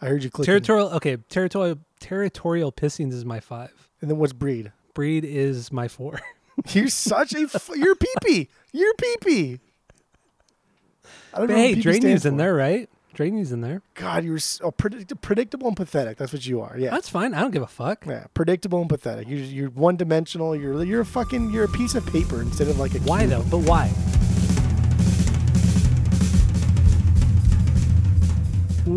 I heard you clicking. Territorial. Okay, territorial. Territorial pissings is my five. and then what's breed? Breed is my four. You're such a f- you're peepee. You're peepee. I don't But know. hey, Drain You's in there, right? Drain You's in there. God, you're so predict- predictable and pathetic. That's what you are. Yeah. That's fine. I don't give a fuck. Yeah, predictable and pathetic. You're, you're one dimensional. You're you're a fucking you're a piece of paper instead of like a Why cube. though? But why?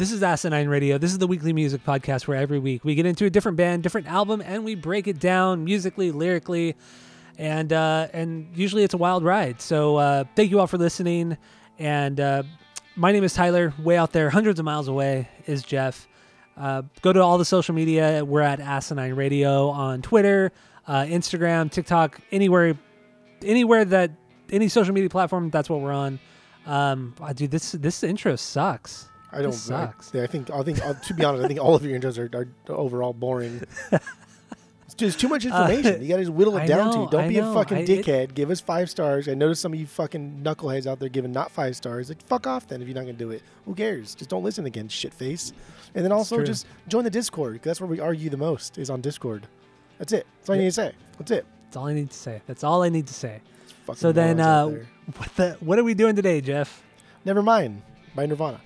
This is Asinine Radio. This is the weekly music podcast where every week we get into a different band, different album, and we break it down musically, lyrically, and uh, and usually it's a wild ride. So uh, thank you all for listening. And uh, my name is Tyler. Way out there, hundreds of miles away, is Jeff. Uh, go to all the social media. We're at Asinine Radio on Twitter, uh, Instagram, TikTok, anywhere, anywhere that any social media platform. That's what we're on. Um, ah, dude, this this intro sucks. I don't. This I, sucks. yeah, I think. I think. Uh, to be honest, I think all of your intros are, are overall boring. It's just too much information. you got to just whittle it Uh, I down know, to. Don't I be know. a fucking I- it- dickhead. Give us five stars. I notice some of you fucking knuckleheads out there giving not five stars. Like fuck off then if you're not gonna do it. Who cares? Just don't listen again, shitface. And then also just join the Discord. 'cause that's where we argue the most. Is on Discord. That's it. That's all you need to say. That's it. That's all I need to say. That's all I need to say. So then, uh, what the what are we doing today, Jeff? never mind. By Nirvana.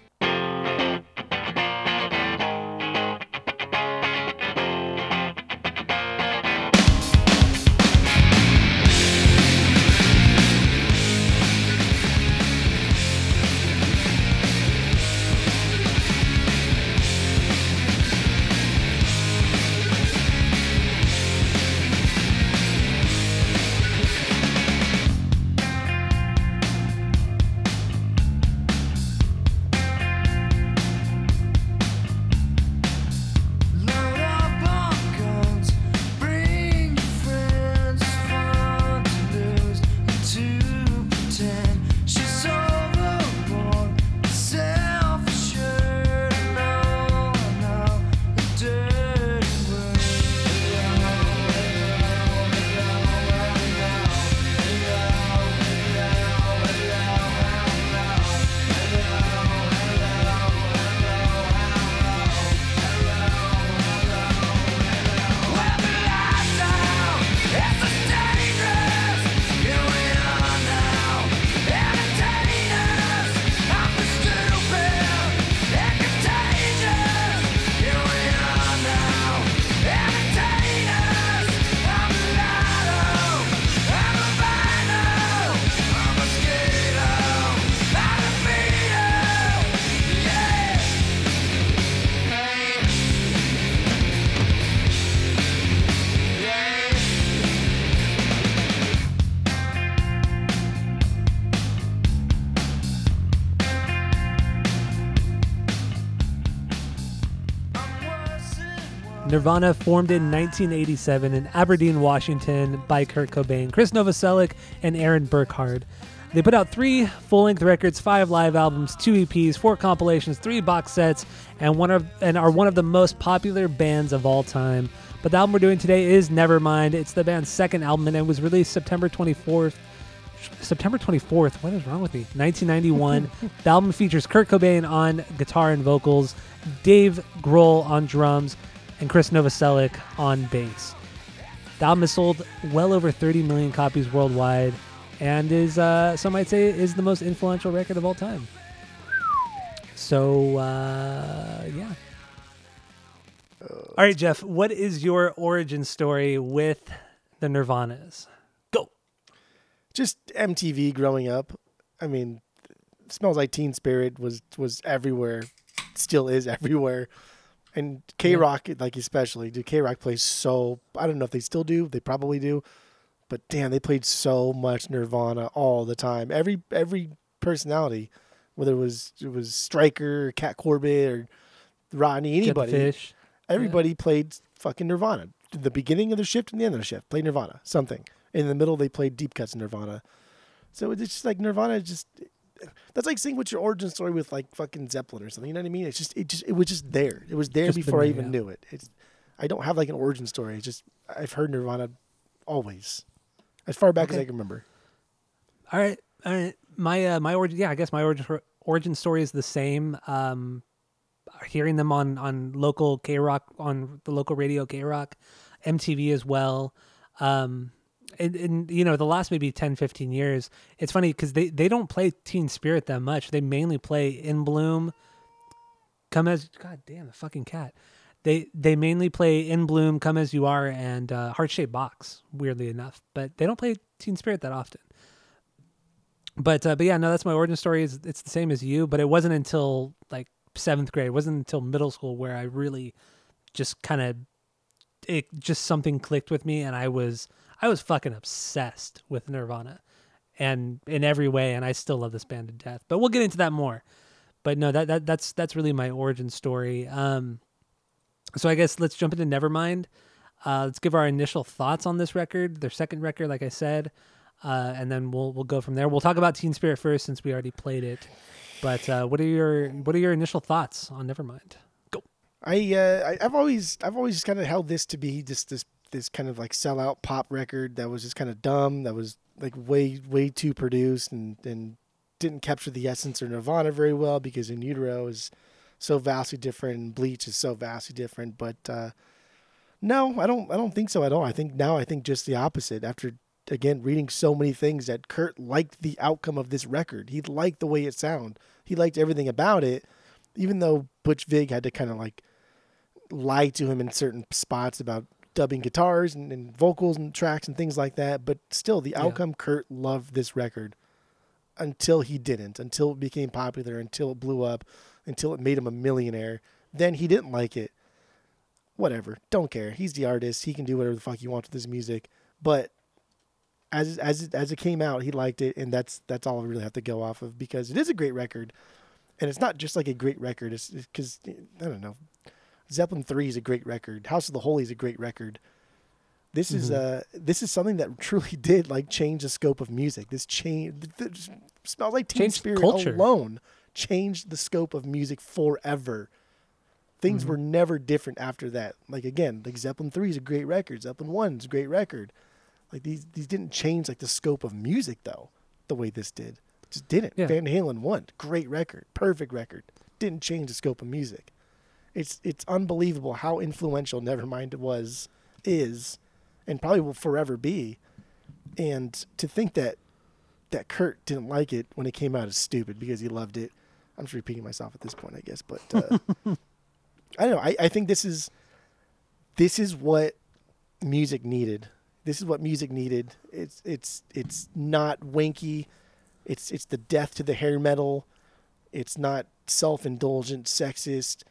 Nirvana formed in 1987 in Aberdeen, Washington by Kurt Cobain, Chris Novoselic, and Aaron Burckhard. They put out three full-length records, five live albums, two EPs, four compilations, three box sets, and one of and are one of the most popular bands of all time. But the album we're doing today is Nevermind. It's the band's second album, and it was released September 24th. September 24th. What is wrong with me? 1991. the album features Kurt Cobain on guitar and vocals, Dave Grohl on drums, and Chris Novoselic on bass. The album has sold well over 30 million copies worldwide and is, uh, some might say, is the most influential record of all time. So, uh, yeah. All right, Jeff, what is your origin story with the Nirvanas? Go. just MTV growing up. I mean, smells like Teen Spirit was was everywhere, still is everywhere, and K Rock like especially. Dude, K Rock plays so. I don't know if they still do. They probably do, but damn, they played so much Nirvana all the time. Every every personality, whether it was it was Stryker, Kat Corbett, or Rodney, anybody. fish. Everybody played fucking Nirvana. The beginning of the shift and the end of the shift played Nirvana. Something in the middle they played deep cuts Nirvana. So it's just like Nirvana. Just that's like seeing what's your origin story with like fucking Zeppelin or something. You know what I mean? It's just it just it was just there. It was there Just before I even yeah. knew it. It's I don't have like an origin story. It's just I've heard Nirvana always, as far back as I can remember. All right, all right. My uh, my origin, yeah, I guess my origin origin story is the same. Um, hearing them on on local K Rock on the local radio K Rock, MTV as well. Um, and, you know the last maybe 10 15 years it's funny because they they don't play teen spirit that much. They mainly play in bloom come as god damn the fucking cat. They they mainly play in bloom come as you are and uh, heart shaped box weirdly enough. But they don't play teen spirit that often. But uh, but yeah no that's my origin story is it's the same as you but it wasn't until like seventh grade it wasn't until middle school where i really just kind of it just something clicked with me and i was i was fucking obsessed with nirvana and in every way and i still love this band to death but we'll get into that more. But no that, that that's that's really my origin story. Um so i guess let's jump into nevermind. Uh let's give our initial thoughts on this record their second record like i said uh and then we'll we'll go from there. We'll talk about teen spirit first since we already played it. But uh what are your what are your initial thoughts on nevermind? Go. I, uh, I've always I've always kind of held this to be just this this kind of like sellout pop record that was just kind of dumb that was like way way too produced and and didn't capture the essence of Nirvana very well because In Utero is so vastly different and Bleach is so vastly different. But uh, no I don't I don't think so at all. I think now I think just the opposite. After again reading so many things that Kurt liked the outcome of this record. He liked the way it sounded he liked everything about it even though Butch Vig had to kind of like lie to him in certain spots about dubbing guitars and, and vocals and tracks and things like that. But still, the Yeah. outcome, Kurt loved this record until he didn't, until it became popular, until it blew up, until it made him a millionaire. Then he didn't like it. Whatever, don't care. He's the artist. He can do whatever the fuck he wants with his music. But as as it, as it came out, he liked it, and that's that's all I really have to go off of because it is a great record, and it's not just like a great record. It's because I don't know. Zeppelin Three is a great record. House of the Holy is a great record. This is Mm-hmm. uh this is something that truly did like change the scope of music. This change smells like Teen Changed Spirit culture. alone changed the scope of music forever. Things Mm-hmm. were never different after that. Like again, like Zeppelin Three is a great record. Zeppelin One is a great record. Like these these didn't change like the scope of music though, the way this did. Just didn't. Yeah. Van Halen One, great record, perfect record. Didn't change the scope of music. It's it's unbelievable how influential Nevermind was, is, and probably will forever be. And to think that that Kurt didn't like it when it came out is stupid because he loved it. I'm just repeating myself at this point, I guess. But uh, I don't know. I, I think this is this is what music needed. This is what music needed. It's it's it's not wanky. It's it's the death to the hair metal. It's not self-indulgent, sexist,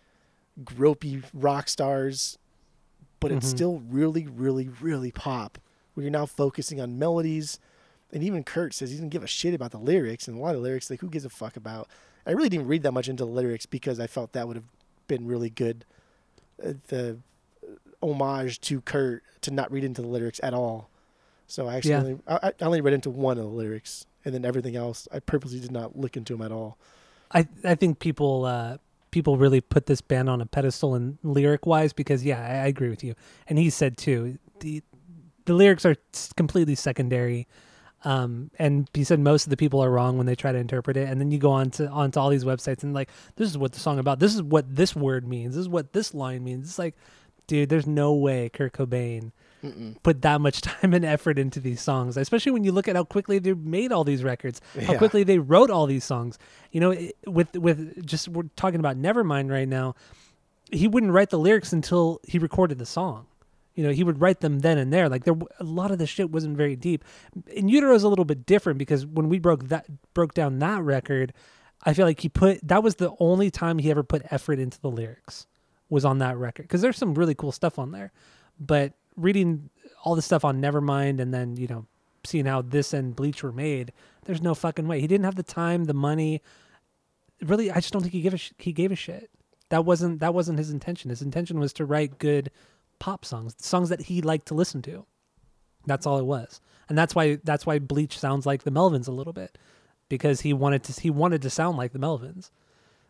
gropey rock stars, but it's Mhm. still really, really, really pop. Where you're now focusing on melodies, and even Kurt says he doesn't give a shit about the lyrics, and a lot of lyrics like who gives a fuck about. I really didn't read that much into the lyrics because I felt that would have been really good. Uh, the homage to Kurt to not read into the lyrics at all. So I actually Yeah. only, I, I only read into one of the lyrics, and then everything else I purposely did not look into them at all. I I think people uh people really put this band on a pedestal and lyric wise because yeah, I, I agree with you. And he said too, the the lyrics are completely secondary. Um, and he said most of the people are wrong when they try to interpret it. And then you go on to onto all these websites and like, this is what the song about. This is what this word means. This is what this line means. It's like, dude, there's no way Kurt Cobain Mm-mm. put that much time and effort into these songs, especially when you look at how quickly they made all these records, how Yeah. quickly they wrote all these songs. You know, it- with with just we're talking about Nevermind right now. He wouldn't write the lyrics until he recorded the song. You know, he would write them then and there. Like there, a lot of the shit wasn't very deep. In Utero is a little bit different because when we broke that broke down that record, I feel like he put that was the only time he ever put effort into the lyrics was on that record because there's some really cool stuff on there. But reading all the stuff on Nevermind and then you know seeing how this and Bleach were made, there's no fucking way. He didn't have the time, the money. Really, I just don't think he gave a sh- he gave a shit. That wasn't that wasn't his intention. His intention was to write good pop songs, songs that he liked to listen to. That's all it was, and that's why that's why Bleach sounds like the Melvins a little bit, because he wanted to he wanted to sound like the Melvins.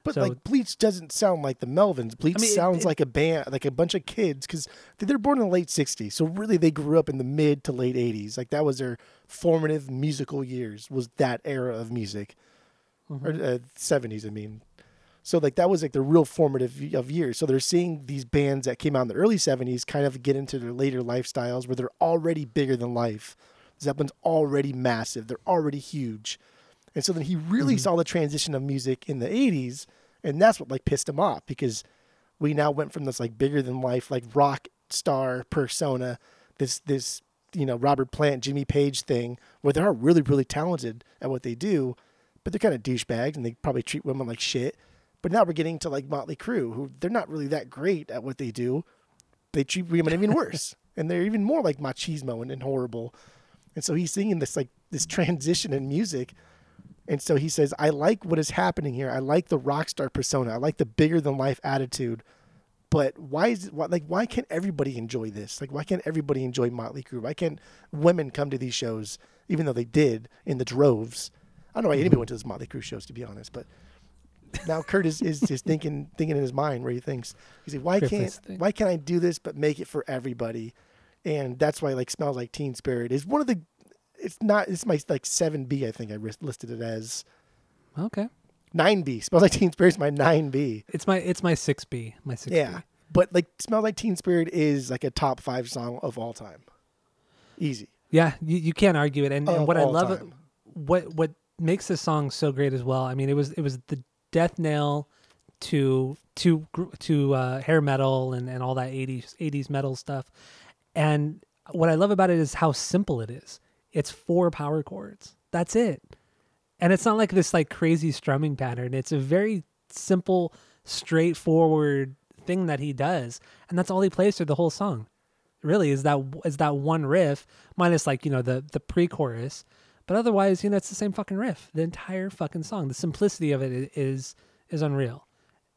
But So- like Bleach doesn't sound like the Melvins. Bleach I mean, sounds it- like a band, like a bunch of kids, because they're born in the late '60s. So really, they grew up in the mid to late '80s. Like that was their formative musical years. Was that era of music, or uh, '70s? I mean, so like that was like the real formative of years. So they're seeing these bands that came out in the early '70s kind of get into their later lifestyles where they're already bigger than life. Zeppelin's already massive. They're already huge. And so then he really mm-hmm. saw the transition of music in the 80s, and that's what like pissed him off because we now went from this like bigger than life like rock star persona, this this you know Robert Plant, Jimmy Page thing where they are really really talented at what they do, but they're kind of douchebags and they probably treat women like shit. But now we're getting to like Motley Crue, who they're not really that great at what they do. They treat women even worse, and they're even more like machismo and, and horrible. And so he's seeing this like this transition in music. And so he says, I like what is happening here. I like the rock star persona. I like the bigger than life attitude. But why is it why, like why can't everybody enjoy this? Like why can't everybody enjoy Motley Crue? Why can't women come to these shows even though they did in the droves? I don't know why anybody mm-hmm. went to those Motley Crue shows to be honest, but now Kurt is, is thinking thinking in his mind where he thinks he's like, why can't why can't I do this but make it for everybody? And that's why like smells like Teen Spirit is one of the it's not it's my like seven B I think I listed it as Okay, nine B smells like Teen Spirit is my nine B it's my it's my six B my six yeah but like smells like Teen Spirit is like a top five song of all time easy Yeah, you, you can't argue it. And, and what I love, time. what what makes this song so great as well. I mean, it was it was the death nail to to to uh, hair metal and, and all that 80s 80s metal stuff. And what I love about it is how simple it is. It's four power chords. That's it. And it's not like this like crazy strumming pattern. It's a very simple, straightforward thing that he does, and that's all he plays through the whole song really is that is that one riff minus like you know the the pre-chorus but otherwise you know it's the same fucking riff the entire fucking song the simplicity of it is is unreal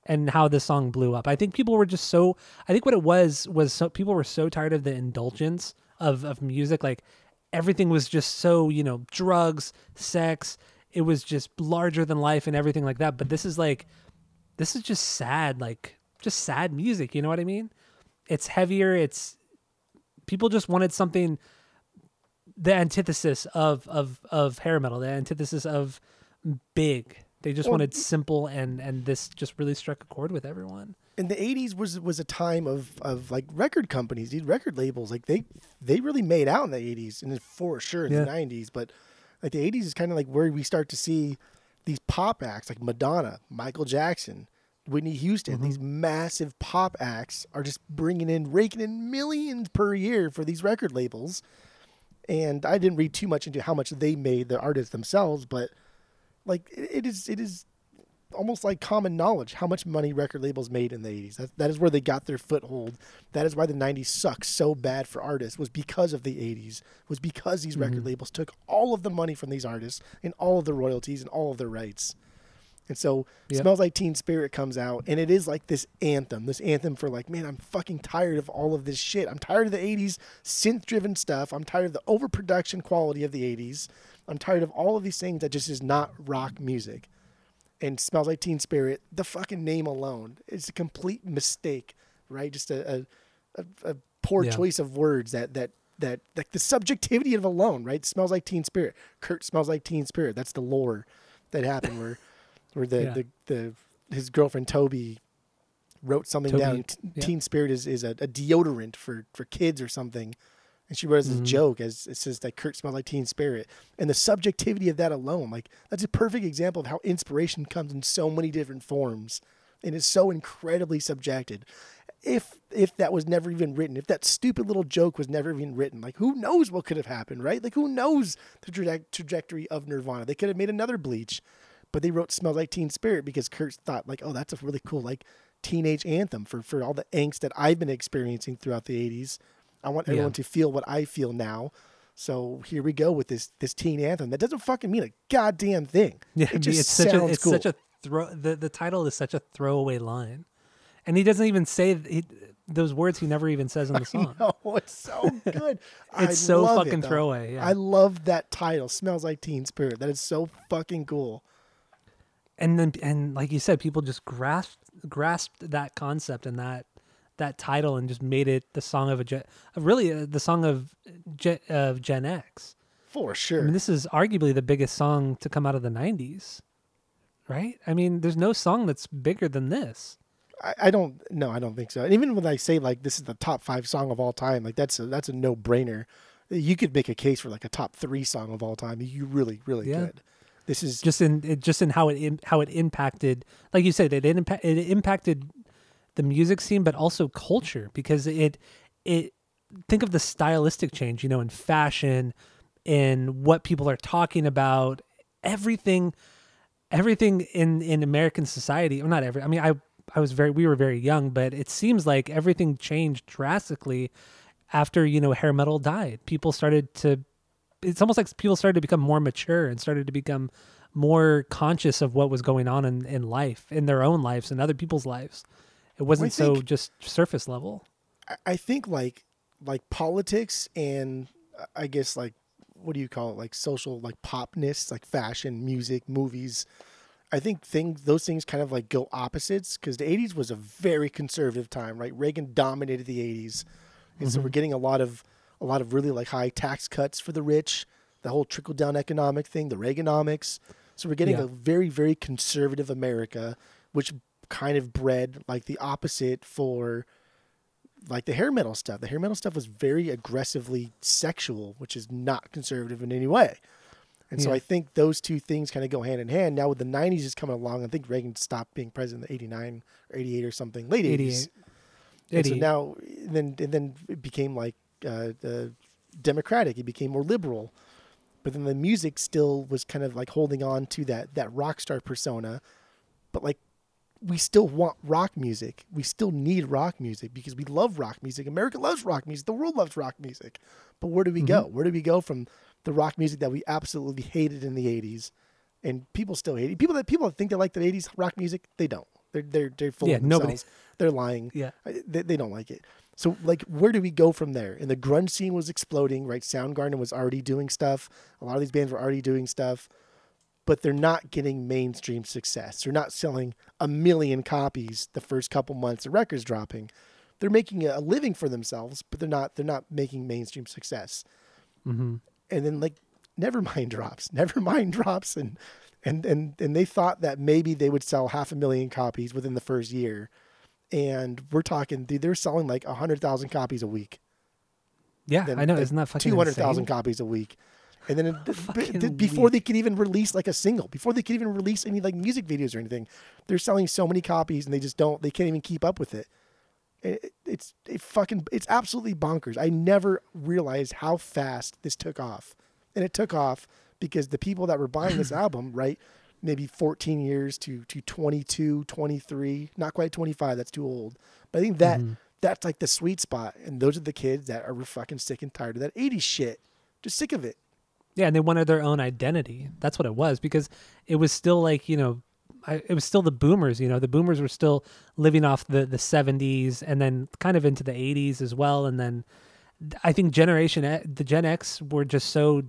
and how this song blew up i think people were just so i think what it was was so people were so tired of the indulgence of of music like everything was just so you know drugs sex it was just larger than life and everything like that. But this is like this is just sad like just sad music you know what i mean? It's heavier it's people just wanted something the antithesis of of of hair metal the antithesis of big. They just Well, wanted simple and and this just really struck a chord with everyone in the 80s was was a time of of like record companies these record labels like they they really made out in the 80s and for sure in Yeah. the 90s but like the 80s is kind of like where we start to see these pop acts like madonna michael jackson whitney houston mm-hmm. these massive pop acts are just bringing in raking in millions per year for these record labels and i didn't read too much into how much they made the artists themselves but like it is it is almost like common knowledge how much money record labels made in the 80s. That, that is where they got their foothold. That is why the 90s sucked so bad for artists was because of the 80s. Was because these record mm-hmm. labels took all of the money from these artists and all of the royalties and all of their rights. And so Yep. Smells Like Teen Spirit comes out and it is like this anthem, this anthem for like, man, I'm fucking tired of all of this shit. I'm tired of the 80s synth driven stuff. I'm tired of the overproduction quality of the 80s. I'm tired of all of these things that just is not rock music and smells like Teen Spirit, the fucking name alone is a complete mistake, right? Just a a, a, poor Yeah. choice of words that that that like the subjectivity of alone, right? Smells like Teen Spirit. Kurt smells like Teen Spirit. That's the lore that happened where where the Yeah. the, the his girlfriend Tobi wrote something Tobi, down. T- yeah. Teen Spirit is, is a, a deodorant for for kids or something. And she wrote as a Mhm. joke as it says that Kurt smells like Teen Spirit. And the subjectivity of that alone, like that's a perfect example of how inspiration comes in so many different forms and is so incredibly subjected. If if that was never even written, if that stupid little joke was never even written, like who knows what could have happened, right? Like who knows the traje- trajectory of Nirvana? They could have made another Bleach, but they wrote "Smells Like Teen Spirit" because Kurt thought like, oh, that's a really cool like teenage anthem for for all the angst that I've been experiencing throughout the '80s. I want Yeah. everyone to feel what I feel now. So here we go with this this teen anthem that doesn't fucking mean a goddamn thing. Yeah, it just it's such a sounds it's cool. such a throw. The the title is such a throwaway line, and he doesn't even say he, those words. He never even says in the song. No, it's so good. I It's so love it, fucking though. throwaway, yeah. I love that title. Smells like Teen Spirit. That is so fucking cool. and then and like you said, people just grasped grasped that concept and that that title and just made it the song of a gen, really uh, the song of gen, of Gen X. For sure. I mean, this is arguably the biggest song to come out of the '90s, right? I mean, there's no song that's bigger than this. I, I don't no, I don't think so. And even when I say like this is the top five song of all time, like that's a that's a no brainer. You could make a case for like a top three song of all time. You really, really Yeah. could. This is Just in it, just in how it im- how it impacted, like you said, it impa- it impacted the music scene, but also culture because it it think of the stylistic change, you know, in fashion, in what people are talking about, everything, everything in in American society. Or not every. I mean, I I was very we were very young, but it seems like everything changed drastically after you know hair metal died. People started to. It's almost like people started to become more mature and started to become more conscious of what was going on in, in life, in their own lives and other people's lives. It wasn't so think- just surface level. I- think like like politics and I guess like what do you call it? Like social like popness like fashion music movies. I think things those things kind of like go opposites because the 80s was a very conservative time right? Reagan dominated the 80s and so we're mm-hmm. getting a lot of a lot of really like high tax cuts for the rich the whole trickle down economic thing the Reaganomics. So we're getting Yeah. a very very conservative America which kind of bred like the opposite for like the hair metal stuff. The hair metal stuff was very aggressively sexual, which is not conservative in any way. And so I think those two things kind of go hand in hand. Now with the 90s just coming along, I think Reagan stopped being president in 89 or 88 or something, late 80s. 88. And so 88. now then and then it became like uh, the democratic, it became more liberal. But then the music still was kind of like holding on to that that rock star persona. But like we still want rock music. We still need rock music because we love rock music. America loves rock music. The world loves rock music. But where do we go? Mm-hmm. Where do we go from the rock music that we absolutely hated in the 80s and people still hate it? People that people that think they like the 80s rock music, they don't. They're they're they're full Yeah, of nobody- themselves. They're lying. Yeah. They, they don't like it. So like where do we go from there? And the grunge scene was exploding, right? Soundgarden was already doing stuff. A lot of these bands were already doing stuff but they're not getting mainstream success. They're not selling a million copies the first couple months the record's dropping. They're making a living for themselves, but they're not they're not making mainstream success. Mhm. And then like Nevermind drops, Nevermind drops, and and and and they thought that maybe they would sell half a million copies within the first year, and we're talking they're selling like a hundred thousand copies a week Yeah, then I know. like Isn't that fucking two hundred thousand copies a week? And then it, b- Fucking before they could even release like a single, before they could even release any like music videos or anything, they're selling so many copies and they just don't. They can't even keep up with it. It- it's it fucking it's absolutely bonkers. I never realized how fast this took off, and it took off because the people that were buying this album, right, maybe 14 years to to 22, 23, not quite 25. That's too old. But I think that Mm-hmm. that's like the sweet spot, and those are the kids that are fucking sick and tired of that 80s shit. Just sick of it. Yeah, and they wanted their own identity. That's what it was because it was still like you know, I, it was still the boomers. You know, the boomers were still living off the the seventies and then kind of into the eighties as well. And then I think Generation the Gen X were just so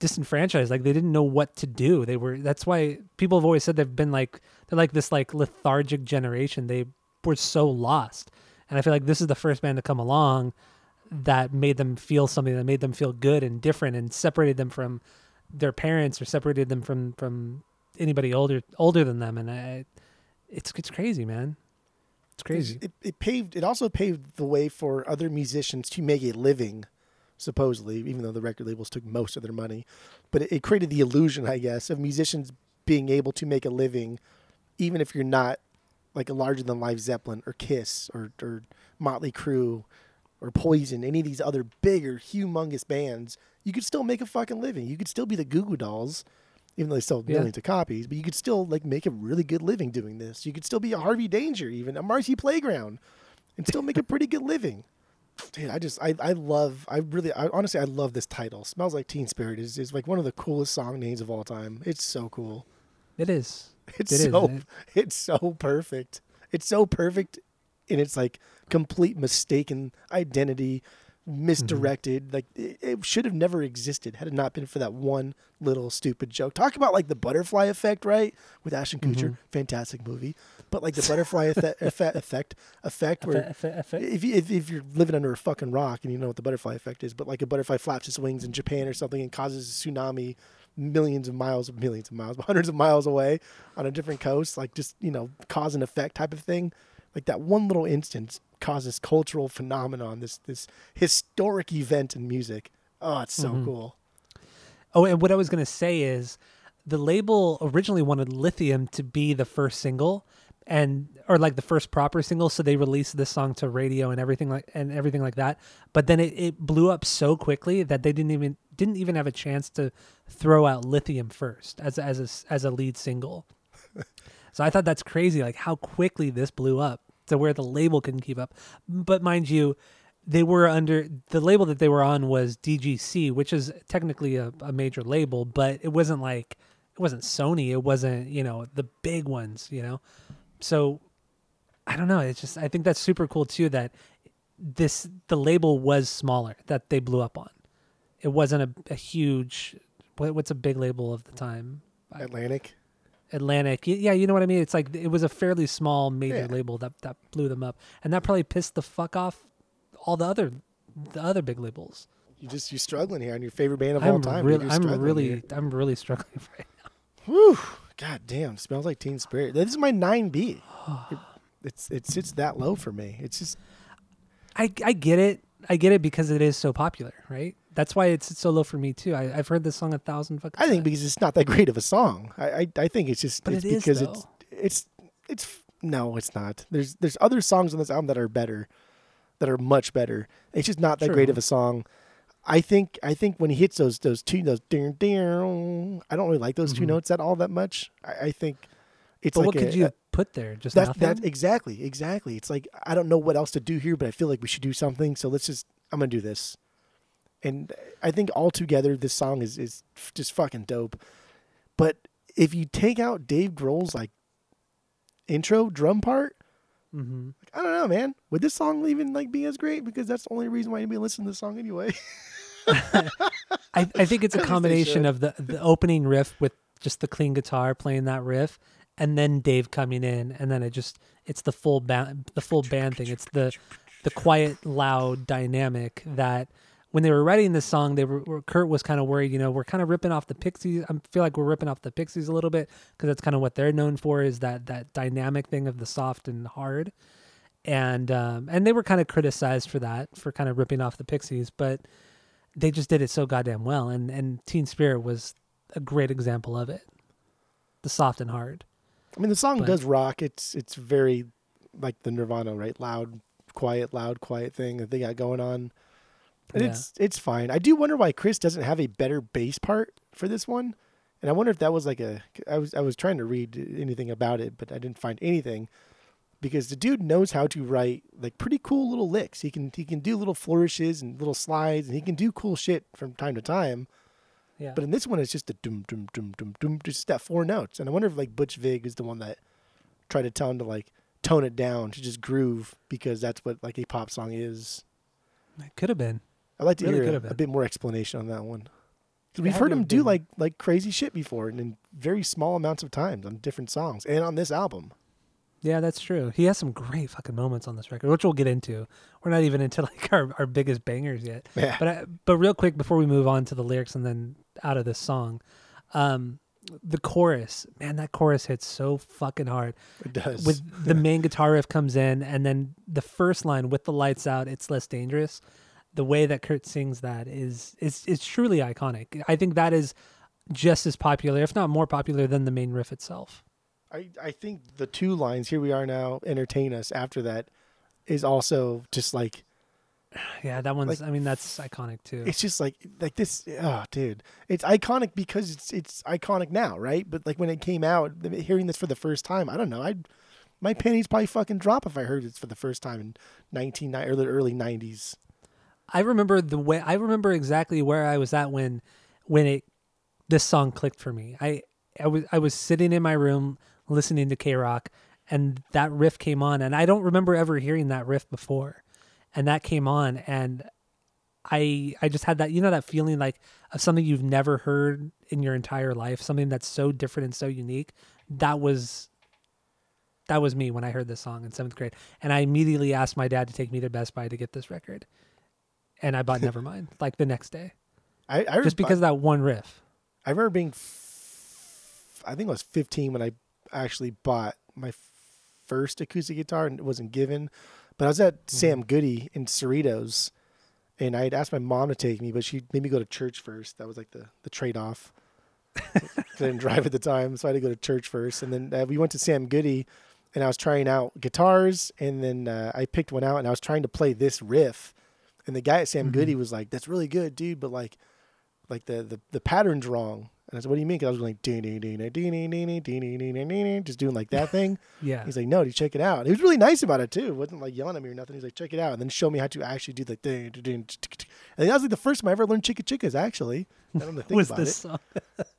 disenfranchised. Like they didn't know what to do. They were. That's why people have always said they've been like they're like this like lethargic generation. They were so lost. And I feel like this is the first band to come along that made them feel something that made them feel good and different and separated them from their parents or separated them from from anybody older older than them and I it's it's crazy man it's crazy It, it paved. It also paved the way for other musicians to make a living, supposedly, even though the record labels took most of their money. But it, it created the illusion, I guess, of musicians being able to make a living, even if you're not like a larger than life Zeppelin or Kiss or or Motley Crue or Poison, any of these other bigger, humongous bands. You could still make a fucking living. You could still be the Goo Goo Dolls. Even though they sold Yeah. millions of copies, but you could still like make a really good living doing this. You could still be a Harvey Danger, even a Marcy Playground, and still make a pretty good living. dude, I just I I love I really I honestly I love this title. Smells like Teen Spirit is is like one of the coolest song names of all time. It's so cool. It is. It's It is, so it- it's so perfect. It's so perfect in its like complete mistaken identity, misdirected. Like it, it should have never existed had it not been for that one little stupid joke. Talk about like the butterfly effect, right? With Ashton Kutcher, fantastic movie. But like the butterfly effect, effect, effect, effect, where if, you, if if you're living under a fucking rock and you know what the butterfly effect is, but like a butterfly flaps its wings in Japan or something and causes a tsunami millions of miles, millions of miles, hundreds of miles away on a different coast, like just you know cause and effect type of thing. Like that one little instance causes cultural phenomenon, this this historic event in music. Oh, it's so mm-hmm. cool. Oh, and what I was going to say is the label originally wanted Lithium to be the first single and or like the first proper single so they released this song to radio and everything like and everything like that but then it, it blew up so quickly that they didn't even didn't even have a chance to throw out lithium first as as a, as a lead single so i thought that's crazy like how quickly this blew up to where the label couldn't keep up but mind you they were under the label that they were on was DGC, which is technically a, a major label, but it wasn't like it wasn't Sony, it wasn't you know the big ones, you know. So I don't know. It's just I think that's super cool too that this the label was smaller that they blew up on. It wasn't a, a huge what, what's a big label of the time? Atlantic. Atlantic. Yeah, you know what I mean. It's like it was a fairly small major Yeah. label that that blew them up, and that probably pissed the fuck off all the other the other big labels. You just you're struggling here on your favorite band of all I'm time. really, I'm really, here. I'm really struggling right now. Whew. God damn, smells like Teen Spirit. This is my nine B. It's it sits that low for me. It's just I I get it. I get it because it is so popular, right? That's why it's so low for me too. I, I've heard this song a thousand fucking. I think times. because it's not that great of a song. I I, I think it's just But it's it is, because it's though. it's it's no, it's not. There's there's other songs on this album that are better, that are much better. It's just not that great of a song. I think I think when he hits those those two those ding ding, I don't really like those two notes at all that much. I, I think it's Mm-hmm. But like what could you a- put there? Just that's nothing. that's exactly exactly. It's like I don't know what else to do here, but I feel like we should do something. So let's just I'm gonna do this. And I think altogether this song is is just fucking dope. But if you take out Dave Grohl's like intro drum part, hmm I don't know, man. Would this song even like be as great? Because that's the only reason why anybody listens to this song anyway. I, I think it's a At least they combination of the the opening riff with just the clean guitar playing that riff, and then Dave coming in, and then it just it's the full band the full band thing. It's the the quiet, loud dynamic that when they were writing this song, they were Kurt was kind of worried. You know, we're kind of ripping off the Pixies. I feel like we're ripping off the Pixies a little bit because that's kind of what they're known for is that that dynamic thing of the soft and hard. And um, and they were kind of criticized for that, for kind of ripping off the Pixies, but they just did it so goddamn well. And and Teen Spirit was a great example of it. The soft and hard. I mean, the song But- does rock. It's it's very like the Nirvana, right? Loud, quiet, loud, quiet thing that they got going on. And Yeah. it's it's fine. I do wonder why Chris doesn't have a better bass part for this one. And I wonder if that was like a I was I was trying to read anything about it, but I didn't find anything. Because the dude knows how to write like pretty cool little licks. He can he can do little flourishes and little slides and he can do cool shit from time to time. Yeah. But in this one, it's just a doom doom doom doom dum, just that four notes. And I wonder if like Butch Vig is the one that tried to tell him to like tone it down to just groove because that's what like a pop song is. it could have been. I'd like to Really hear a, a bit more explanation on that one. 'Cause It we've heard him do been. like like crazy shit before and in very small amounts of times on different songs and on this album. Yeah, that's true. He has some great fucking moments on this record, which we'll get into. We're not even into like our, our biggest bangers yet. Yeah. But I, but real quick before we move on to the lyrics and then out of this song, um, the chorus, man, that chorus hits so fucking hard. It does. With the main guitar riff comes in, and then the first line with the lights out, it's less dangerous. The way that Kurt sings that is is is truly iconic. I think that is just as popular, if not more popular, than the main riff itself. I, I think the two lines, here we are now, entertain us after that is also just like Yeah, that one's. Like, I mean, that's iconic too. it's just like like this oh dude it's iconic because it's it's iconic now right but like when it came out hearing this for the first time i don't know I'd my panties probably fucking drop if i heard this for the first time in 19 or the early 90s I remember the way I remember exactly where I was at when when it this song clicked for me. I I was I was sitting in my room listening to K Rock and that riff came on and I don't remember ever hearing that riff before. And that came on and I I just had that you know that feeling like of something you've never heard in your entire life, something that's so different and so unique. That was that was me when I heard this song in seventh grade, and I immediately asked my dad to take me to Best Buy to get this record, and I bought Nevermind like the next day, I, I just because of that one riff. I remember being, f- I think I was 15 when I actually bought my first acoustic guitar and it wasn't given. But I was at Mm-hmm. Sam Goody in Cerritos and I had asked my mom to take me, but she made me go to church first. That was like the, the trade off. I didn't drive at the time, so I had to go to church first. And then uh, we went to Sam Goody and I was trying out guitars. And then uh, I picked one out and I was trying to play this riff. And the guy at Sam Goody was like, "That's really good, dude, but like, like the the, the pattern's wrong." And I said, "What do you mean?" 'Cause I was like, "Ding ding ding ding ding ding ding ding ding ding ding ding," just doing like that thing. Yeah, He's like, "No, dude, check it out." And he was really nice about it too. It wasn't like yelling at me or nothing. He's like, "Check it out," and then show me how to actually do the ding ding ding. And that was like the first time I ever learned chicka chickas. Actually, I don't know think was about this it. song?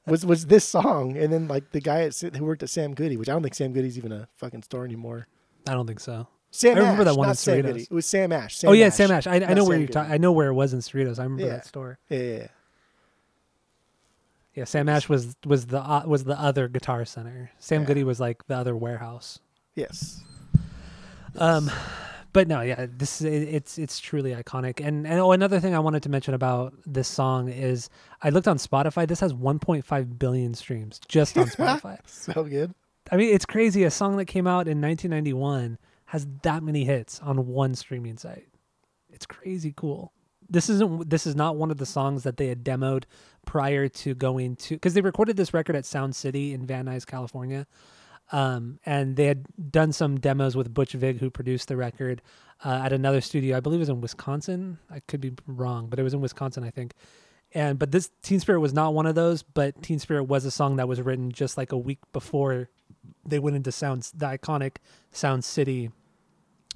Was was this song? And then like the guy at, who worked at Sam Goody, which I don't think Sam Goody's even a fucking store anymore. I don't think so. Sam I remember Ash, that one in Sam Cerritos. Goody. It was Sam Ash. Sam oh yeah, Ash, Sam Ash. I, I know where Sam you're talking. I know where it was in Cerritos. I remember Yeah. that store. Yeah, yeah, yeah. Yeah, Sam Ash was was the uh, was the other Guitar Center. Sam Yeah. Goody was like the other warehouse. Yes. Um, but no, yeah, this it, it's it's truly iconic. And and oh, another thing I wanted to mention about this song is I looked on Spotify. This has 1.5 billion streams just on Spotify. So good. I mean, it's crazy. A song that came out in 1991 has that many hits on one streaming site. It's crazy cool. This isn't. This is not one of the songs that they had demoed prior to going to because they recorded this record at Sound City in Van Nuys, California. Um, and they had done some demos with Butch Vig, who produced the record, uh, at another studio. I believe it was in Wisconsin. I could be wrong, but it was in Wisconsin, I think. And but this Teen Spirit was not one of those. But Teen Spirit was a song that was written just like a week before they went into Sound, the iconic Sound City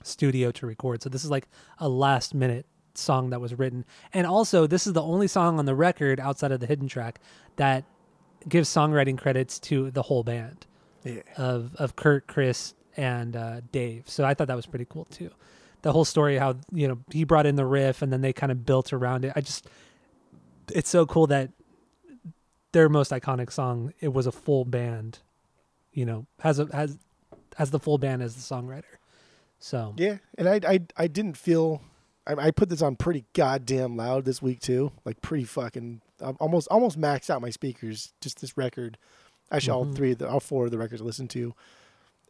studio to record. So this is like a last minute song that was written. And also, this is the only song on the record outside of the hidden track that gives songwriting credits to the whole band Yeah. of of Kurt, Chris, and uh, Dave. So I thought that was pretty cool too. The whole story, how you know he brought in the riff, and then they kind of built around it. I just, it's so cool that their most iconic song it was a full band, you know, has a has has the full band as the songwriter. So Yeah, and I I I didn't feel. I, I put this on pretty goddamn loud this week too, like pretty fucking. I'm almost almost maxed out my speakers. Just this record, actually all Mhm. three, of the, all four of the records I listened to,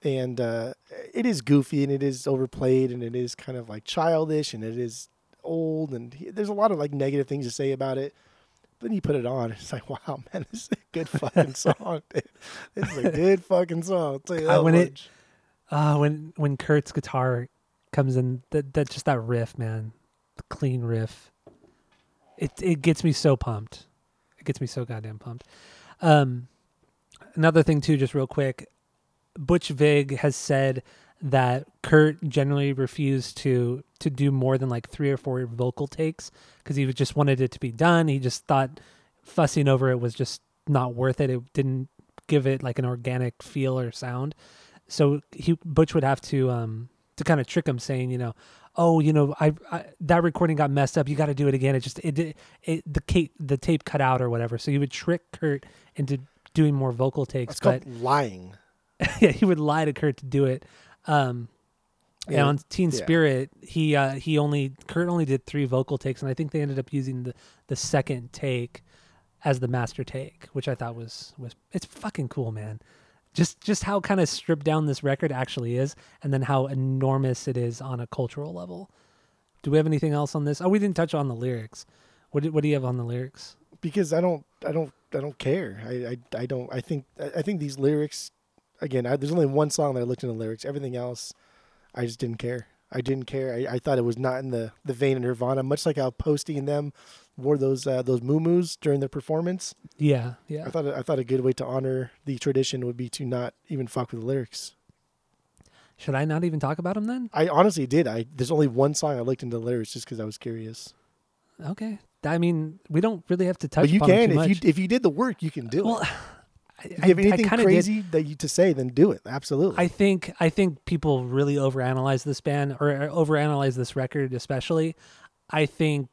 and uh, it is goofy and it is overplayed and it is kind of like childish and it is old and he, there's a lot of like negative things to say about it. But then you put it on, it's like, wow, man, this is a good fucking song. Dude. This is a good fucking song. I'll tell you Uh, that when it- much. Uh, when when Kurt's guitar comes in, that that just that riff, man, the clean riff. It it gets me so pumped. It gets me so goddamn pumped. Um, another thing too, just real quick, Butch Vig has said that Kurt generally refused to to do more than like three or four vocal takes because he just wanted it to be done. He just thought fussing over it was just not worth it. It didn't give it like an organic feel or sound. So he Butch would have to um to kind of trick him, saying, you know, oh, you know, I, I that recording got messed up. You got to do it again. It just it, it it the tape the tape cut out or whatever. So he would trick Kurt into doing more vocal takes, It's called lying. yeah, he would lie to Kurt to do it. Um, and Yeah, on Teen yeah. Spirit, he uh, he only Kurt only did three vocal takes, and I think they ended up using the the second take as the master take, which I thought was was it's fucking cool, man. Just just how kind of stripped down this record actually is, and then how enormous it is on a cultural level. Do we have anything else on this? Oh, we didn't touch on the lyrics. What do, what do you have on the lyrics? because I don't, I don't, I don't care. I, I, I don't. I think, I think these lyrics. Again, I, there's only one song that I looked into the lyrics. Everything else, I just didn't care. I didn't care. I, I thought it was not in the, the vein of Nirvana. Much like how Posty and them wore those uh, those moo during their performance. Yeah, yeah. I thought I thought a good way to honor the tradition would be to not even fuck with the lyrics. Should I not even talk about them then? I honestly did. I there's only one song I looked into the lyrics just because I was curious. Okay. I mean, we don't really have to touch But you can if you if you did the work, you can do well, it. I, If you have anything crazy Did. that you to say, then do it. Absolutely. I think I think people really overanalyze this band or overanalyze this record, especially. I think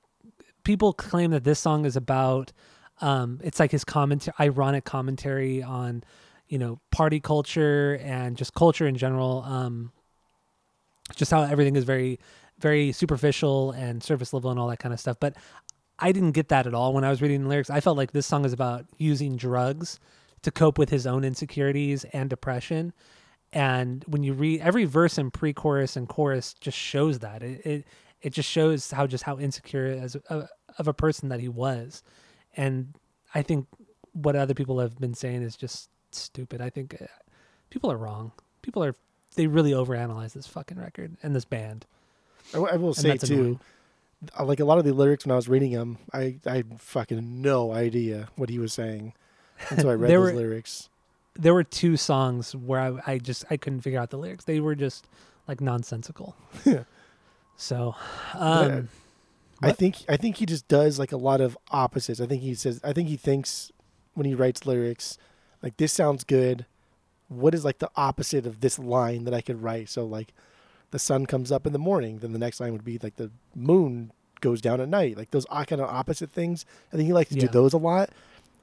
people claim that this song is about. Um, it's like his commentary, ironic commentary on, you know, party culture and just culture in general. Um, just how everything is very, very superficial and surface level and all that kind of stuff. But I didn't get that at all when I was reading the lyrics. I felt like this song is about using drugs to cope with his own insecurities and depression. And when you read every verse and pre-chorus and chorus, just shows that it it, it just shows how just how insecure as a, of a person that he was. And I think what other people have been saying is just stupid. I think uh, people are wrong. People are they really overanalyze this fucking record and this band. I will say too, annoying. uh, like a lot of the lyrics when I was reading them, I I had fucking no idea what he was saying until I read those were- lyrics. there were two songs where I, I just I couldn't figure out the lyrics. They were just like nonsensical. Yeah. so, um, I think I think he just does like a lot of opposites. I think he says I think he thinks when he writes lyrics, like this sounds good. What is like the opposite of this line that I could write? So like the sun comes up in the morning, then the next line would be like the moon goes down at night. Like those kind of opposite things. I think he likes to Yeah. do those a lot.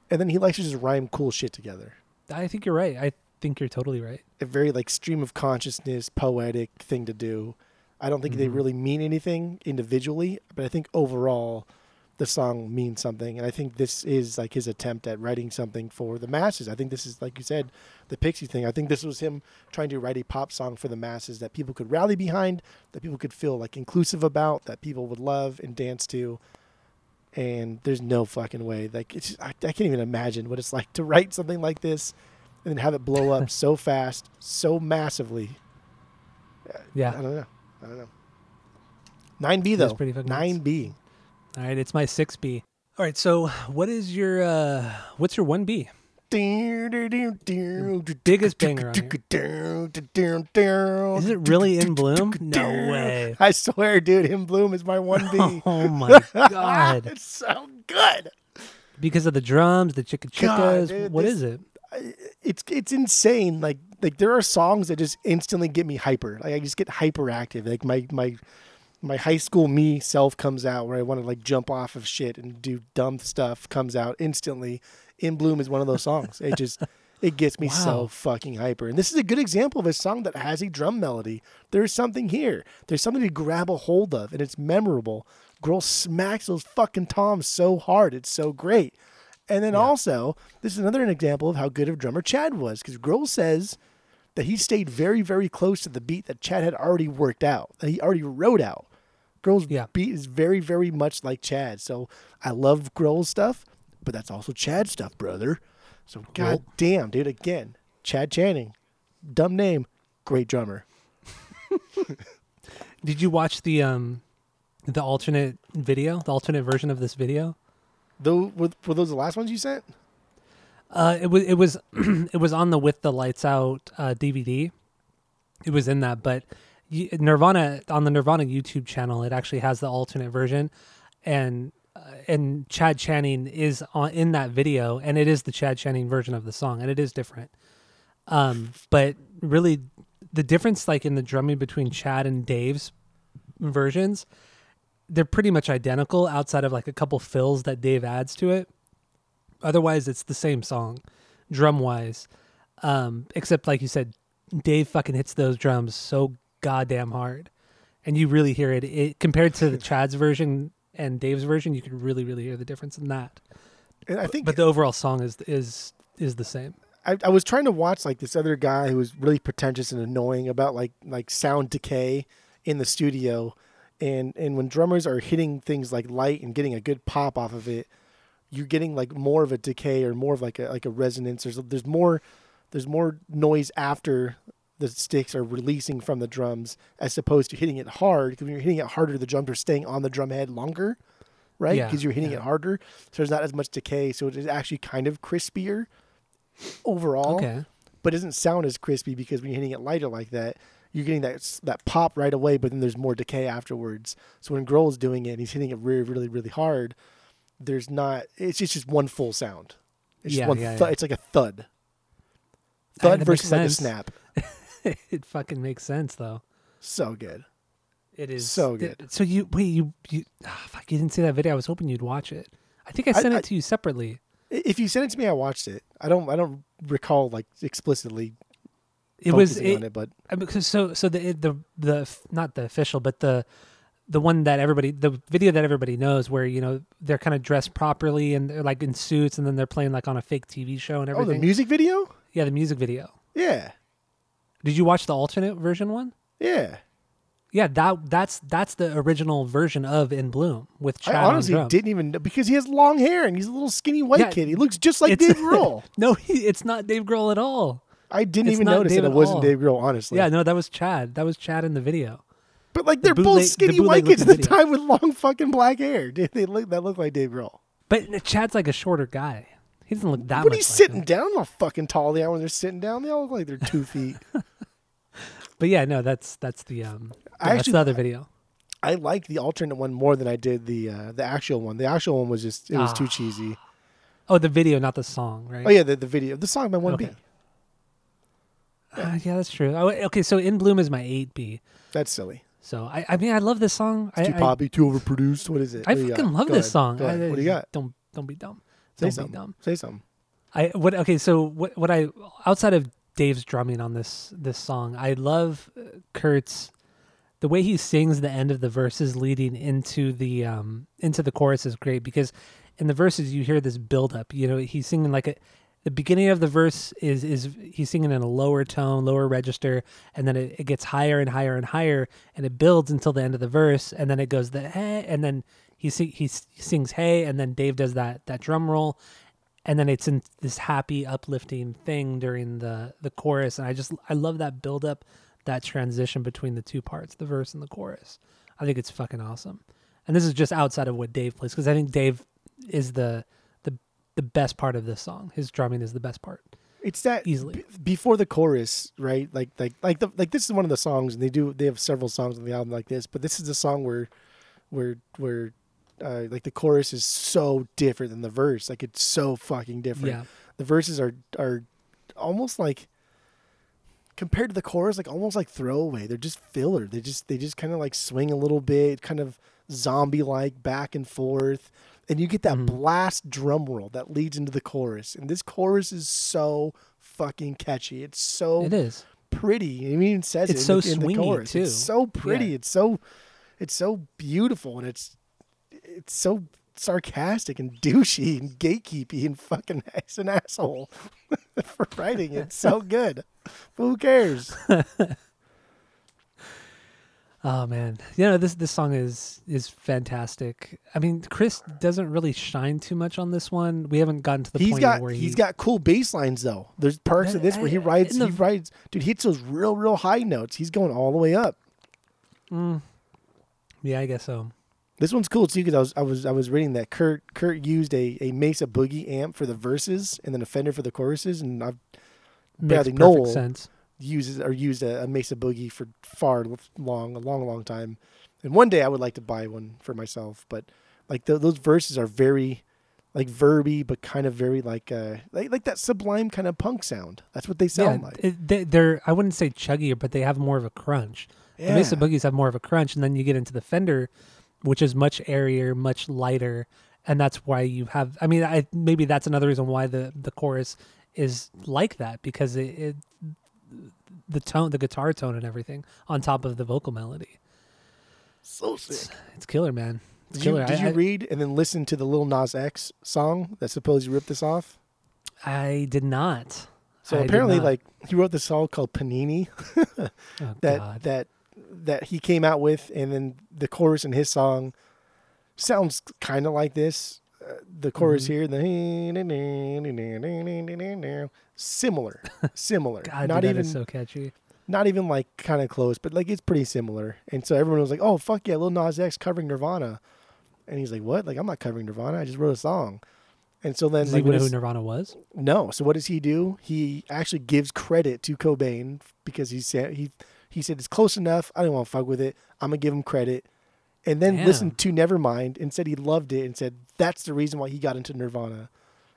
And then he likes to just rhyme cool shit together. I think you're right. I think you're totally right. A very like stream of consciousness, poetic thing to do. I don't think they Mhm. really mean anything individually, but I think overall the song means something. And I think this is like his attempt at writing something for the masses. I think this is like you said, the Pixie thing. I think this was him trying to write a pop song for the masses that people could rally behind, that people could feel like inclusive about, that people would love and dance to. And there's no fucking way. Like it's just, I, I can't even imagine what it's like to write something like this and then have it blow up so fast, so massively. Yeah. I don't know. I don't know. Nine B though. That's pretty fucking Nine B. All right, it's my six B. All right, so what is your uh what's your one B? Biggest banger on Is Is it really in bloom? No way. I swear, dude, In Bloom is my one B. Oh my god! it's so good. Because of the drums, the chicka God, chickas. dude, What this- is it? It's it's insane. Like like there are songs that just instantly get me hyper. Like I just get hyperactive. Like my my my high school me self comes out where I want to like jump off of shit and do dumb stuff comes out instantly. In Bloom is one of those songs. It just it gets me so fucking hyper. And this is a good example of a song that has a drum melody. There's something here. There's something to grab a hold of and it's memorable. Girl smacks those fucking toms so hard. It's so great. And then also, this is another example of how good of drummer Chad was because Grohl says that he stayed very, very close to the beat that Chad had already worked out, that he already wrote out. Grohl's Yeah. beat is very, very much like Chad. So I love Grohl's stuff, but that's also Chad stuff, brother. So god damn, dude, again, Chad Channing, dumb name, great drummer. Did you watch the um the alternate video, the alternate version of this video? Though were, those the last ones you sent? Uh, it was it was it was on the with the lights out uh, DVD. It was in that, but y- Nirvana on the Nirvana YouTube channel, it actually has the alternate version, and uh, and Chad Channing is on in that video, and it is the Chad Channing version of the song, and it is different. Um, but really, the difference, like in the drumming between Chad and Dave's versions, they're pretty much identical, outside of like a couple fills that Dave adds to it. Otherwise, it's the same song, drum wise. Um, except like you said, Dave fucking hits those drums so goddamn hard, and you really hear it. It compared to the Chad's version and Dave's version, you can really, really hear the difference in that. And I think But the overall song is is is the same. I, I was trying to watch like this other guy who was really pretentious and annoying about like like sound decay in the studio and and when drummers are hitting things like light and getting a good pop off of it you're getting like more of a decay or more of like a like a resonance there's there's more there's more noise after the sticks are releasing from the drums as opposed to hitting it hard because when you're hitting it harder the drums are staying on the drum head longer right Yeah, because you're hitting yeah. it harder so there's not as much decay so it is actually kind of crispier overall Okay. but it doesn't sound as crispy because when you're hitting it lighter like that, you're getting that that pop right away, but then there's more decay afterwards. So when Grohl is doing it and he's hitting it really, really, really hard, there's not. It's just, just one full sound. It's just Yeah, one. yeah, thu- yeah. It's like a thud. Thud versus like a snap. it fucking makes sense though. So good. It is So good. so you wait, you you ah, fuck, you didn't see that video. I was hoping you'd watch it. I think I I- sent I- it to you separately. If you sent it to me, I watched it. I don't. I don't recall like explicitly It was it, on it, but I mean, so so the the the not the official, but the the one that everybody the video that everybody knows where you know they're kind of dressed properly and they're like in suits and then they're playing like on a fake TV show and everything. oh, the music video. yeah, the music video. Yeah, Did you watch the alternate version one? yeah. Yeah, that that's that's the original version of In Bloom with Chad I honestly didn't even know because he has long hair and he's a little skinny white Yeah, kid. He looks just like Dave Grohl. No, he, it's not Dave Grohl at all. I didn't It's even notice Dave that it wasn't all. Dave Grohl. Honestly, Yeah, no, that was Chad. That was Chad in the video. but like they're bootleg- both the skinny bootleg white kids at the video. time with long fucking black hair. They they look that look like Dave Grohl. But Chad's like a shorter guy. He doesn't look that much he's like sitting him. down, how fucking tall they are when they're sitting down. They all look like they're two feet. But yeah, no, that's that's the um I that's actually- the other video. I like the alternate one more than I did the uh, the actual one. The actual one was just it was too Ah. cheesy. Oh, the video, not the song, right? Oh yeah, the, the video, the song by One B. Uh, yeah, that's true. Oh, okay, so In Bloom is my eight B. That's silly. So I, I mean, I love this song. I, Too I, poppy, too overproduced. What is it? I What fucking love Go this ahead. song. I- What do you got? Don't don't be dumb. Say Don't something. be dumb. Say something. I what okay, so what what I outside of Dave's drumming on this this song, I love uh, Kurt's the way he sings the end of the verses leading into the um into the chorus is great because in the verses you hear this build up. You know, he's singing like a the beginning of the verse is is he's singing in a lower tone, lower register, and then it, it gets higher and higher and higher, and it builds until the end of the verse, and then it goes the hey, and then he sing, he, sings hey, and then Dave does that that drum roll, and then it's in this happy uplifting thing during the the chorus and i just i love that build up that transition between the two parts the verse and the chorus. I think it's fucking awesome. And this is just outside of what dave plays because i think dave is the the best part of this song his drumming is the best part It's that Easily. b- before the chorus, right? Like like like the like this is one of the songs, and they do they have several songs on the album like this, but this is the song where where where uh, like the chorus is so different than the verse. Like it's so fucking different. yeah The verses are are almost like compared to the chorus, like almost like throwaway. They're just filler. They just they just kind of like swing a little bit, kind of zombie like back and forth. And you get that Mhm. blast drum roll that leads into the chorus. And this chorus is so fucking catchy. It's so it is pretty. It even says It's it in so the, in the swingy, chorus. too. It's so pretty. Yeah. It's so it's so beautiful and it's it's so sarcastic and douchey and gatekeepy and fucking he's an asshole for writing it. It's so good. Who cares? Oh man you know this this song is is fantastic i mean chris doesn't really shine too much on this one we haven't gotten to the he's point got where he, he's got cool bass lines though. There's parts of this where he Uh, writes the- he writes dude he hits those real real high notes. He's going all the way up. Mm. yeah i guess so This one's cool too because I was I was I was reading that Kurt Kurt used a, a Mesa Boogie amp for the verses and then a Fender for the choruses, and I've perfect Noel sense uses or used a, a Mesa Boogie for far long a long long time, and one day I would like to buy one for myself. But like th those verses are very like verby, but kind of very like uh like like that sublime kind of punk sound. That's what they sound yeah, like. it, they, they're I wouldn't say chuggier, but they have more of a crunch. The Mesa Boogies have more of a crunch, and then you get into the Fender, which is much airier, much lighter, and that's why you have. I mean, I maybe that's another reason why the the chorus is like that because it, it the tone, the guitar tone, and everything on top of the vocal melody. So It's, sick. it's killer, man. It's Did you, killer. did I, you I- read and then listen to the Lil Nas X song that supposedly ripped this off? I did not. So I apparently, like he wrote this song called Panini oh, that God. that that he came out with, and then the chorus in his song sounds kind of like this. The chorus Mhm. here, the similar, similar. God, not dude, even so catchy. not even like kind of close, but like it's pretty similar. And so everyone was like, "Oh fuck yeah, Lil Nas X covering Nirvana," and he's like, "What? Like I'm not covering Nirvana. I just wrote a song." And so then Does like he know who is- Nirvana was? no. So what does he do? He actually gives credit to Cobain because he said he He said it's close enough. I don't want to fuck with it. I'm gonna give him credit. And then Damn. listened to Nevermind and said he loved it and said that's the reason why he got into Nirvana.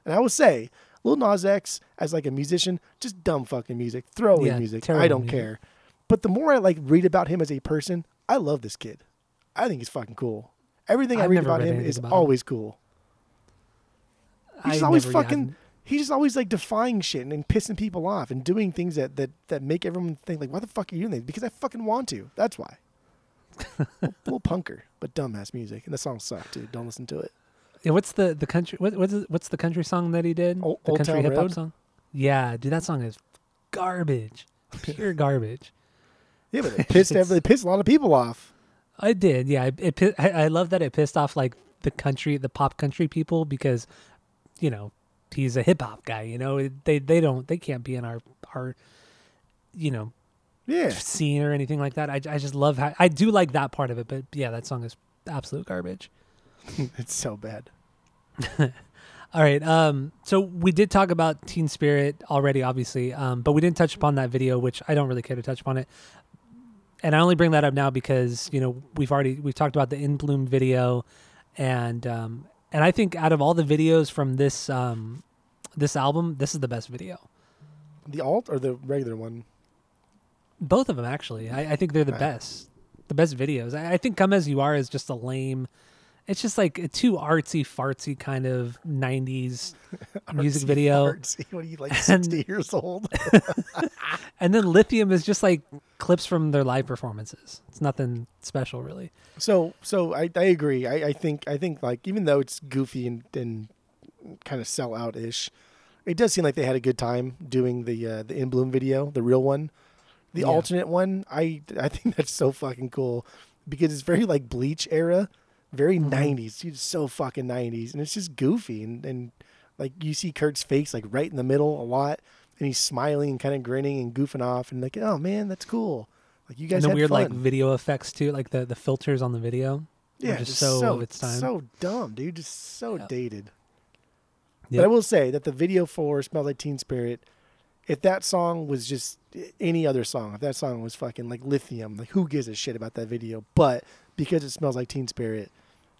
And I will say, Lil Nas X as like a musician, just dumb fucking music, throwaway Yeah, music. I don't music. care. But the more I like read about him as a person, I love this kid. I think he's fucking cool. Everything I I've read about read him is about him. always cool. He's just I always fucking. He's just always like defying shit and, and pissing people off and doing things that, that that make everyone think like, why the fuck are you doing this? Because I fucking want to. That's why. Little, little punker, but dumbass music, and the song sucked, dude. Don't listen to it. Yeah, what's the the country? What, what's the- what's the country song that he did? Old- the Old country hip hop song. Yeah, dude, that song is garbage, pure garbage. Yeah, but it pissed every, it pissed a lot of people off. I did, yeah. It, it I, I love that it pissed off like the country, the pop country people because, you know, he's a hip hop guy. You know, they they don't they can't be in our our, you know, Yeah, scene or anything like that. I I just love how I do like that part of it, but yeah, that song is absolute garbage. it's so bad. All right. Um, so we did talk about Teen Spirit already, obviously, um, but we didn't touch upon that video, which I don't really care to touch upon it. And I only bring that up now because you know we've already we've talked about the In Bloom video, and um, and I think out of all the videos from this um, this album, this is the best video. The alt or the regular one? Both of them actually. I, I think they're the Right. best, the best videos. I, I think "Come as You Are" is just a lame. It's just like a too artsy fartsy kind of '90s music video. fartsy. What are you like, And- sixty years old? And then Lithium is just like clips from their live performances. It's nothing special, really. So so I, I agree. I, I think I think like even though it's goofy and, and kind of sell out ish, it does seem like they had a good time doing the uh, the In Bloom video, the real one. The Yeah. alternate one, I I think that's so fucking cool because it's very like Bleach era, very Mhm. 90s. It's so fucking 90s, and it's just goofy and and like you see Kurt's face like right in the middle a lot, and he's smiling and kind of grinning and goofing off, and like oh man, that's cool. Like you guys and the weird fun. like video effects too, like the the filters on the video. Yeah, just just so so its time. so dumb, dude. Just so Yeah. dated. Yep. But I will say that the video for "Smells Like Teen Spirit," if that song was just any other song, if that song was fucking like Lithium, like who gives a shit about that video? But because it smells like Teen Spirit,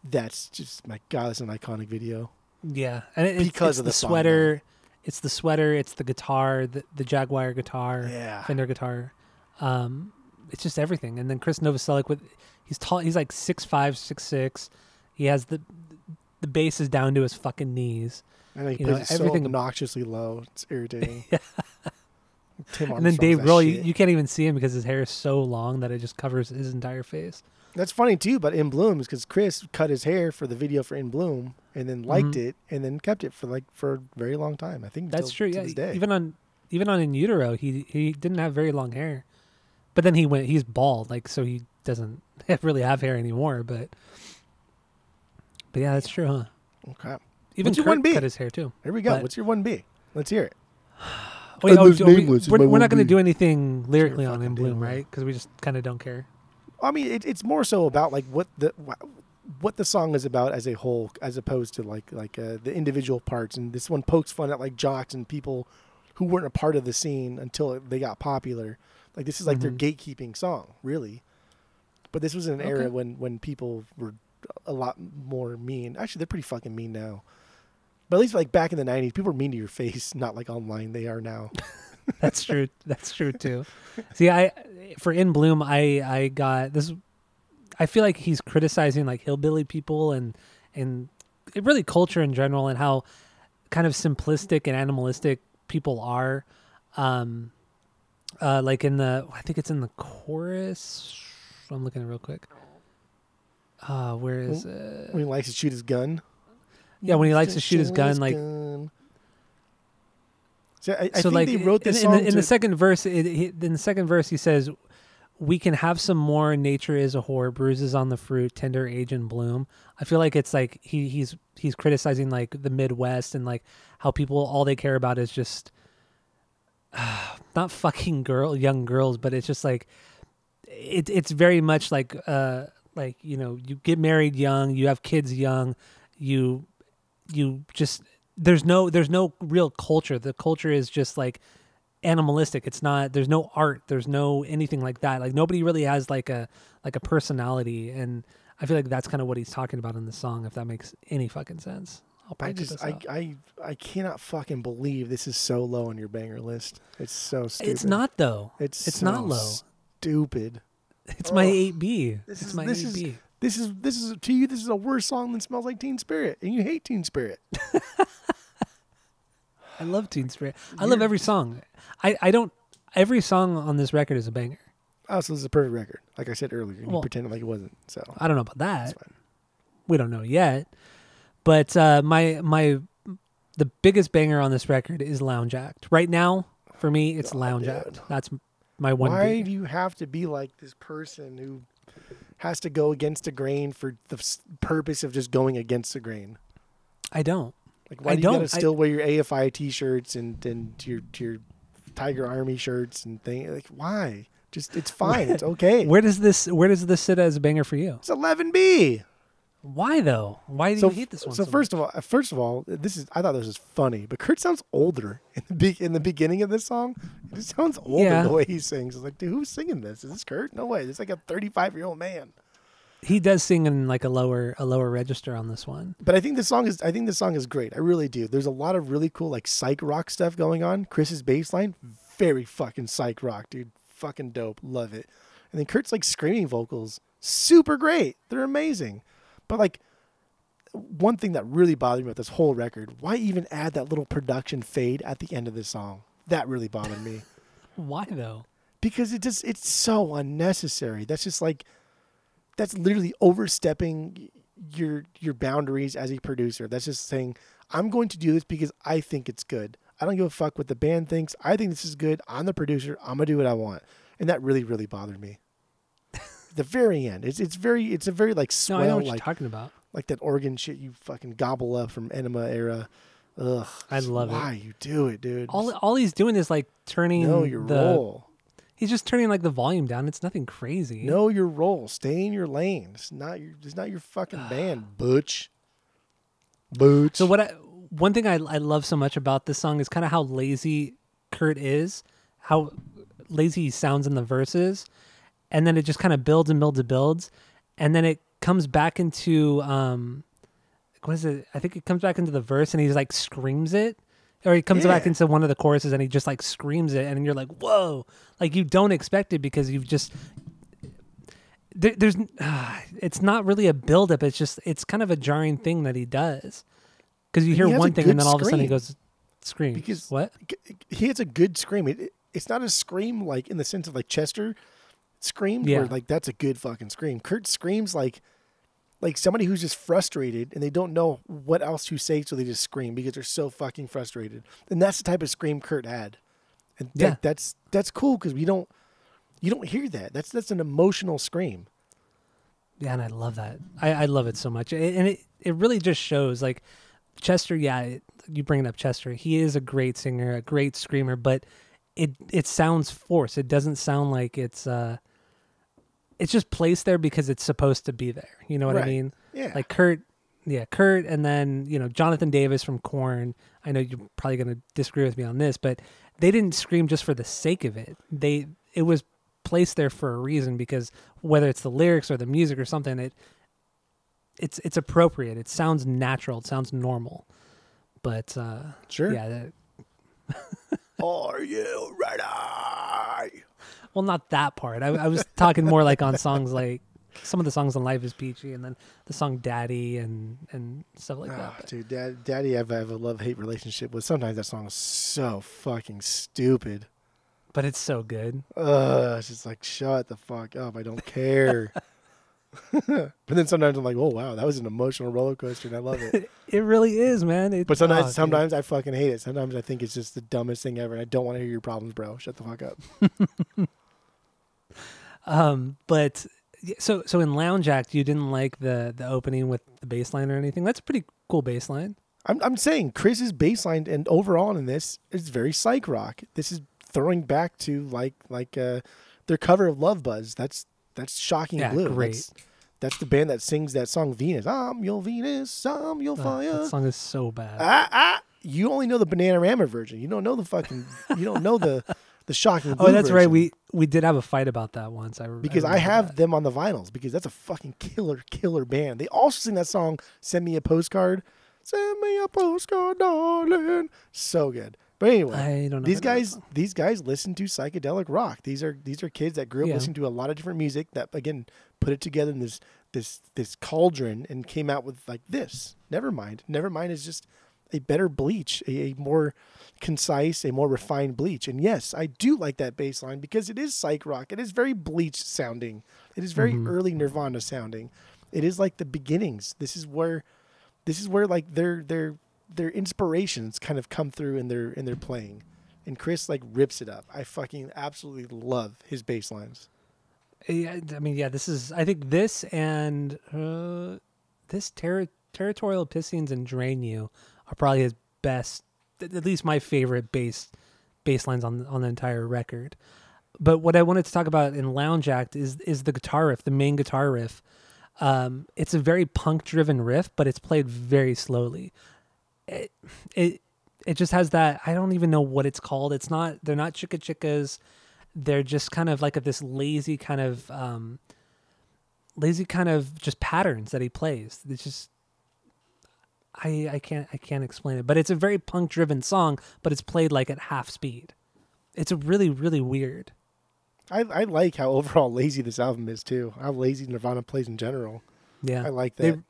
that's just my god, it's an iconic video. Yeah, and it, Because it's of the, the song, sweater. It's the sweater. It's the guitar, the, the Jaguar guitar, Yeah, Fender guitar. Um, it's just everything. And then Chris Novoselic with he's tall. He's like six five, six six. He has the the bass is down to his fucking knees. and he you know, plays so everything- obnoxiously low. It's irritating. Tim and then Dave Grohl, you, you can't even see him because his hair is so long that it just covers his entire face. That's funny too, but In Bloom is because Chris cut his hair for the video for In Bloom and then liked Mhm. it and then kept it for like for a very long time. I think That's till- true. Yeah, even on even on In Utero, he he didn't have very long hair, but then he went he's bald, like so he doesn't really have hair anymore. But but yeah, that's true, huh? okay. Even What's your Kurt one B? cut his hair too. Here we go. But- What's your one B? Let's hear it. Wait, I oh, live do we- nameless is we're, we're not going to do anything lyrically on In Bloom, right. right? Because we just kind of don't care. I mean, it, it's more so about like what the what the song is about as a whole, as opposed to like like uh, the individual parts. And this one pokes fun at like jocks and people who weren't a part of the scene until they got popular. Like this is like their Mhm. gatekeeping song, really. But this was in an era when when people were a lot more mean. Actually, they're pretty fucking mean now. But at least like back in the '90s, people were mean to your face, not like online they are now. That's true. That's true too. See, I for In Bloom, I I got this. I feel like he's criticizing like hillbilly people and and it really culture in general and how kind of simplistic and animalistic people are. Um, uh, like in the I think it's in the chorus. I'm looking real quick. Uh, where is it? when he likes to shoot his gun. Yeah, when he likes to shoot his gun, like So I, I so think like they wrote this in song the, in to- the second verse it, he, in the second verse he says we can have some more. Nature is a whore. Bruises on the fruit tender age and bloom. I feel like it's like he he's he's criticizing like the midwest and like how people all they care about is just not fucking girl young girls but it's just like it, it's very much like uh like you know you get married young you have kids young you you just there's no there's no real culture the culture is just like animalistic. It's not. There's no art. There's no anything like that. Like nobody really has like a like a personality, and I feel like that's kind of what he's talking about in the song. If that makes any fucking sense. I'll I just I. I I cannot fucking believe this is so low on your banger list. It's so stupid. It's not though. It's it's so not low. Stupid. It's my eight B. This It's is my eight B. this is this is to you. This is a worse song than "Smells Like Teen Spirit," and you hate Teen Spirit. I love Teen Spirit. I love every song. I I don't. Every song on this record is a banger. Oh, so this is a perfect record. Like I said earlier, you Well- pretended like it wasn't. So I don't know about that. we don't know yet. But uh, my my the biggest banger on this record is Lounge Act. Right now, for me, it's Oh, Lounge dude. Act. That's my one. Why B. do you have to be like this person who has to go against the grain for the purpose of just going against the grain? I don't. Like, why I do you gotta don't. I- still wear your AFI T-shirts and and your your Tiger Army shirts and things? Like, why? Just it's fine. it's okay. Where does this Where does this sit as a banger for you? It's 11B. Why though? Why do So you hate this one? So so first of all, first of all, this is I thought this was funny, but Kurt sounds older in the be- in the beginning of this song. It just sounds older Yeah. the way he sings. It's like, dude, who's singing this? Is this Kurt? No way. It's like a 35 year old man. he does sing in like a lower a lower register on this one. But I think this song is I think this song is great. I really do. There's a lot of really cool like psych rock stuff going on. Chris's bass line, very fucking psych rock, dude. Fucking dope. Love it. And then Kurt's like screaming vocals, super great. They're amazing. But like one thing that really bothered me about this whole record, why even add that little production fade at the end of this song? That really bothered me. Why though? because it just it's so unnecessary. That's just like that's literally overstepping your your boundaries as a producer. That's just saying I'm going to do this because I think it's good. I don't give a fuck what the band thinks. I think this is good. I'm the producer. I'm gonna do what I want, and that really really bothered me. The very end, it's it's very it's a very like No, swell I know what you're like talking about. like that organ shit you fucking gobble up from Enema era. Ugh, I love it. Why you do it, dude? All all he's doing is like turning know your the. role. He's just turning like the volume down. It's nothing crazy. Know your role. Stay in your lane. It's not your. It's not your fucking band, Butch. Butch. So what I one thing I I love so much about this song is kind of how lazy Kurt is, how lazy he sounds in the verses, and then it just kind of builds and builds and builds, and then it comes back into um, what is it? I think it comes back into the verse and he's like screams it, or he comes back into one of the choruses and he just like screams it, and you're like, whoa! Like you don't expect it because you've just there, there's it's not really a buildup. It's just it's kind of a jarring thing that he does because you hear a one thing and then all of a sudden he goes scream Because- what? he has a good scream. It, it's not a scream like in the sense of like Chester screamed, Yeah. where like that's a good fucking scream. Kurt screams like like somebody who's just frustrated and they don't know what else to say, so they just scream because they're so fucking frustrated. And that's the type of scream Kurt had. And that, Yeah. that's that's cool because we don't you don't hear that. That's that's an emotional scream. Yeah, and I love that. I, I love it so much, and it it really just shows like Chester. Yeah, it, you bringing up Chester. He is a great singer, a great screamer, but it it sounds forced. It doesn't sound like it's uh, it's just placed there because it's supposed to be there. You know what I mean? Yeah. Like Kurt, yeah, Kurt, and then you know Jonathan Davis from Korn. I know you're probably gonna disagree with me on this, but they didn't scream just for the sake of it. They it was placed there for a reason because whether it's the lyrics or the music or something, it it's it's appropriate. It sounds natural. It sounds normal. But uh, sure. yeah, that, Are you ready? Well, not that part. I, I was talking more like on songs like some of the songs on Life is Peachy, and then the song Daddy and and stuff like that. Ah, But- dude, Dad, Daddy, I have, I have a love hate relationship with. Sometimes that song is so fucking stupid. but it's so good. Ugh, it's just like shut the fuck up. I don't care. but then sometimes I'm like, oh wow, that was an emotional roller coaster, and I love it. It really is, man. It, But sometimes, oh, dude. sometimes I fucking hate it. Sometimes I think it's just the dumbest thing ever, and I don't want to hear your problems, bro. Shut the fuck up. Um, but so so in Lounge Act, you didn't like the the opening with the bass line or anything. That's a pretty cool bass line. I'm I'm saying Chris's bass line and overall in this is very psych rock. This is throwing back to like like uh their cover of Love Buzz. That's that's shocking Yeah, blue. great. That's, that's the band that sings that song Venus. I'm your Venus, I'm your Oh, fire. that song is so bad. ah, ah. you only know the Bananarama version. You don't know the fucking. You don't know the the shocking. Oh, that's right. We we did have a fight about that once. I re- because I, remember have that. them on the vinyls because that's a fucking killer killer band. They also sing that song "Send Me a Postcard." Send me a postcard, darling. So good. But anyway, I don't know. these guys these guys listen to psychedelic rock. These are these are kids that grew up Yeah. listening to a lot of different music that again put it together in this this this cauldron and came out with like this. Never mind. Never mind is just a better bleach, a, a more concise, a more refined bleach. And yes, I do like that bass line because it is psych rock. It is very bleach sounding. It is very Mhm. early Nirvana sounding. It is like the beginnings. This is where this is where like their their their inspirations kind of come through in their in their playing. And Chris like rips it up. I fucking absolutely love his bass lines. Yeah, I mean, yeah. This is. I think this and uh, this ter- territorial pissings and Drain You are probably his best. At least my favorite bass bass lines on on the entire record. But what I wanted to talk about in Lounge Act is is the guitar riff, the main guitar riff. Um, it's a very punk driven riff, but it's played very slowly. It, it it just has that I don't even know what it's called. It's not they're not chicka chickas. They're just kind of like a, this lazy kind of um, lazy kind of just patterns that he plays. It's just I I can't I can't explain it, but it's a very punk driven song, but it's played like at half speed. It's a really really weird. I, I like how overall lazy this album is too. How lazy Nirvana plays in general. Yeah, I like They- that.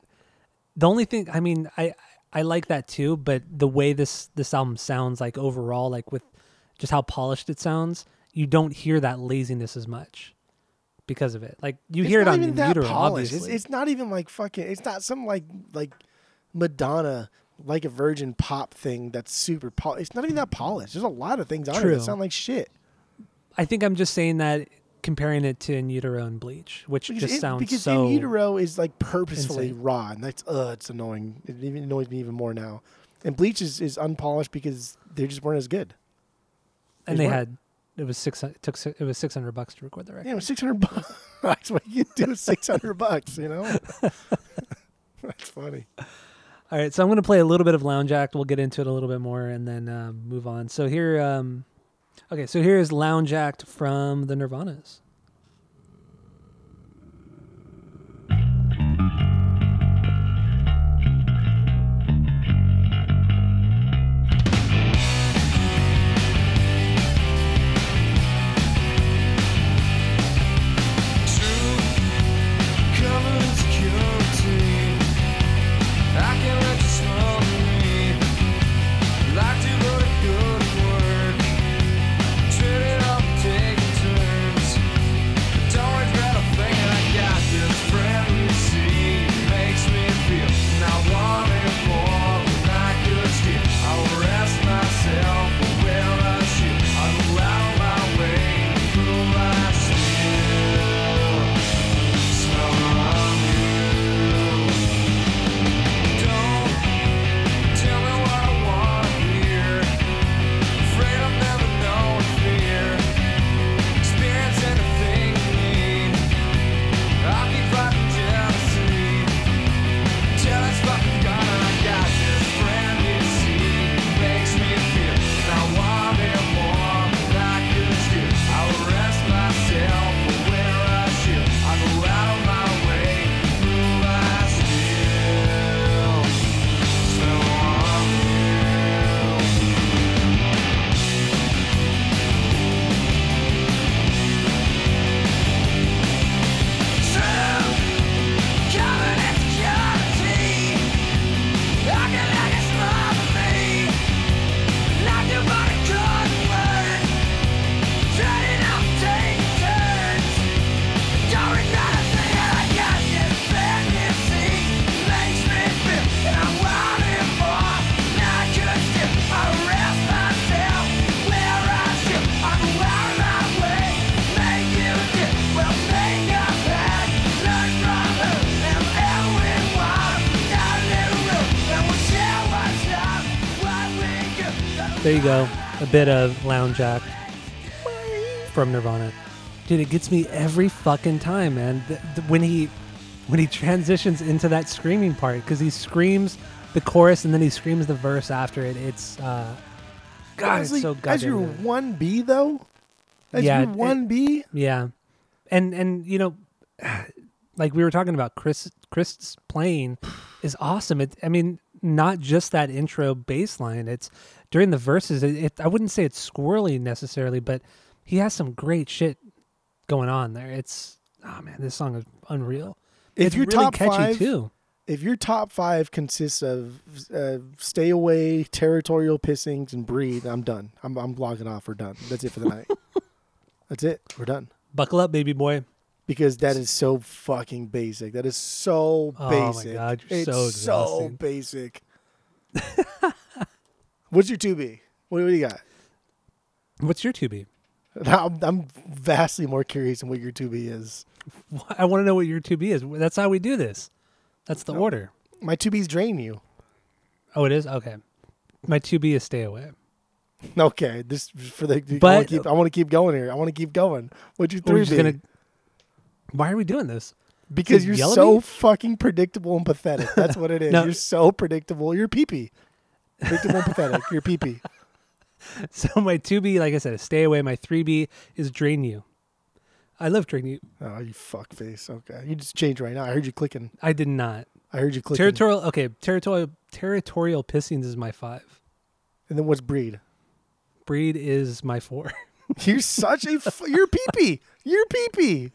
the only thing I mean I I like that too, but the way this this album sounds like overall, like with just how polished it sounds, you don't hear that laziness as much because of it. Like you It's hear it on even In that polished. It's, it's not even like fucking. It's not some like like Madonna like a virgin pop thing that's super polished. It's not even that polished. There's a lot of things on it that sound like shit. I think I'm just saying that comparing it to In Utero and Bleach, which Because, just it- sounds because so. in utero is like purposefully insane. raw, and that's uh, it's annoying. It even annoys me even more now. And Bleach is, is unpolished because they just weren't as good. and They they weren't. had it was six it took it was six hundred bucks to record the record. You know, six hundred bucks. That's what you do. Six hundred bucks. You know, that's funny. All right, so I'm going to play a little bit of Lounge Act. We'll get into it a little bit more and then um, move on. So here, um, okay, so here is Lounge Act from the Nirvanas. There you go, a bit of Lounge Act from Nirvana. Dude, it gets me every fucking time, man. Th- th- when he when he transitions into that screaming part, because he screams the chorus and then he screams the verse after it. It's uh, God, Honestly, it's so as goddamn your one B though, as Yeah, your one B, Yeah, and and you know, like we were talking about, Chris Chris playing is awesome. It, I mean, not just that intro bass line. It's during the verses. It, it I wouldn't say it's squirrely necessarily, but he has some great shit going on there. It's oh man, this song is unreal. If it's your really top catchy five- too. if your top five consists of uh, stay away, territorial pissings, and breathe, I'm done. I'm I'm logging off. We're done. That's it for the night. That's it. We're done. Buckle up, baby boy. Because that is so fucking basic. That is so basic. Oh my. God, you're it's so so basic. What's your two B? What, what do you got? What's your two B? I'm, I'm vastly more curious on what your two B is. I want to know what your two B is. That's how we do this. That's the No. order. My two B's drain you. Oh, it is okay. My two B is stay away. Okay, this for the. I But- I want to keep going here. I want to keep going. What's your We're three B? Why are we doing this? Because you're so fucking predictable and pathetic. That's what it is. No. You're so predictable. You're peepee. Predictable and pathetic. You're peepee. So my two B, like I said, is stay away. My three B is drain you. I love drain you. Oh, you fuck face. Okay, you just changed right now. I heard you clicking. I did not. I heard you clicking. Territorial. Okay, territorial. Territorial pissings is my five. And then what's breed? Breed is my four. You're such a. F- you're peepee. You're peepee.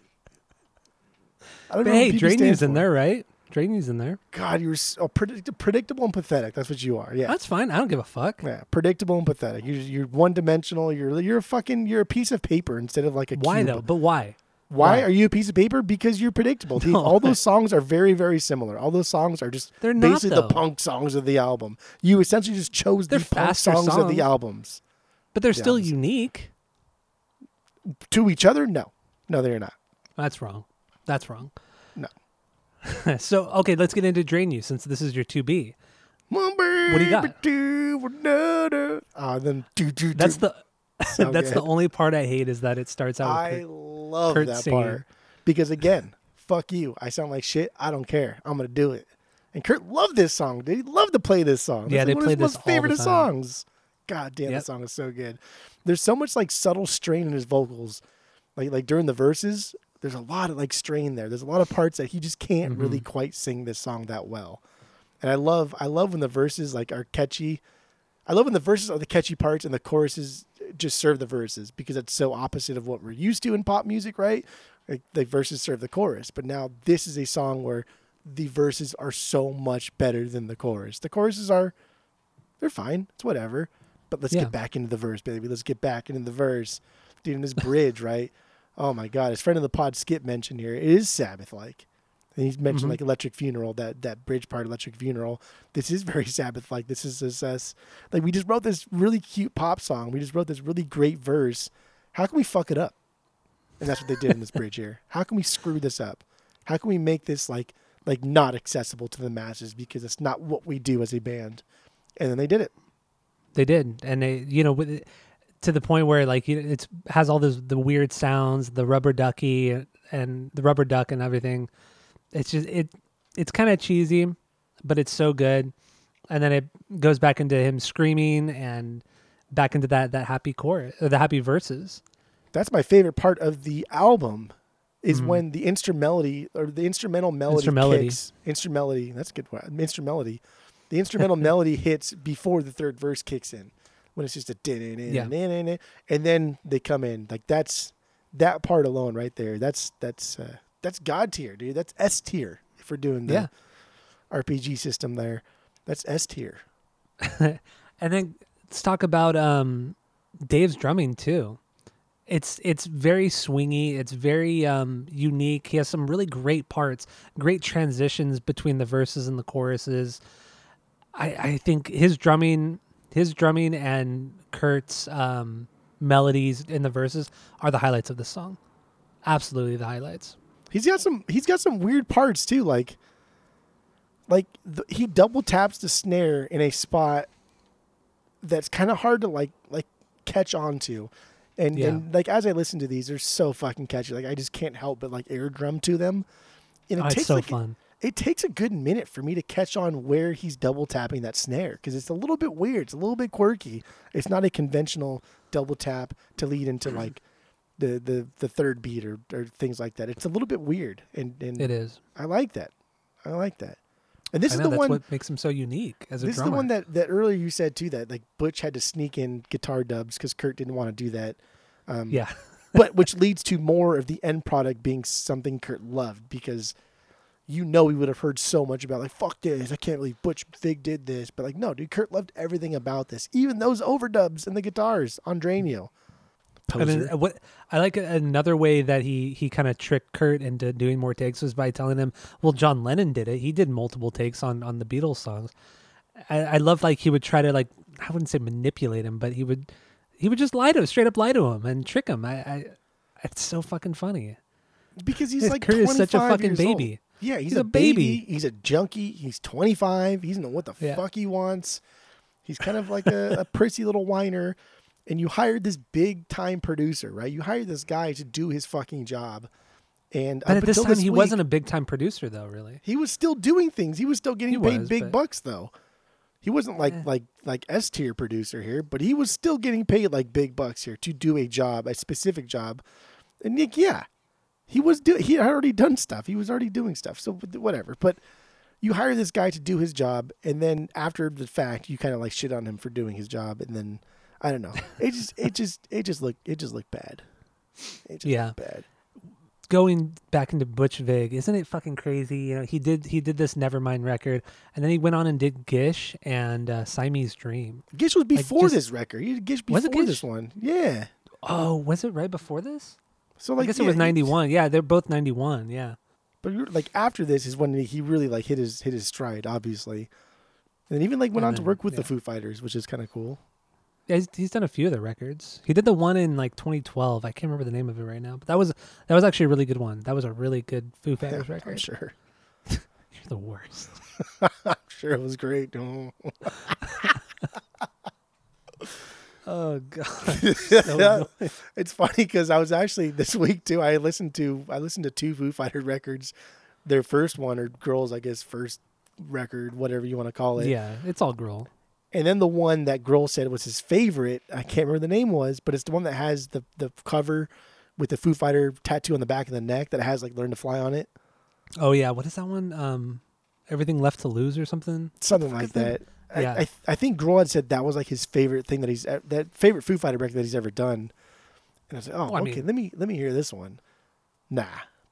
I don't But know hey, what PP drain stands you's in there, right? Drain you's in there. God, you're so predict- predictable and pathetic. That's what you are. Yeah. That's fine. I don't give a fuck. Yeah, predictable and pathetic. You're you're one dimensional. You're you're a fucking you're a piece of paper instead of like a Why cube. though? But why? Why Why? are you a piece of paper? Because you're predictable. No. all those songs are very, very similar. All those songs are just They're not, basically the punk songs of the album. You essentially just chose They're the punk faster songs, of the albums. But they're Yeah, still it's- unique. To each other? No. No, they're not. That's wrong. That's wrong. No. so okay, let's get into drain you since this is your two B. What do you got? Ah, then do, do, do. That's the So that's the only part I hate is that it starts out. With I Kurt. love Kurt that singing. part because again, fuck you. I sound like shit. I don't care. I'm gonna do it. And Kurt loved this song. Dude, he loved to play this song. Yeah, That's they like one play of his this most favorite time. songs. God damn, Yep. that song is so good. There's so much like subtle strain in his vocals, like like during the verses. There's a lot of like strain there. There's a lot of parts that he just can't Mm-hmm. really quite sing this song that well. And I love I love when the verses like are catchy. I love when the verses are the catchy parts and the choruses just serve the verses because it's so opposite of what we're used to in pop music, right? Like the verses serve the chorus, but now this is a song where the verses are so much better than the chorus. The choruses are they're fine, it's whatever. But let's Yeah. get back into the verse, baby. Let's get back into the verse. Dude, in this bridge, right? Oh my god, his friend of the pod Skip mentioned here. It is Sabbath like. And he's mentioned Mhm. like Electric Funeral, that that bridge part, Electric Funeral. This is very Sabbath like. This is this us. Like we just wrote this really cute pop song. We just wrote this really great verse. How can we fuck it up? And that's what they did in this bridge here. How can we screw this up? How can we make this like like not accessible to the masses because it's not what we do as a band? And then they did it. They did, and they, you know, with it, to the point where like it has all those the weird sounds, the rubber ducky and, and the rubber duck and everything. It's just it, it's kind of cheesy, but it's so good. And then it goes back into him screaming and back into that that happy chorus, or the happy verses. That's my favorite part of the album is Mhm. when the instrumentality or the instrumental melody kicks. Instrumentality. That's a good word. Instrumentality. The instrumental melody hits before the third verse kicks in. When it's just a Yeah. din and then they come in. Like that's that part alone right there. That's that's uh, that's God tier, dude. That's S tier if we're doing the Yeah. RPG system there. That's S tier. And then let's talk about um, Dave's drumming too. It's it's very swingy. It's very um, unique. He has some really great parts, great transitions between the verses and the choruses. I, I think his drumming, his drumming and Kurt's um, melodies in the verses are the highlights of the song. Absolutely the highlights. He's got some. He's got some weird parts too. Like, like the, he double taps the snare in a spot that's kind of hard to like like catch on to. And, Yeah. and like as I listen to these, they're so fucking catchy. Like I just can't help but like air drum to them. And it Oh, it's takes so like fun. It takes a good minute for me to catch on where he's double tapping that snare because it's a little bit weird. It's a little bit quirky. It's not a conventional double tap to lead into like the the, the third beat or, or things like that. It's a little bit weird, and and It is. I like that. I like that. And this is the one. what makes him so unique as a This is the one that, that earlier you said too that like Butch had to sneak in guitar dubs because Kurt didn't want to do that. Um, yeah. but which leads to more of the end product being something Kurt loved because you know we would have heard so much about like fuck this I can't believe Butch Vig did this but like no dude Kurt loved everything about this even those overdubs and the guitars on Drain You. I mean, Poser. Uh, what I like another way that he he kind of tricked Kurt into doing more takes was by telling him, "Well, John Lennon did it. He did multiple takes on on the Beatles songs." I, I love like he would try to like I wouldn't say manipulate him, but he would he would just lie to him, straight up lie to him and trick him. I, I it's so fucking funny. because he's like Kurt is such a 25 fucking years old. Yeah, he's, He's a, a baby. baby. He's a junkie. He's 25. He doesn't know what the Yeah. fuck he wants. He's kind of like a, a prissy little whiner. And you hired this big time producer, right? You hired this guy to do his fucking job. And But up at this time, he week, wasn't a big time producer though. Really, He was still doing things. He was still getting He paid was, big but- bucks, though. He wasn't like Eh. like like S tier producer here, but he was still getting paid like big bucks here to do a job, a specific job. And Nick, yeah, he was do he had already done stuff. He was already doing stuff. So whatever. But you hire this guy to do his job, and then after the fact, you kind of like shit on him for doing his job, and then I don't know. It just it just it just looked it just looked bad. It just Yeah. looked bad. going back into Butch Vig, isn't it fucking crazy? You know, he did he did this Nevermind record, and then he went on and did Gish and uh, Siamese Dream. Gish was before just- this record. He did Gish before Was it Gish? this one. Yeah. Oh, was it right before this? So like I guess yeah, it was ninety one. Yeah, they're both ninety one. Yeah. But like after this is when he really like hit his hit his stride, obviously, and even like went And on to work with the. Foo Fighters, which is kind of cool. Yeah, he's, he's done a few of their records. He did the one in like 2012. I can't remember the name of it right now, but that was that was actually a really good one. That was a really good Foo Fighters I'm record. sure. You're the worst. I'm sure it was great. Oh. Oh god. It's funny because I was actually this week too. I listened to I listened to two Foo Fighter records. Their first one or girls, I guess, first record, whatever you want to call it. yeah, it's all Grohl. And then the one that Grohl said was his favorite. I can't remember the name was, but it's the one that has the the cover with the Foo Fighter tattoo on the back of the neck that has like "Learn to Fly" on it. Oh yeah, what is that one? Um, everything left to lose or something. something like that? that. I, Yeah. I, I think Grohl said that was like his favorite thing that he's that favorite Foo Fighter record that he's ever done. And I was like, oh, Well, I okay, mean- let me let me hear this one. Nah,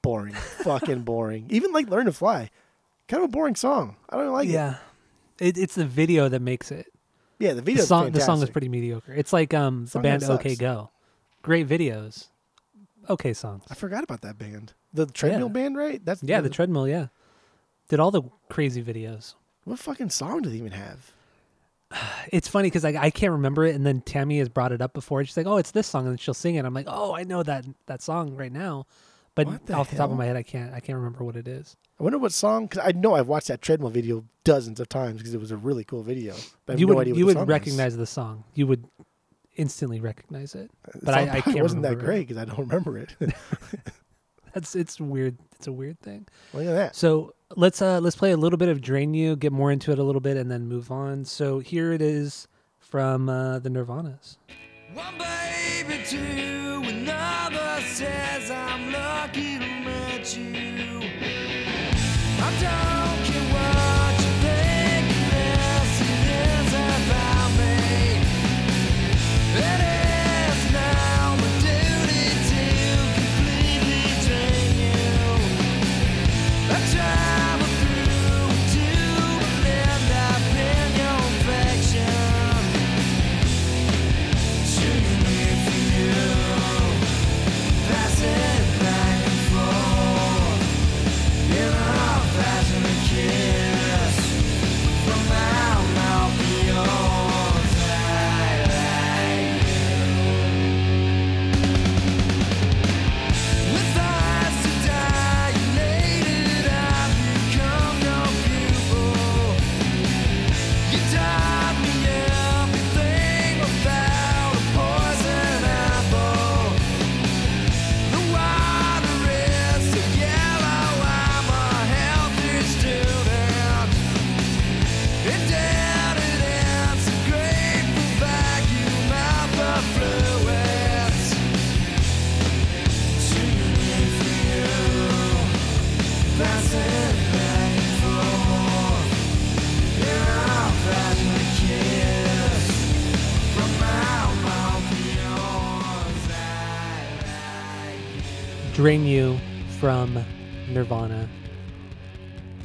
boring, fucking boring. Even like "Learn to Fly," kind of a boring song. I don't like it. yeah, it, it's the video that makes it. Yeah, the The video. song, the song is pretty mediocre. It's like um the Song band OK. Go, great videos, okay songs. I forgot about that band, the treadmill Yeah. band, right? That's Yeah, the treadmill. Yeah, did all the crazy videos. What fucking song do they even have? It's funny because I, I can't remember it, and then Tammy has brought it up before. and She's like, "Oh, it's this song," and she'll sing it. I'm like, "Oh, I know that that song right now," but What the off the top hell? of my head, I can't I can't remember what it is. I wonder what song. Because I know I've watched that treadmill video dozens of times because it was a really cool video. But I have you no would idea what you the would song is. recognize the song. You would instantly recognize it. The but I- I probably can't wasn't that remember it. great because I don't remember it. That's it's weird. It's a weird thing. Look at that. So let's uh let's play a little bit of Drain You, get more into it a little bit, and then move on. So here it is from uh, the Nirvanas. One baby, another says I'm lucky to meet you. I don't Drain You from Nirvana.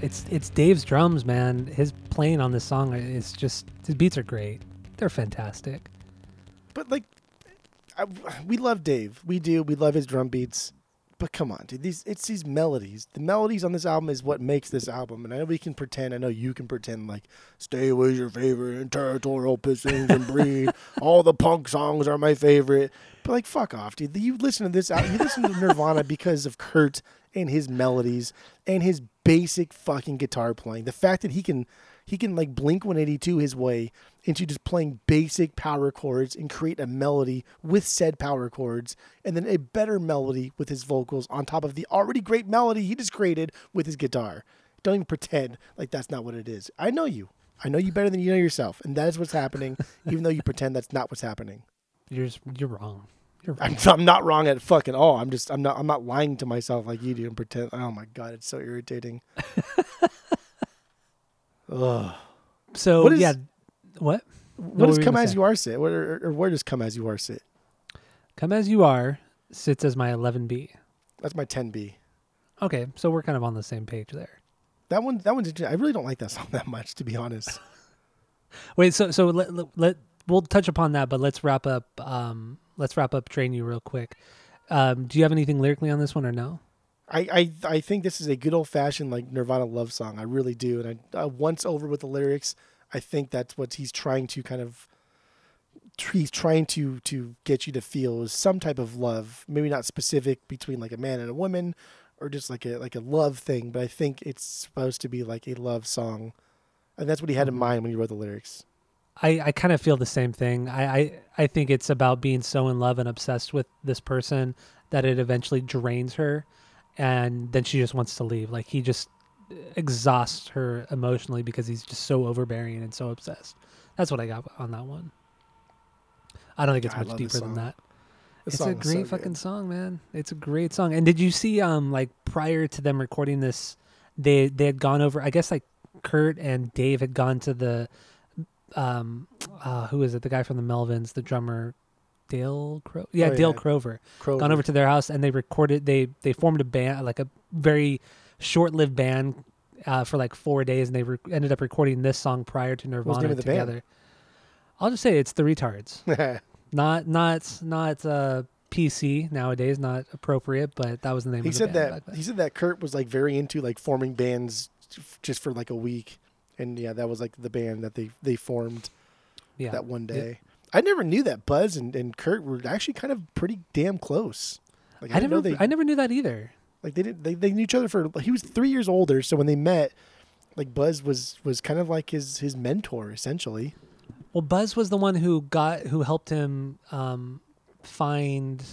It's it's Dave's drums, man. His playing on this song is just his beats are great. They're fantastic. But like, I, we love Dave. We do. We love his drum beats. But come on, dude. These it's these melodies. The melodies on this album is what makes this album. And I know we can pretend. I know you can pretend like "Stay was your favorite," and "Territorial Pissings" and "Breathe." All the punk songs are my favorite. But like, fuck off, dude. You listen to this album. You listen to Nirvana because of Kurt and his melodies and his basic fucking guitar playing. The fact that he can he can like blink 182 his way into just playing basic power chords and create a melody with said power chords and then a better melody with his vocals on top of the already great melody he just created with his guitar. Don't even pretend like that's not what it is. I know you. I know you better than you know yourself, and that is what's happening, even though you pretend that's not what's happening. You're just, you're wrong. You're I'm, I'm not wrong at fucking all. I'm just I'm not I'm not lying to myself like you do and pretend. Oh my god, it's so irritating. Ugh. so What is- yeah. What? What does come as say? you are sit? What or, or where does come as you are sit? Come as you are sits as my 11B. That's my 10B. Okay, so we're kind of on the same page there. That one that one's. I really don't like that song that much to be honest. Wait, so so let, let, let we'll touch upon that, but let's wrap up. Um, let's wrap up Drain You real quick. Um, do you have anything lyrically on this one or no? I, I I think this is a good old fashioned like Nirvana love song. I really do. And I uh, once over with the lyrics, I think that's what he's trying to kind of he's trying to to get you to feel is some type of love. Maybe not specific between like a man and a woman or just like a like a love thing, but I think it's supposed to be like a love song. And that's what he had in mind when he wrote the lyrics. I, I kind of feel the same thing. I, I, I think it's about being so in love and obsessed with this person that it eventually drains her and then she just wants to leave. Like he just exhausts her emotionally because he's just so overbearing and so obsessed. That's what I got on that one. I don't think it's I much deeper than that. This it's a is so great good. fucking song, man. It's a great song. And did you see um like prior to them recording this, they they had gone over I guess like Kurt and Dave had gone to the um uh who is it? The guy from the Melvins, the drummer Dale Cro Yeah, Oh, Dale yeah. Crover. Gone over to their house and they recorded they they formed a band like a very short-lived band uh, for like 4 days and they re- ended up recording this song prior to Nirvana name band? together. I'll just say it's the retards not not not uh PC nowadays, not appropriate, but that was the name he of the said band that he said that Kurt was like very into like forming bands f- just for like a week, and yeah, that was like the band that they they formed yeah. that one day. I never knew that Buzz and, and Kurt were actually kind of pretty damn close. Like I, I didn't never know they I never knew that either. like they didn't they, they knew each other for he was three years older, so when they met, like Buzz was was kind of like his his mentor essentially. Well, Buzz was the one who got who helped him um find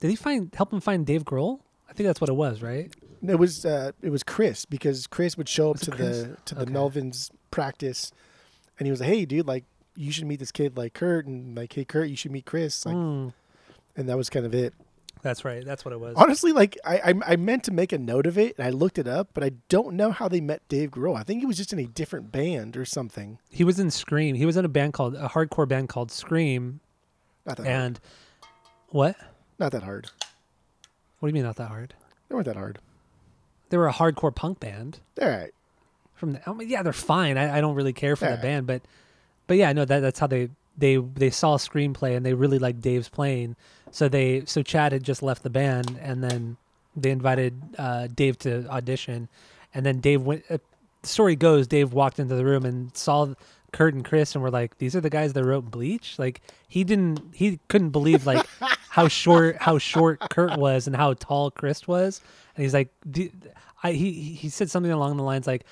Did he find help him find Dave Grohl? I think that's what it was, right? It was uh, it was Chris because Chris would show up to Chris? the to the Okay. Melvins practice, and he was like, "Hey, dude, like you should meet this kid like Kurt, and like, hey, Kurt, you should meet Chris." Like, Mm, and that was kind of it. that's right. That's what it was. Honestly, like I, I I meant to make a note of it, and I looked it up, but I don't know how they met Dave Grohl. I think he was just in a different band or something. He was in Scream. He was in a band called a hardcore band called Scream. Not that hard. And what? Not that hard. What do you mean not that hard? They weren't that hard. They were a hardcore punk band. All right. from the I mean, yeah they're fine I, I don't really care for the Alright. band but but yeah no that that's how they they they saw a Scream play and they really liked Dave's playing so they so Chad had just left the band and then they invited uh, Dave to audition and then Dave went uh, the story goes Dave walked into the room and saw Kurt and Chris and were like these are the guys that wrote Bleach like he didn't he couldn't believe like how short how short Kurt was and how tall Chris was and he's like "D- I, he he said something along the lines like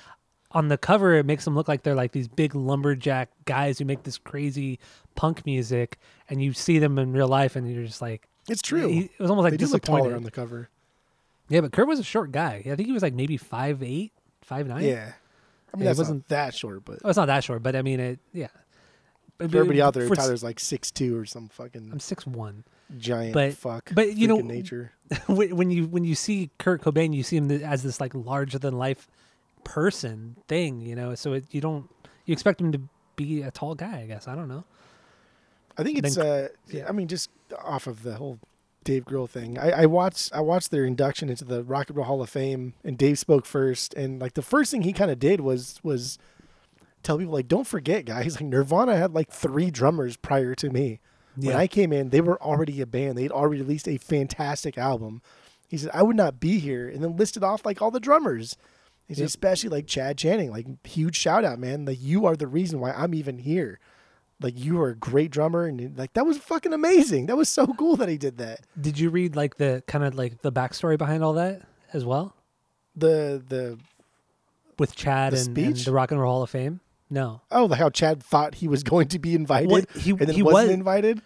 on the cover it makes them look like they're like these big lumberjack guys who make this crazy punk music and you see them in real life and you're just like It's true. he, it was almost like they do look taller disappointed on the cover. yeah but kurt was a short guy i think he was like maybe five eight five nine Yeah. I mean, it wasn't- that short, but oh, it's not that short but i mean it yeah But- for everybody out there, for- Tyler's like six two or some fucking i'm six one giant but- fuck. but you know- nature. when you when you see Kurt Cobain, you see him as this like larger than life person thing, you know. So it, you don't you expect him to be a tall guy, I guess. I don't know. I think it's c- uh yeah. I mean just off of the whole Dave Grohl thing. I, I watched I watched their induction into the Rock and Roll Hall of Fame, and Dave spoke first, and like the first thing he kind of did was was tell people like, don't forget, guys, like Nirvana had like three drummers prior to me. When I came in, they were already a band. They'd already released a fantastic album. He said, I would not be here, and then listed off like all the drummers. He said, Yep. especially like Chad Channing, like huge shout out, man. Like you are the reason why I'm even here. Like you were a great drummer, and like that was fucking amazing. That was so cool that he did that. Did you read like the kind of like the backstory behind all that as well The the with Chad The and, and the Rock and Roll Hall of Fame? No, oh, how Chad thought he was going to be invited, Well, he- and then he wasn't was- invited.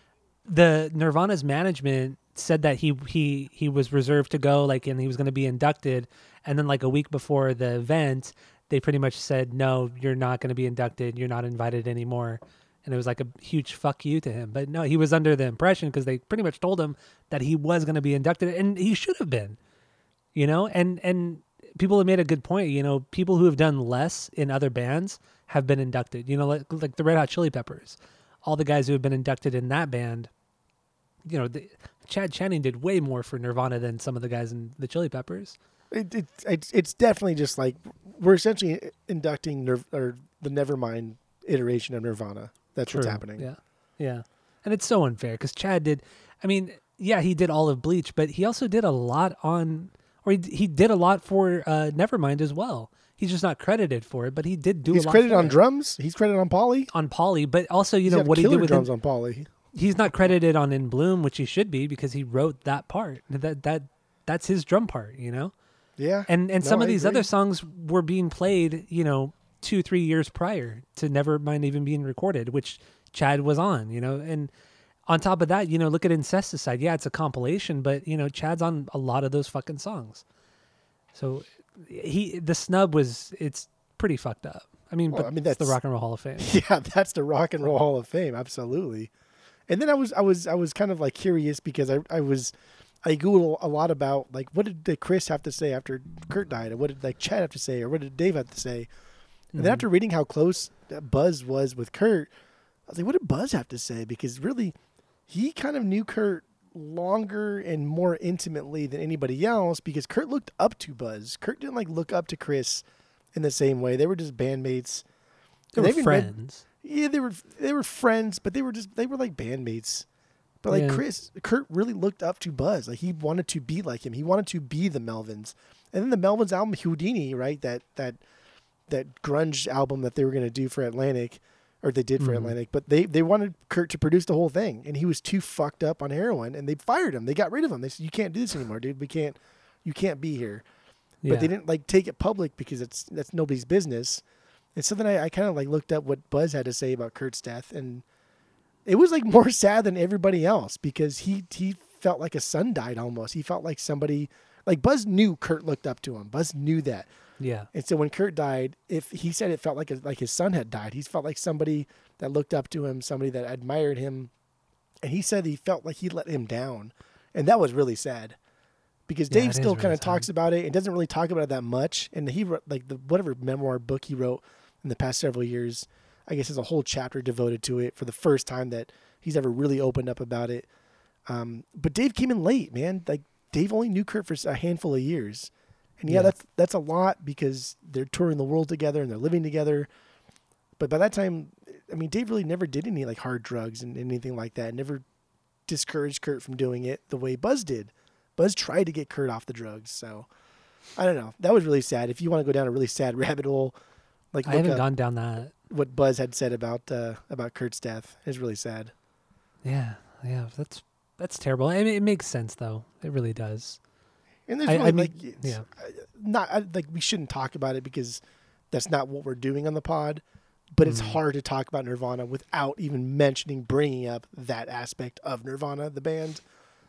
the Nirvana's management said that he he he was reserved to go like and he was going to be inducted and then like a week before the event they pretty much said no you're not going to be inducted you're not invited anymore and it was like a huge fuck you to him. But no he was under the impression because they pretty much told him that he was going to be inducted and he should have been you know? And and people have made a good point you know people who have done less in other bands have been inducted. You know like like the red hot chili peppers all the guys who have been inducted in that band you know the, chad channing did way more for nirvana than some of the guys in the chili peppers. It, it, it's it's definitely just like we're essentially inducting Nir- or the Nevermind iteration of Nirvana. That's what's happening. yeah yeah and it's so unfair because chad did i mean yeah he did all of bleach but he also did a lot on or he, he did a lot for uh nevermind as well he's just not credited for it but he did do He's a lot credited on it. drums. He's credited on Polly. on Polly, but also you He's know what he did with drums In- on Polly. he's not credited on In Bloom, which he should be because he wrote that part. That that that's his drum part, you know. Yeah, And and No, some of I these agree. other songs were being played, you know, two three years prior to Nevermind even being recorded, which Chad was on, you know. And on top of that, you know, look at Incesticide. Yeah, it's a compilation, but you know, Chad's on a lot of those fucking songs. So he the snub was it's pretty fucked up. I mean, Well, but I mean, that's the Rock and Roll Hall of Fame. yeah, that's the Rock and Roll Hall of Fame, absolutely. And then I was I was I was kind of like curious because I I was I Google a lot about like what did Chris have to say after Kurt died, and what did like Chad have to say, or what did Dave have to say. And then after mm-hmm. reading how close that Buzz was with Kurt, I was like, what did Buzz have to say? Because really, he kind of knew Kurt longer and more intimately than anybody else because Kurt looked up to Buzz. Kurt didn't like look up to Chris in the same way. They were just bandmates. They And were friends. yeah, they were they were friends, but they were just they were like bandmates. But like Yeah. Chris, Kurt really looked up to Buzz. Like he wanted to be like him. He wanted to be the Melvins. And then the Melvins album Houdini, right? That that that grunge album that they were gonna do for Atlantic, or they did for Mhm. Atlantic. But they they wanted Kurt to produce the whole thing, and he was too fucked up on heroin, and they fired him. They got rid of him. They said, "You can't do this anymore, dude. We can't. You can't be here." Yeah. but they didn't like take it public because it's that's nobody's business. And so then I, I kind of like looked up what Buzz had to say about Kurt's death, and it was like more sad than everybody else because he he felt like a son died almost. He felt like somebody like Buzz knew Kurt looked up to him. Buzz knew that, Yeah. and so when Kurt died, if he said it felt like a, like his son had died, he felt like somebody that looked up to him, somebody that admired him, and he said he felt like he let him down, and that was really sad because Yeah, Dave still really kind of sad. talks about it and doesn't really talk about it that much. And he wrote like the whatever memoir book he wrote in the past several years, I guess there's a whole chapter devoted to it for the first time that he's ever really opened up about it. Um, but Dave came in late, man. Like Dave only knew Kurt for a handful of years, and yeah, Yeah. that's that's a lot because they're touring the world together and they're living together. But by that time, I mean, Dave really never did any like hard drugs and anything like that. Never discouraged Kurt from doing it the way Buzz did. Buzz tried to get Kurt off the drugs, so I don't know. That was really sad. If you want to go down a really sad rabbit hole, like I haven't gone down that. what Buzz had said about uh, about Kurt's death. is really sad. Yeah, yeah, that's that's terrible. I mean, it makes sense though. It really does. And there's I- really I mean, like yeah. not I, like we shouldn't talk about it because that's not what we're doing on the pod. But it's Mhm. hard to talk about Nirvana without even mentioning bringing up that aspect of Nirvana, the band,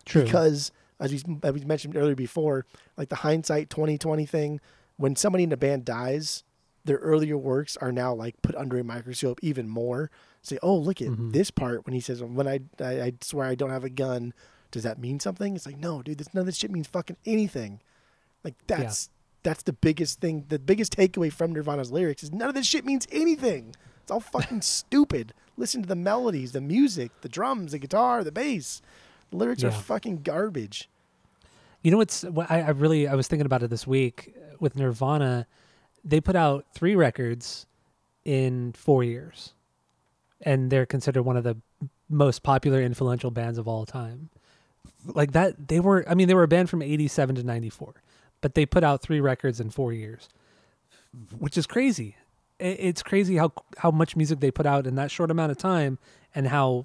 True. because as we, as we mentioned earlier before, like the hindsight 2020 thing, when somebody in a band dies, their earlier works are now like put under a microscope even more. Say, oh, look at Mhm. this part when he says, "When I, I I swear I don't have a gun," does that mean something? It's like, no, dude, this, none of this shit means fucking anything. Like that's that's the biggest thing. The biggest takeaway from Nirvana's lyrics is none of this shit means anything. It's all fucking stupid. Listen to the melodies, the music, the drums, the guitar, the bass. The lyrics are fucking garbage. You know what's what I, I really I was thinking about it this week with Nirvana. They put out three records in four years, and they're considered one of the most popular, influential bands of all time. Like that, they were. I mean, they were a band from '87 to '94, but they put out three records in four years, which is crazy. It's crazy how how much music they put out in that short amount of time, and how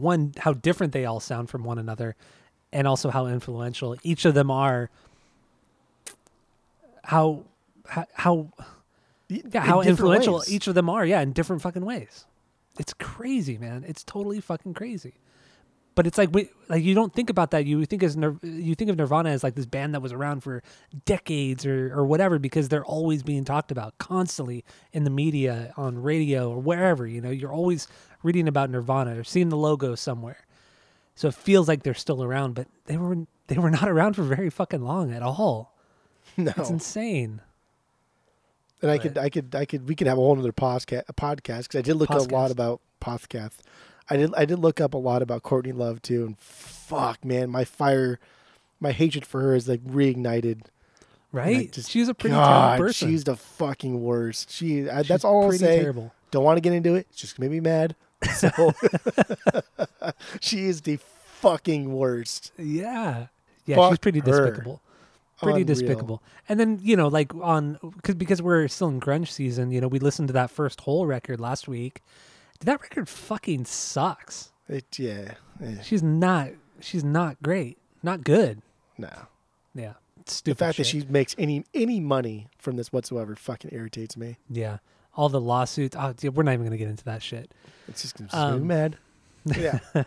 one how different they all sound from one another and also how influential each of them are how how, how yeah, how different influential ways. each of them are yeah in different fucking ways it's crazy man it's totally fucking crazy but it's like we, like you don't think about that. You think as you think of Nirvana as like this band that was around for decades or or whatever because they're always being talked about constantly in the media on radio or wherever you know? You're always reading about Nirvana or seeing the logo somewhere. So it feels like they're still around but they were they were not around for very fucking long at all. No, it's insane. And I could, I could, I could. We could have a whole other podcast, a podcast because I did look a lot about podcast. I did, I did look up a lot about Courtney Love too, and fuck, man, my fire, my hatred for her is like reignited. right just- she's a pretty God, terrible person she's the fucking worst. She, I, that's all I'll say. terrible Don't want to get into it. It's just gonna make me mad. So she is the fucking worst. Yeah. Yeah, Fuck she's pretty her. despicable. Pretty Unreal. despicable. And then, you know, like on cause, because we're still in grunge season, you know, we listened to that first whole record last week. That record fucking sucks. It, yeah, eh, She's not she's not great. Not good. no. Yeah. The Stupid. fact that she makes any any money from this whatsoever fucking irritates me. Yeah. All the lawsuits. Oh, dude, we're not even gonna get into that shit. It's just gonna Um, mad. Yeah. So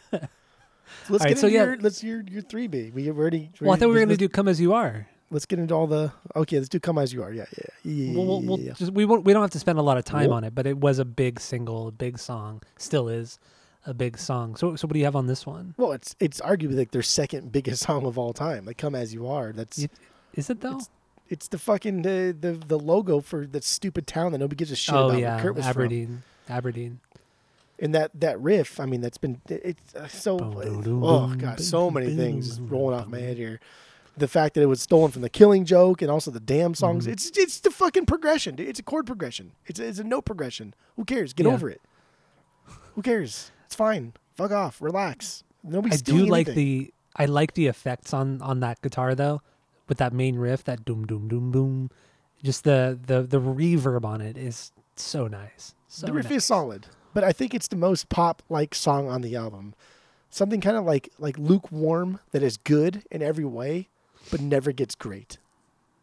let's right, get so into yeah. your let's your your three B. We already. Well, I thought we were gonna do "Come as You Are." Let's get into all the. Okay, let's do "Come as You Are." Yeah, yeah, yeah. We'll, we'll, yeah, just we won't we don't have to spend a lot of time on it, but it was a big single, a big song. Still is a big song. So so what do you have on this one? Well, it's it's arguably like their second biggest song of all time. Like "Come as You Are." That's You- Is it though? It's- it's the fucking the, the the logo for that stupid town that nobody gives a shit oh about. yeah, Kurt was from. Aberdeen. Aberdeen. And that that riff, I mean, that's been it's uh, so. Boom, boom, boom, Oh boom, god, so many things rolling off my head here. The fact that it was stolen from the Killing Joke and also the Damned songs. Mhm. It's it's the fucking progression. dude. It's a chord progression. It's a, it's a note progression. Who cares? Get Yeah. over it. Who cares? It's fine. Fuck off. Relax. Nobody's I do like the I like the effects on on that guitar though, with that main riff, that doom doom doom boom. Just the the the reverb on it is so nice. So the riff nice. is solid, but I think it's the most pop like song on the album. Something kind of like like lukewarm that is good in every way, but never gets great.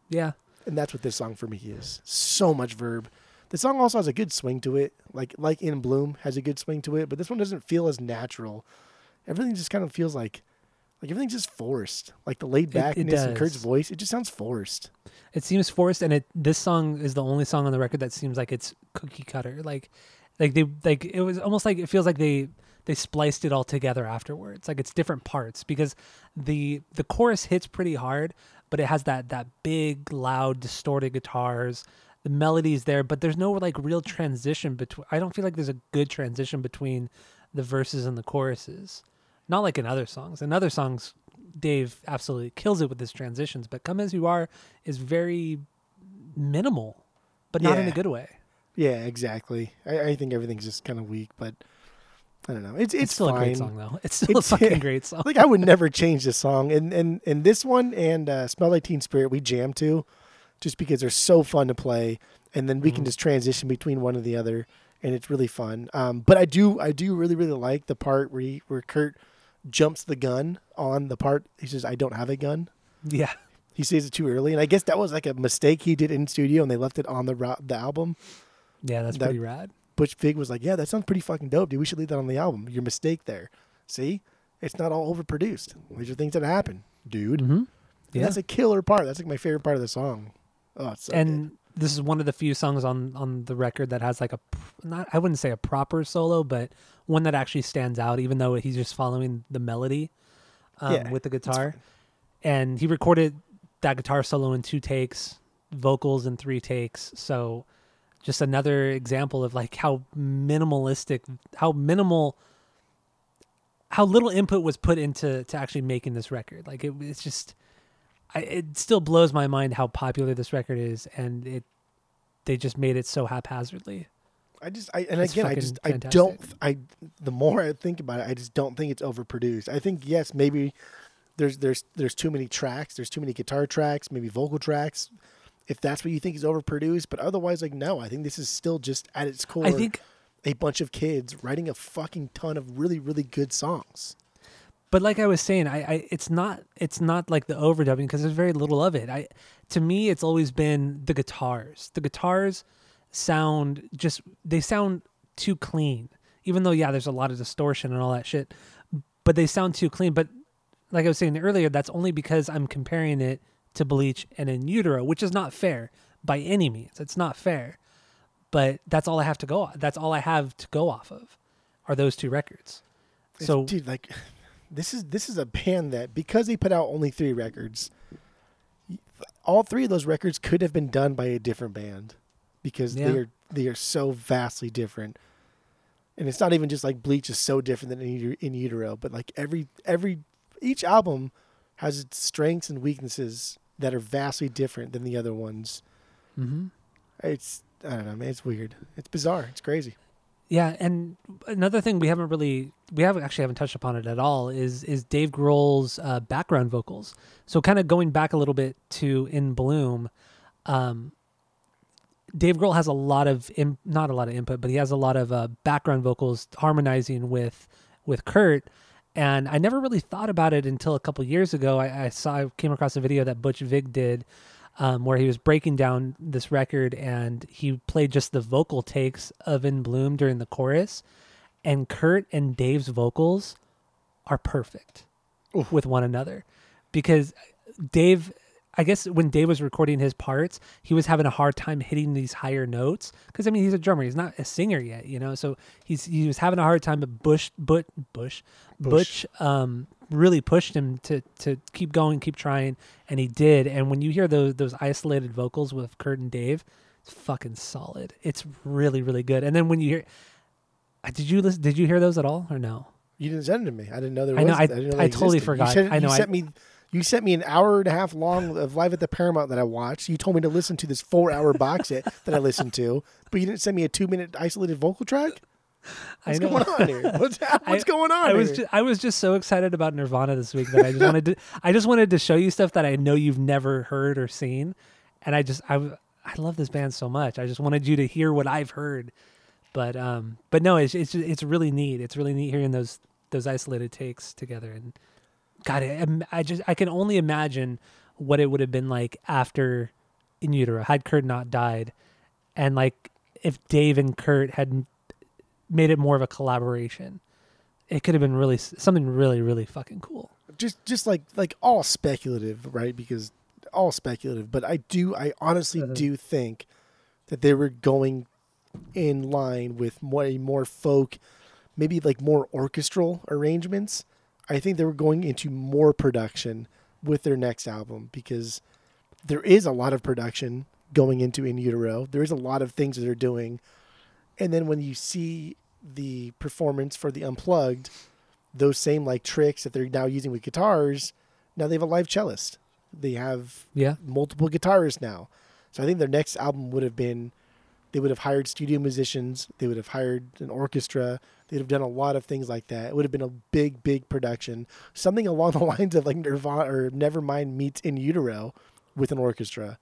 Yeah. And that's what this song for me is. So much verb. The song also has a good swing to it, like like In Bloom has a good swing to it, but this one doesn't feel as natural. Everything just kind of feels like like everything's just forced. Like the laid backness in Kurt's voice, it just sounds forced. It seems forced, and it this song is the only song on the record that seems like it's cookie cutter. Like, like they like it was almost like it feels like they they spliced it all together afterwards. Like it's different parts because the the chorus hits pretty hard, but it has that that big loud distorted guitars. The melody's there, but there's no like real transition between. I don't feel like there's a good transition between the verses and the choruses. Not like in other songs. In other songs, Dave absolutely kills it with his transitions, but "Come as You Are" is very minimal, but not in a good way. Yeah, exactly. I, I think everything's just kind of weak, but I don't know. It's It's, it's, still fine. a great song, though. It's still It's- a fucking great song. like I would never change this song, and and and this one and uh, "Smell Like Teen Spirit" we jam to, just because they're so fun to play, and then we can Mhm. just transition between one or the other, and it's really fun. Um, but I do I do really really like the part where he, where Kurt jumps the gun on the part he says I don't have a gun. Yeah, He says it too early, and I guess that was like a mistake he did in studio, and they left it on the ro- the album. yeah, that's That- pretty rad. Butch Vig was like, "Yeah, that sounds pretty fucking dope, dude. We should leave that on the album. Your mistake there. See, it's not all overproduced. These are things that happen, dude. Mm-hmm. Yeah, That's a killer part. That's like my favorite part of the song. Oh, so and this is one of the few songs on on the record that has like a not I wouldn't say a proper solo, but one that actually stands out, even though he's just following the melody um, Yeah, with the guitar. And he recorded that guitar solo in two takes, vocals in three takes. So just another example of like how minimalistic, how minimal how little input was put into to actually making this record. Like it, it's just, I, it still blows my mind how popular this record is, and it they just made it so haphazardly. I just I and It's again I just I don't I the more I think about it I just don't think it's overproduced. I think yes maybe there's there's there's too many tracks, there's too many guitar tracks, maybe vocal tracks. If that's what you think is overproduced, but otherwise like no, I think this is still just at its core I think, a bunch of kids writing a fucking ton of really really good songs. but like I was saying, I, I it's not it's not like the overdubbing because there's very little of it. I to me, it's always been the guitars. The guitars sound just they sound too clean. Even though yeah, there's a lot of distortion and all that shit, but they sound too clean. But like I was saying earlier, that's only because I'm comparing it to Bleach and In Utero, which is not fair by any means. It's not fair. But that's all I have to go. That's all I have to go off of, are those two records. It's- So dude, like this is this is a band that because they put out only three records, all three of those records could have been done by a different band because Yeah. they are they are so vastly different. And it's not even just like Bleach is so different than in, in Utero, but like every every each album has its strengths and weaknesses that are vastly different than the other ones. mhm. It's I don't know, man. It's weird. It's bizarre. It's crazy. Yeah, and another thing we haven't really we haven't actually haven't touched upon it at all is is Dave Grohl's uh, background vocals. So kind of going back a little bit to In Bloom, um, Dave Grohl has a lot of in, not a lot of input, but he has a lot of uh, background vocals harmonizing with with Kurt. And I never really thought about it until a couple years ago. I, I saw I came across a video that Butch Vig did um, where he was breaking down this record and he played just the vocal takes of In Bloom during the chorus. And Kurt and Dave's vocals are perfect with one another because Dave, I guess when Dave was recording his parts, he was having a hard time hitting these higher notes because I mean he's a drummer, he's not a singer yet, you know. So he's he was having a hard time, but Bush, but Bush, Butch, um, really pushed him to to keep going, keep trying, and he did. And when you hear those those isolated vocals with Kurt and Dave, it's fucking solid. It's really really good. And then when you hear, uh, did you listen? Did you hear those at all or no? You didn't send them to me. I didn't know there I was. know, I- didn't know I totally forgot. You sent, I know, You I- sent me. You sent me an hour and a half long of live at the Paramount that I watched. You told me to listen to this four-hour box set that I listened to, but you didn't send me a two-minute isolated vocal track. What's going on here? What's, what's going on I was here? just, I was just so excited about Nirvana this week that I just wanted to I just wanted to show you stuff that I know you've never heard or seen, and I just I I love this band so much. I just wanted you to hear what I've heard, but um but no, it's it's it's really neat. It's really neat hearing those those isolated takes together, and God, I, I just I can only imagine what it would have been like after In Utero had Kurt not died, and like if Dave and Kurt had made it more of a collaboration it could have been really something really really fucking cool just just like like all speculative, right? Because all speculative, but I do I honestly Uh-huh. do think that they were going in line with more a more folk, maybe like more orchestral arrangements. I think they were going into more production with their next album because there is a lot of production going into In Utero. There is a lot of things that they're doing. And then when you see the performance for the unplugged, those same like tricks that they're now using with guitars, now they have a live cellist. They have yeah multiple guitarists now. So I think their next album would have been they would have hired studio musicians, they would have hired an orchestra, they'd have done a lot of things like that. It would have been a big, big production. Something along the lines of like Nirvana or Nevermind meets In Utero with an orchestra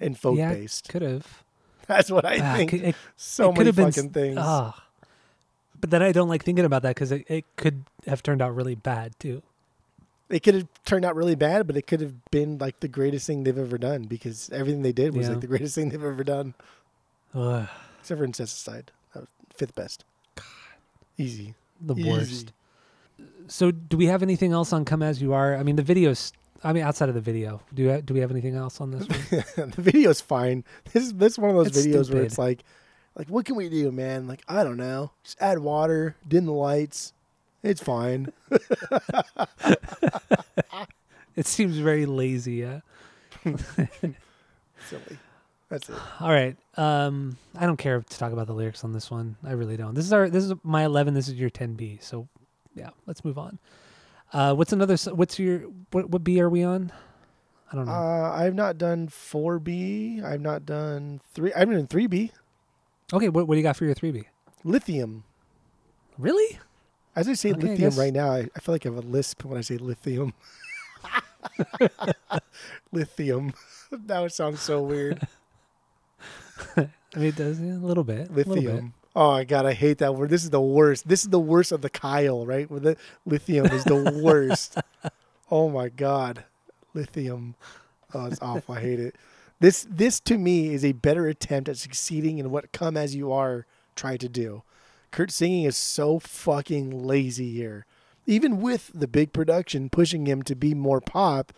and folk yeah based. could have That's what I Ah, think. it, so it many been fucking s- things. ah. but then i don't like thinking about that because it, it could have turned out really bad too it could have turned out really bad, but it could have been like the greatest thing they've ever done because everything they did was Yeah. like the greatest thing they've ever done, Ugh, except for Incesticide, that was fifth best. Easy. the Easy. worst so do we have anything else on come as you are i mean the videos i mean outside of the video do you, do we have anything else on this one the video's fine. This is this is one of those It's videos where it's like, like what can we do, man? Like I don't know, just add water, dim the lights. It's fine. it seems very lazy yeah Silly. That's it. All right. Um, I don't care to talk about the lyrics on this one. I really don't. This is our this is my 11. This is your 10B. So yeah. Let's move on. Uh, what's another? What's your what? What B are we on? I don't know. Uh, I've not done four B. I've not done three. I've done three B. okay, what what do you got for your three B? Lithium. Really? As I say Okay, I lithium guess- right now, I, I feel like I have a lisp when I say lithium. lithium. that would sound so weird. I mean, it does yeah, a little bit. a little bit. Lithium. Oh my god, I hate that word. This is the worst. This is the worst of the Kyle, right? Where the lithium is the worst. oh my god, lithium. Oh, it's awful. I hate it. This this to me is a better attempt at succeeding in what "Come as You Are" tried to do. Kurt singing is so fucking lazy here. Even with the big production pushing him to be more pop,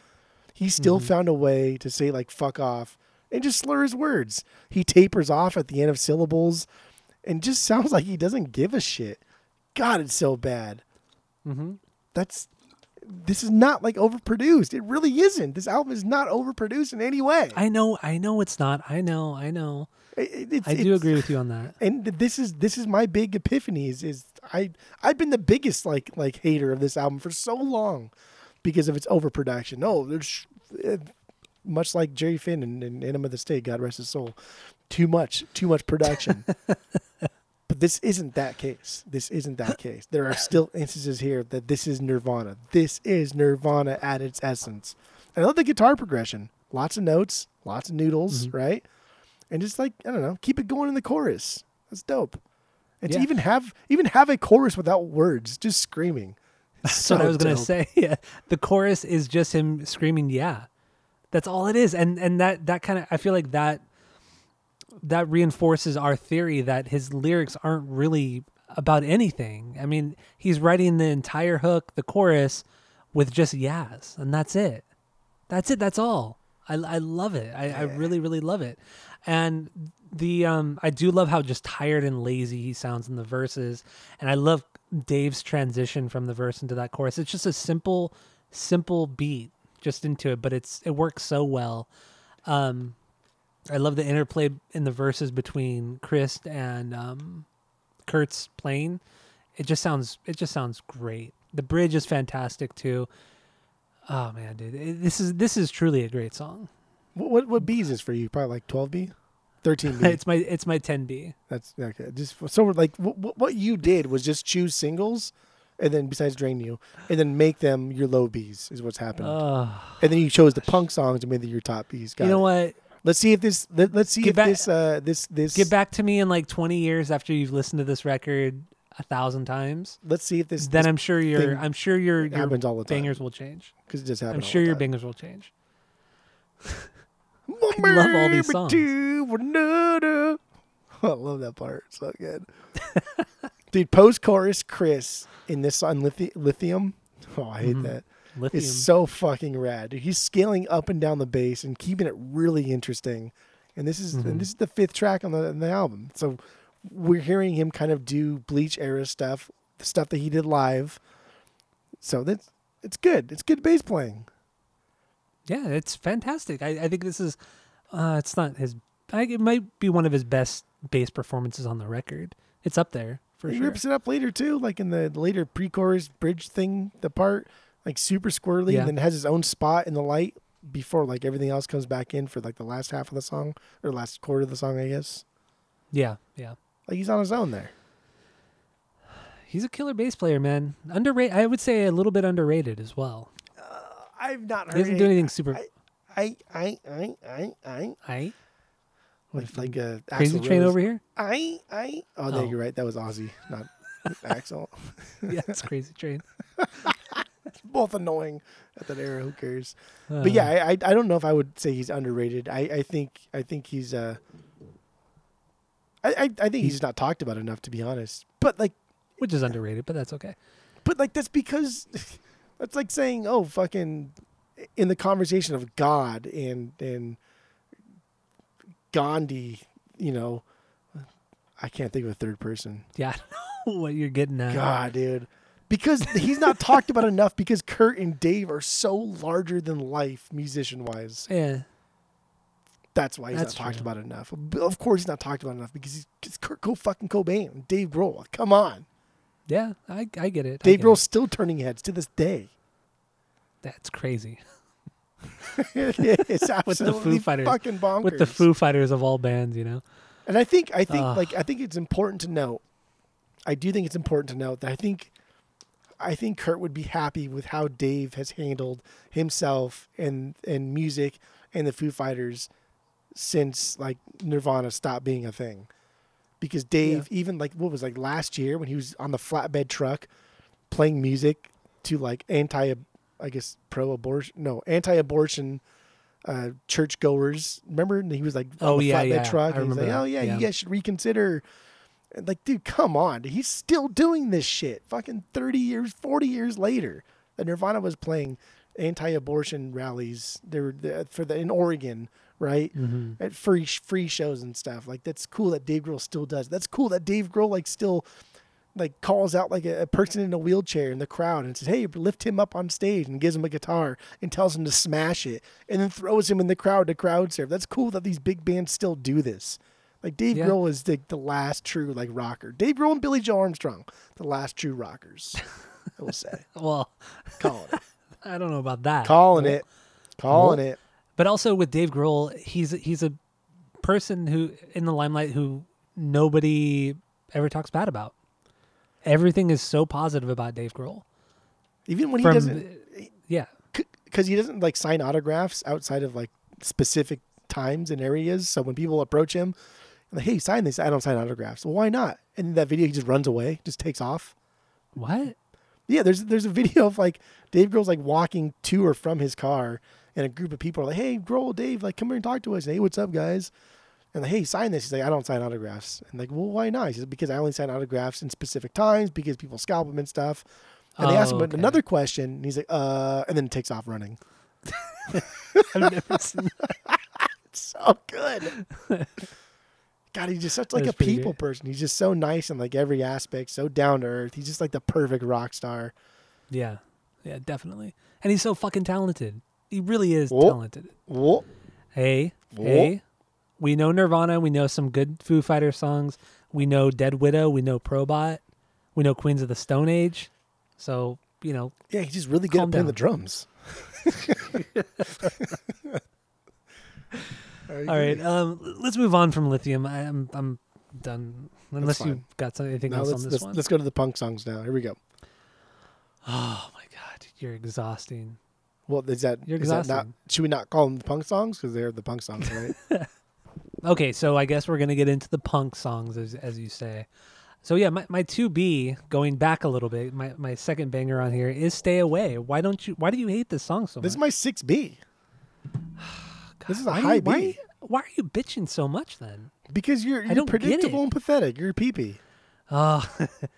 he still mm-hmm. found a way to say like "fuck off" and just slur his words. He tapers off at the end of syllables, and just sounds like he doesn't give a shit. God, it's so bad. Mm-hmm. That's this is not like overproduced. It really isn't. This album is not overproduced in any way. I know. I know it's not. I know. I know. It- I do agree with you on that. and this is this is my big epiphany is, is I I've been the biggest like like hater of this album for so long because of its overproduction. No, there's uh, much like Jerry Finn and, and Enema of the State, God rest his soul, too much too much production. but this isn't that case. This isn't that case. There are still instances here that this is Nirvana. This is Nirvana at its essence. And I love the guitar progression. Lots of notes, lots of noodles, mm-hmm. right? and just like I don't know, keep it going in the chorus. That's dope. And Yeah. to even have even have a chorus without words, just screaming. That's what I was gonna say. Yeah, the chorus is just him screaming, "Yeah." That's all it is, and and that that kind of I feel like that that reinforces our theory that his lyrics aren't really about anything. I mean, he's writing the entire hook, the chorus, with just "yas," and that's it. That's it. That's all. I, I love it. I, I really really love it, and the um I do love how just tired and lazy he sounds in the verses, and I love Dave's transition from the verse into that chorus. It's just a simple simple beat just into it, but it's it works so well. Um, I love the interplay in the verses between Chris and um, Kurt's playing. It just sounds it just sounds great. The bridge is fantastic too. Oh man, dude, it- this is this is truly a great song. What what, what B is this for you? Probably like twelve B, thirteen B. It's my it's my 10B. That's okay. Just so like what what you did was just choose singles, and then besides Drain You, and then make them your low Bs is what's happened. Oh, and then you chose the punk songs and made them your top Bs. Got you know it. what? Let's see if this let, let's see Get if back- this uh this this Get back to me in like 20 years after you've listened to this record a thousand times. let's see if this then I'm sure your I'm sure your your happens all the time. bangers will change. because it just happens. I'm sure your bangers will change. I love all these songs. I love that part. So good. Dude, post chorus Chris in this on Lithi- Lithium. Oh, I hate that. Lithium. It's so fucking rad. Dude, he's scaling up and down the bass and keeping it really interesting. And this is and this is the fifth track on the, on the album. So we're hearing him kind of do Bleach era stuff, the stuff that he did live. So that's it's good. It's good bass playing. yeah, it's fantastic. I, I think this is uh it's not his I, it might be one of his best bass performances on the record. It's up there for he sure. rips it up later too, like in the later pre-chorus bridge thing, the part like super squirrely, Yeah. and then has his own spot in the light before like everything else comes back in for like the last half of the song or last quarter of the song, I guess. Yeah, yeah. Like he's on his own there. He's a killer bass player, man. Underrated. I would say a little bit underrated as well. Uh, I've not heard. He doesn't do anything super. I, I, I, I, I, I with like a crazy Axl train Rose. over here. I, I. Oh, no, Oh. you're right. That was Ozzy, not Axl. yeah, it's crazy train. Both annoying at that era. Who cares? Uh, But yeah, I, I, I don't know if I would say he's underrated. I, I think, I think he's uh. I, I, I think he's not talked about enough, to be honest. But like, which is underrated, but that's okay. but like that's because that's like saying, oh, fucking, in the conversation of God and and Gandhi, you know, I can't think of a third person. Yeah, I don't know what you're getting at. God, dude. Because he's not talked about enough because Kurt and Dave are so larger than life musician wise. Yeah, That's why he's That's not talked about enough. Of course he's not talked about enough because he's it's Kurt Co fucking Cobain, Dave Grohl. Come on. Yeah, I I get it. Dave Grohl's still turning heads to this day. That's crazy. it's With the Foo absolutely Fighters. fucking bonkers. With the Foo Fighters of all bands, you know. And I think I think Ugh. like I think it's important to note. I do think it's important to note that I think I think Kurt would be happy with how Dave has handled himself and and music and the Foo Fighters since like Nirvana stopped being a thing. Because Dave, even like what was like last year when he was on the flatbed truck playing music to like anti I guess pro abortion no, anti abortion uh churchgoers. Remember he was like on Oh, the yeah, flatbed yeah. truck I and like, remember that. Oh yeah, Yeah. you guys should reconsider and like, dude, come on. He's still doing this shit. Fucking 30 years, 40 years later. That Nirvana was playing anti-abortion rallies. They were the, for the in Oregon, right? Mm-hmm. At free free shows and stuff. Like that's cool that Dave Grohl still does. That's cool that Dave Grohl like still like calls out like a, a person in a wheelchair in the crowd and says, "Hey, lift him up on stage," and gives him a guitar and tells him to smash it, and then throws him in the crowd to crowd surf. That's cool that these big bands still do this. Like Dave Yeah. Grohl is the, the last true like rocker. Dave Grohl and Billie Joe Armstrong, the last true rockers. I will say, Well, calling it, I don't know about that. calling it, calling Well, it. But also with Dave Grohl, he's he's a person who in the limelight who nobody ever talks bad about. Everything is so positive about Dave Grohl. Even when he doesn't, yeah, because he doesn't like sign autographs outside of like specific times and areas. So when people approach him, like, "Hey, sign this," I don't sign autographs. Well, why not? And in that video, he just runs away, just takes off. what? Yeah, there's there's a video of like Dave Grohl's like walking to or from his car, and a group of people are like, "Hey, Grohl, Dave, like come here and talk to us." Hey, what's up, guys? And like, hey, sign this. He's like, I don't sign autographs. And like, well, why not? He says, because I only sign autographs in specific times because people scalp them and stuff. And they ask Oh, him okay. another question, and he's like, uh, and then it takes off running. I've never seen. so good. God, he's just such like That's a people good. person. He's just so nice in like every aspect, so down to earth. He's just like the perfect rock star. Yeah, yeah, definitely. And he's so fucking talented. He really is Whoa. talented. Whoa. Hey, Whoa. hey, we know Nirvana. We know some good Foo Fighter songs. We know Dream Widow. We know Probot. We know Queens of the Stone Age. So you know, Yeah, he's just really good at playing the drums. all right. Um, let's move on from Lithium. I, I'm I'm done. Unless fine. you got some- anything Now else on this let's, one. let's go to the punk songs now. Here we go. Oh my god, you're exhausting. Well, is that You're is that not? exhausting. Should we not call them the punk songs because they're the punk songs, right? Okay, so I guess we're gonna get into the punk songs, as as you say. So yeah, my my two B going back a little bit. My my second banger on here is "Stay Away." Why don't you? Why do you hate this song so much? this is my six B. This is a why, high why, B why are you bitching so much then? because you're you're don't get predictable it. and pathetic. You're a peepee. Oh,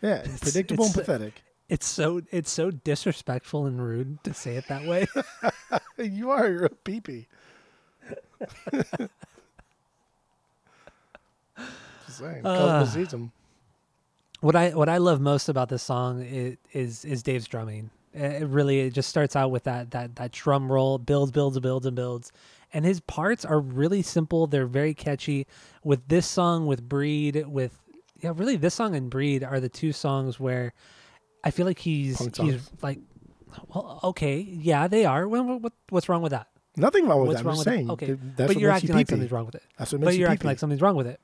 Yeah, you're predictable and pathetic. it's so it's so disrespectful and rude to say it that way. You are you're a peepee. Saying. Uh, what I what I love most about this song is is, is Dave's drumming. It really it just starts out with that that that drum roll, builds, builds, builds, and builds, and his parts are really simple. They're very catchy. With this song, with Breed, with yeah, really this song and Breed are the two songs where I feel like he's Punk he's songs. like, well, okay, yeah, they are. Well, what, what's wrong with that? Nothing wrong with What's that. I'm wrong just with saying. that? Okay, That's but what you're makes you acting like peepee. something's wrong with it. That's what but makes you're you acting like something's wrong with it.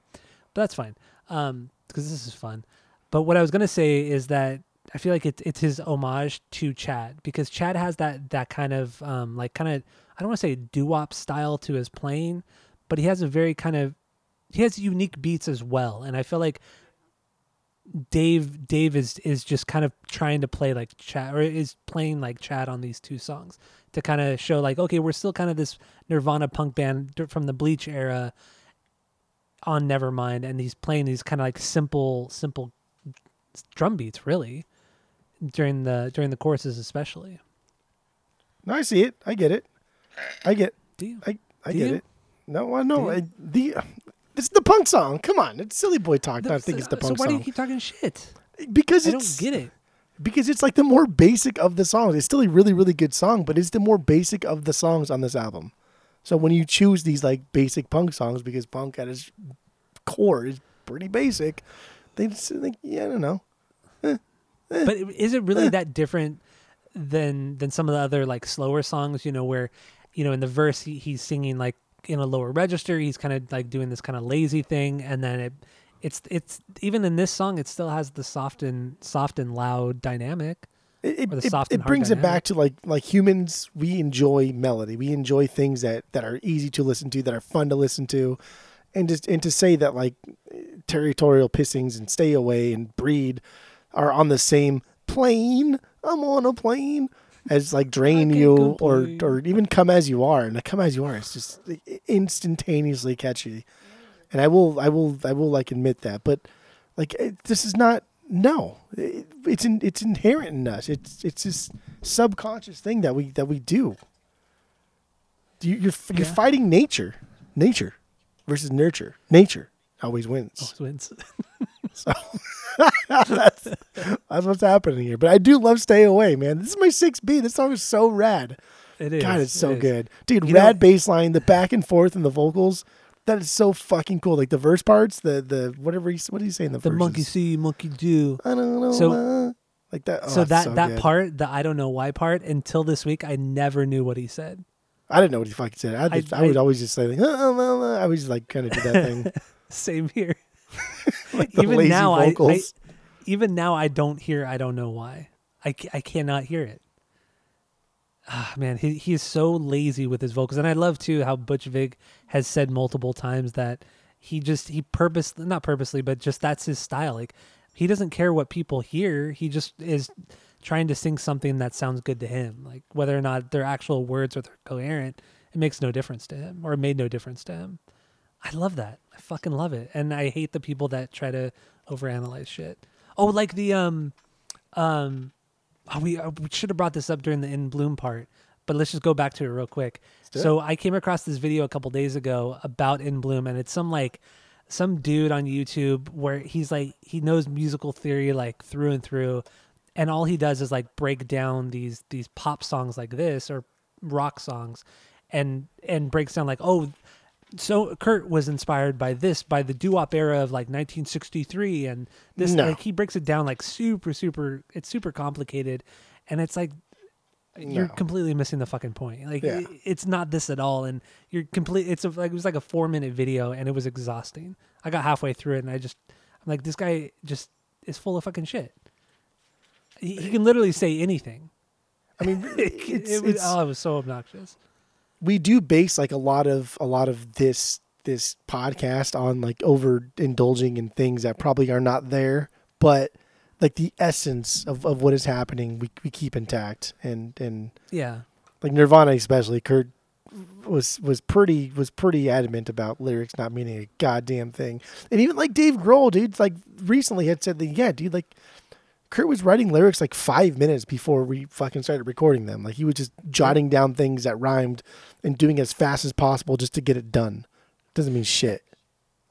But that's fine. Um, because this is fun. But what I was gonna say is that I feel like it's it's his homage to Chad because Chad has that that kind of um like kind of I don't want to say doo wop style to his playing, but he has a very kind of he has unique beats as well, and I feel like Dave Dave is is just kind of trying to play like Chad or is playing like Chad on these two songs to kind of show like okay we're still kind of this Nirvana punk band from the Bleach era on Nevermind and he's playing these kind of like simple simple drum beats really during the during the choruses especially. No, I see it. I get it. I get. Do you? I I Do get you? it. No, I know. I, the this is the punk song. Come on, it's silly boy talk. The- to think it's the so punk why do you keep talking shit? because I don't get it. because it's like the more basic of the songs. It's still a really really good song, but it's the more basic of the songs on this album. So when you choose these like basic punk songs, because punk at its core is pretty basic, they just think, yeah, I don't know. Eh, but is it really that different than than some of the other like slower songs? You know, where you know in the verse he, he's singing like in a lower register. He's kind of like doing this kind of lazy thing, and then it it's it's even in this song it still has the soft and soft and loud dynamic. It, it, it- soft it and hard brings it back to like like humans. We enjoy melody. We enjoy things that that are easy to listen to, that are fun to listen to, and just and to say that like territorial pissings and stay away and breed are on the same plane. I'm on a plane as like drain you or complain. or even come as you are. And the come as you are it's just instantaneously catchy. And I will I will I will like admit that, but like it, this is not no. It, it's in, it's inherent in us. It's it's this subconscious thing that we that we do. You, you're you're Yeah. fighting nature. Nature versus nurture. Nature always wins. Always wins. so that's, that's what's happening here. But i do love stay away man. This is my 6b this song is so rad. It is. god it's so is. good. Dude You know- rad bass line the back and forth and the vocals that is so fucking cool like the verse parts the the whatever he what did he say in the The verses? monkey see, monkey do. I don't know. So- uh, like that. Oh, so that so that good. part, the I don't know why part, until this week, I never knew what he said. I didn't know what he fucking said. I, just, I, I- would always just say like, uh, uh, uh, I always like kind of do that thing. Same here. like even now, I, I even now I don't hear. I don't know why. I, I cannot hear it. Ah, man, he he is so lazy with his vocals, and I love too how Butch Vig has said multiple times that he just he purpose not purposely, but just that's his style. Like he doesn't care what people hear. He just is trying to sing something that sounds good to him. Like whether or not they're actual words or they're coherent, it makes no difference to him, or it made no difference to him. I love that. I fucking love it. And I hate the people that try to overanalyze shit. Oh, like the um um oh, we uh, we should have brought this up during the in bloom part, but let's just go back to it real quick. So I came across this video a couple days ago about in bloom and it's some like some dude on YouTube where he's like he knows musical theory like through and through and all he does is like break down these these pop songs like this or rock songs and and breaks down like oh so Kurt was inspired by this by the doo-wop era of like 1963 and this No. like he breaks it down like super super it's super complicated and it's like you're completely missing the fucking point. Like Yeah. i- it's not this at all and you're complete it's a, like it was like a 4 minute video and it was exhausting. I got halfway through it and i just i'm like this guy just is full of fucking shit. He, he can literally say anything. I mean, it, it's, was, it's, oh, it was so obnoxious we do base like a lot of a lot of this this podcast on like overindulging in things that probably are not there, but like the essence of, of what is happening, we we keep intact and and yeah like Nirvana especially, Kurt was was pretty was pretty adamant about lyrics not meaning a goddamn thing. And even like Dave Grohl, dude, like recently had said that yeah, dude, like Kurt was writing lyrics like five minutes before we fucking started recording them. Like he was just jotting down things that rhymed and doing it as fast as possible just to get it done. Doesn't mean shit.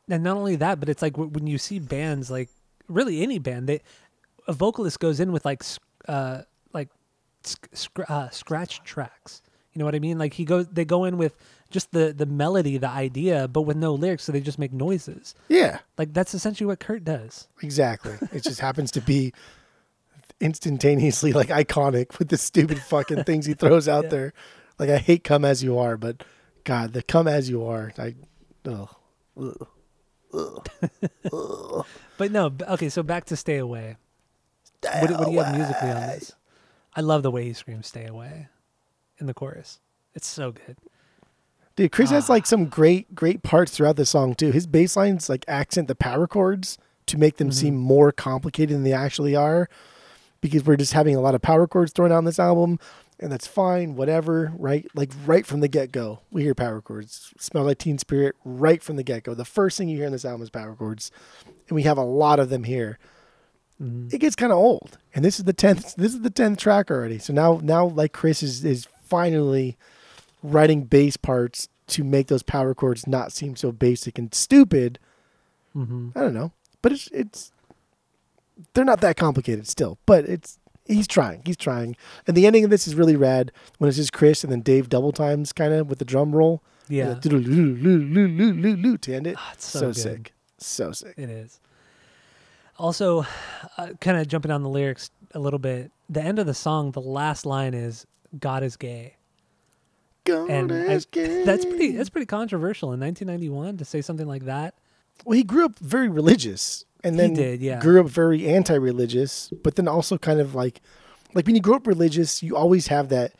and not only that, but it's like when you see bands like really any band, they a vocalist goes in with like uh like sc- uh, scratch tracks. You know what I mean? Like he goes, they go in with just the the melody, the idea, but with no lyrics, so they just make noises. Yeah, Like that's essentially what Kurt does. exactly. it just happens to be instantaneously like iconic with the stupid fucking things he throws out Yeah. there. Like I hate "Come as You Are," but God, the "Come as You Are," I, ugh. But no, okay. So back to "Stay Away." What, do- what do you have musically on this? I love the way he screams "Stay Away" in the chorus. It's so good. Dude, Chris Ah. has like some great, great parts throughout the song too. His bass lines like accent the power chords to make them Mm-hmm. seem more complicated than they actually are. Because we're just having a lot of power chords thrown out on this album, and that's fine, whatever, right? Like right from the get go, we hear power chords. Smell like Teen Spirit right from the get go. The first thing you hear in this album is power chords, and we have a lot of them here. Mhm. It gets kind of old, and this is the tenth. This is the tenth track already. So now, now like Chris is is finally writing bass parts to make those power chords not seem so basic and stupid. Mhm. I don't know, but it's it's they're not that complicated still, but it's he's trying. He's trying. And the ending of this is really rad when it's just Chris and then Dave double times kind of with the drum roll. Yeah, to end it. It's so so sick. So sick. It is. Also, uh, kind of jumping on the lyrics, a little bit. The end of the song, the last line is "God is gay," God and I- is gay. that's pretty. That's pretty controversial in 1991 to say something like that. Well, he grew up very religious, and He then did, yeah. grew up very anti-religious, but then also kind of like, like when you grow up religious, you always have that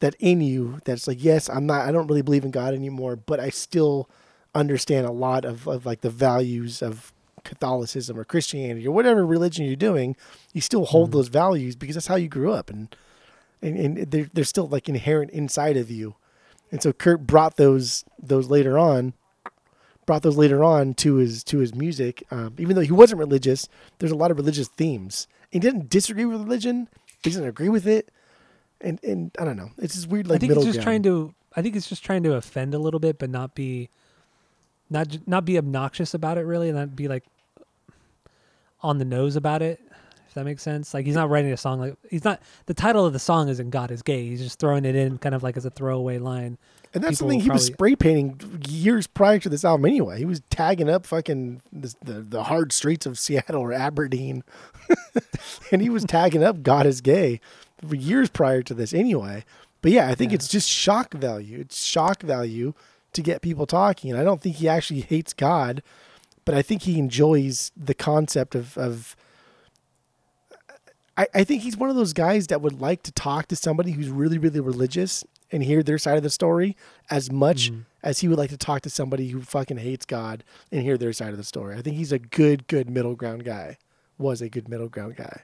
that in you that's like, yes, I'm not, I don't really believe in God anymore, but I still understand a lot of, of like the values of Catholicism or Christianity or whatever religion you're doing. You still hold Mm-hmm. those values because that's how you grew up, and and, and they're they're still like inherent inside of you. And so Kurt brought those those later on brought those later on to his to his music. Um, even though he wasn't religious, there's a lot of religious themes. He didn't disagree with religion. He doesn't agree with it. And and I don't know. It's just weird like I think he's just ground. trying to. I think he's just trying to offend a little bit, but not be, not not be obnoxious about it. Really, and not be like on the nose about it. If that makes sense. Like he's not writing a song like he's not. The title of the song isn't "God is gay." He's just throwing it in kind of like as a throwaway line. And that's something he was spray painting years prior to this album anyway. He was tagging up fucking this, the the hard streets of Seattle or Aberdeen, and he was tagging up "God is gay" for years prior to this anyway. But yeah, I think Yeah. it's just shock value. It's shock value to get people talking, and I don't think he actually hates God, but I think he enjoys the concept of of. I, I think he's one of those guys that would like to talk to somebody who's really, really religious and hear their side of the story as much Mhm. as he would like to talk to somebody who fucking hates God and hear their side of the story. I think he's a good, good middle ground guy. Was a good middle ground guy.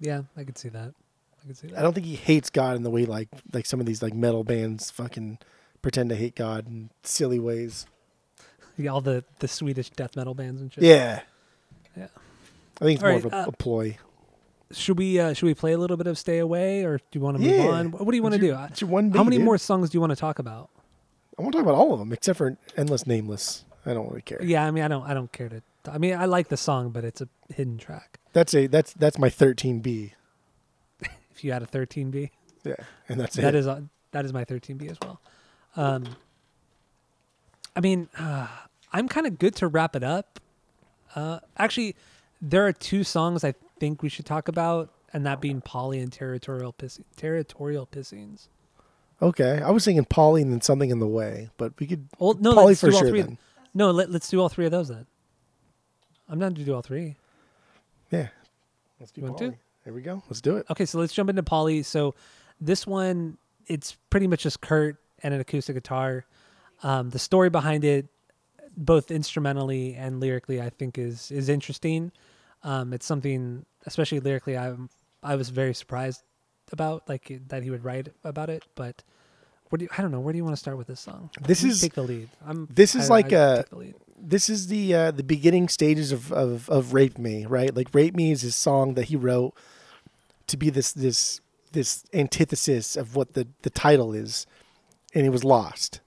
Yeah, I could see that. I could see that. I don't think he hates God in the way like like some of these like metal bands fucking pretend to hate God in silly ways. Yeah, all the the Swedish death metal bands and shit. Yeah. Yeah. I think it's All more right, of a, uh, a ploy. Should we uh, should we play a little bit of "Stay Away" or do you want to move Yeah. on? What do you want to do? your- It's your one How many dude. more songs do you want to talk about? I want to talk about all of them except for Endless Nameless. I don't really care. Yeah, I mean, I don't, I don't care to. I mean, I like the song, but it's a hidden track. That's a that's that's my 13B. If you had a 13B, Yeah. And that's that it. is that is my 13B as well. Um, I mean, uh, I'm kind of good to wrap it up. Uh, actually, there are two songs I think we should talk about, and that being Polly and Territorial Piss- Territorial Pissings. Okay. I was thinking Polly and then something in the way, but we could Well, no, Polly let's for do all sure three. then. No, let, let's do all three of those then. I'm down to do all three. Yeah. Let's do You want to? Polly. There we go. Let's do it. Okay, so let's jump into Polly. So this one, it's pretty much just Kurt and an acoustic guitar. Um, the story behind it, both instrumentally and lyrically, I think is is interesting. Um, it's something, especially lyrically, I I was very surprised about, like that he would write about it. But what do you, I don't know. Where do you want to start with this song? This is- take the lead. I'm. this is I- like I a- take the lead. This is the uh, the beginning stages of, of of Rape Me, right? Like Rape Me is his song that he wrote to be this this this antithesis of what the, the title is. And it was lost.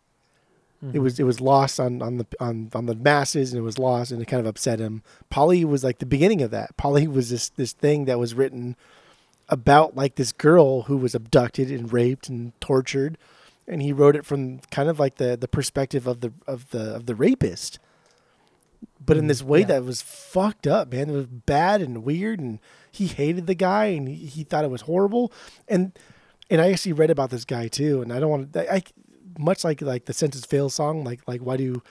It was it was lost on, on the on, on the masses and it was lost and it kind of upset him. Polly was like the beginning of that. Polly was this this thing that was written about like this girl who was abducted and raped and tortured and he wrote it from kind of like the the perspective of the of the of the rapist but in Mhm, this way yeah. that was fucked up man it was bad and weird and he hated the guy and he, he thought it was horrible and and i actually read about this guy too and i don't want to I, much like like the Senses Fail song like like why do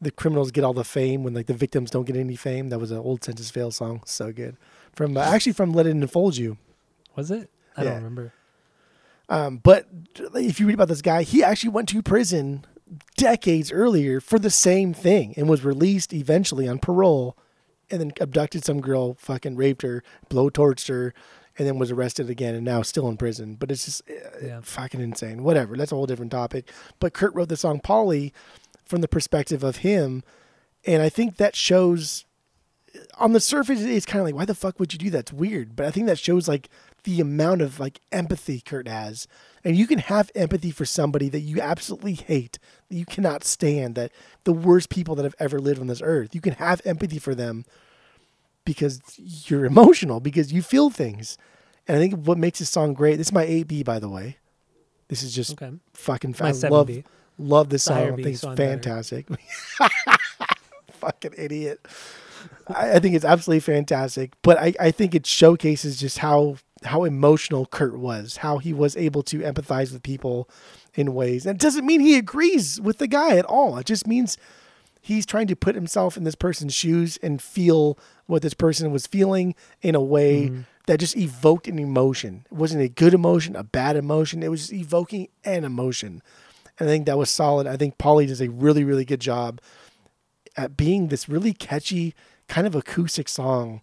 the criminals get all the fame when like the victims don't get any fame that was an old Senses Fail song so good from uh, actually from Let It Enfold You Was it? I Yeah. don't remember. um, but if you read about this guy, he actually went to prison decades earlier for the same thing and was released eventually on parole and then abducted some girl, fucking raped her, blowtorched her, and then was arrested again and now still in prison. But it's just uh, Yeah. fucking insane. Whatever. That's a whole different topic. But Kurt wrote the song Polly from the perspective of him. And I think that shows on the surface it's kind of like why the fuck would you do that it's weird but i think that shows like the amount of like empathy kurt has and you can have empathy for somebody that you absolutely hate that you cannot stand that the worst people that have ever lived on this earth you can have empathy for them because you're emotional because you feel things and i think what makes this song great this is my 8b by the way this is just Okay. fucking My fun. love 7B. love this song i B, think it's so I'm better. fantastic fucking idiot I, I think it's absolutely fantastic. But I, I think it showcases just how how emotional Kurt was, how he was able to empathize with people in ways. And it doesn't mean he agrees with the guy at all. It just means he's trying to put himself in this person's shoes and feel what this person was feeling in a way mm-hmm. that just evoked an emotion. It wasn't a good emotion, a bad emotion. It was just evoking an emotion. And I think that was solid. I think Polly does a really, really good job at being this really catchy, kind of acoustic song.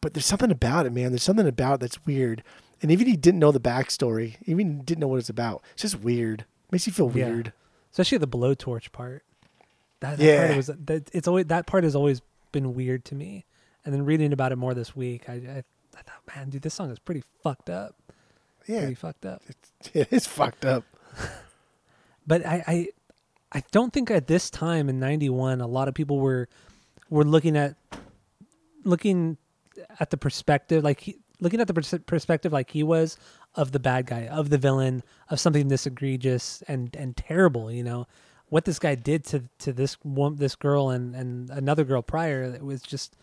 But there's something about it, man. There's something about it that's weird. And even he didn't know the backstory, even didn't know what it's about. It's just weird. Makes you feel Yeah. weird. Especially the blowtorch part. That, that Yeah. part was that it's always that part has always been weird to me. And then reading about it more this week, I, I, I thought, man, dude, this song is pretty fucked up. Yeah, Pretty fucked up. it is it is fucked up. but I, I I don't think at this time in '91 a lot of people were were looking at looking at the perspective like he, looking at the pers- perspective like he was of the bad guy of the villain of something this egregious and and terrible you know what this guy did to to this one this girl and and another girl prior it was just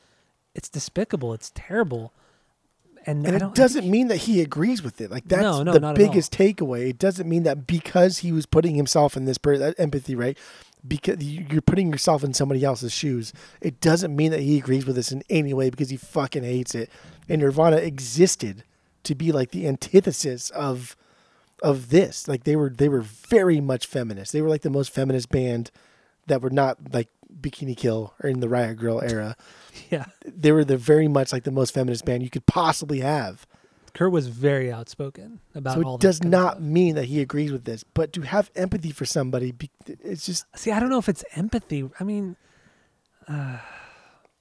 it's despicable it's terrible and, And it doesn't mean that he agrees with it. Like that's No, no, the biggest takeaway. It doesn't mean that because he was putting himself in this per- that empathy, right? Because you're putting yourself in somebody else's shoes. It doesn't mean that he agrees with this in any way because he fucking hates it. And Nirvana existed to be like the antithesis of of this. Like they were they were very much feminist. They were like the most feminist band that were not like Bikini Kill or in the Riot Grrrl era. yeah They were the very much like the most feminist band you could possibly have. Kurt was very outspoken about So all it does not mean that he agrees with this, but to have empathy for somebody, it's just See, I don't know if it's empathy. I mean, uh,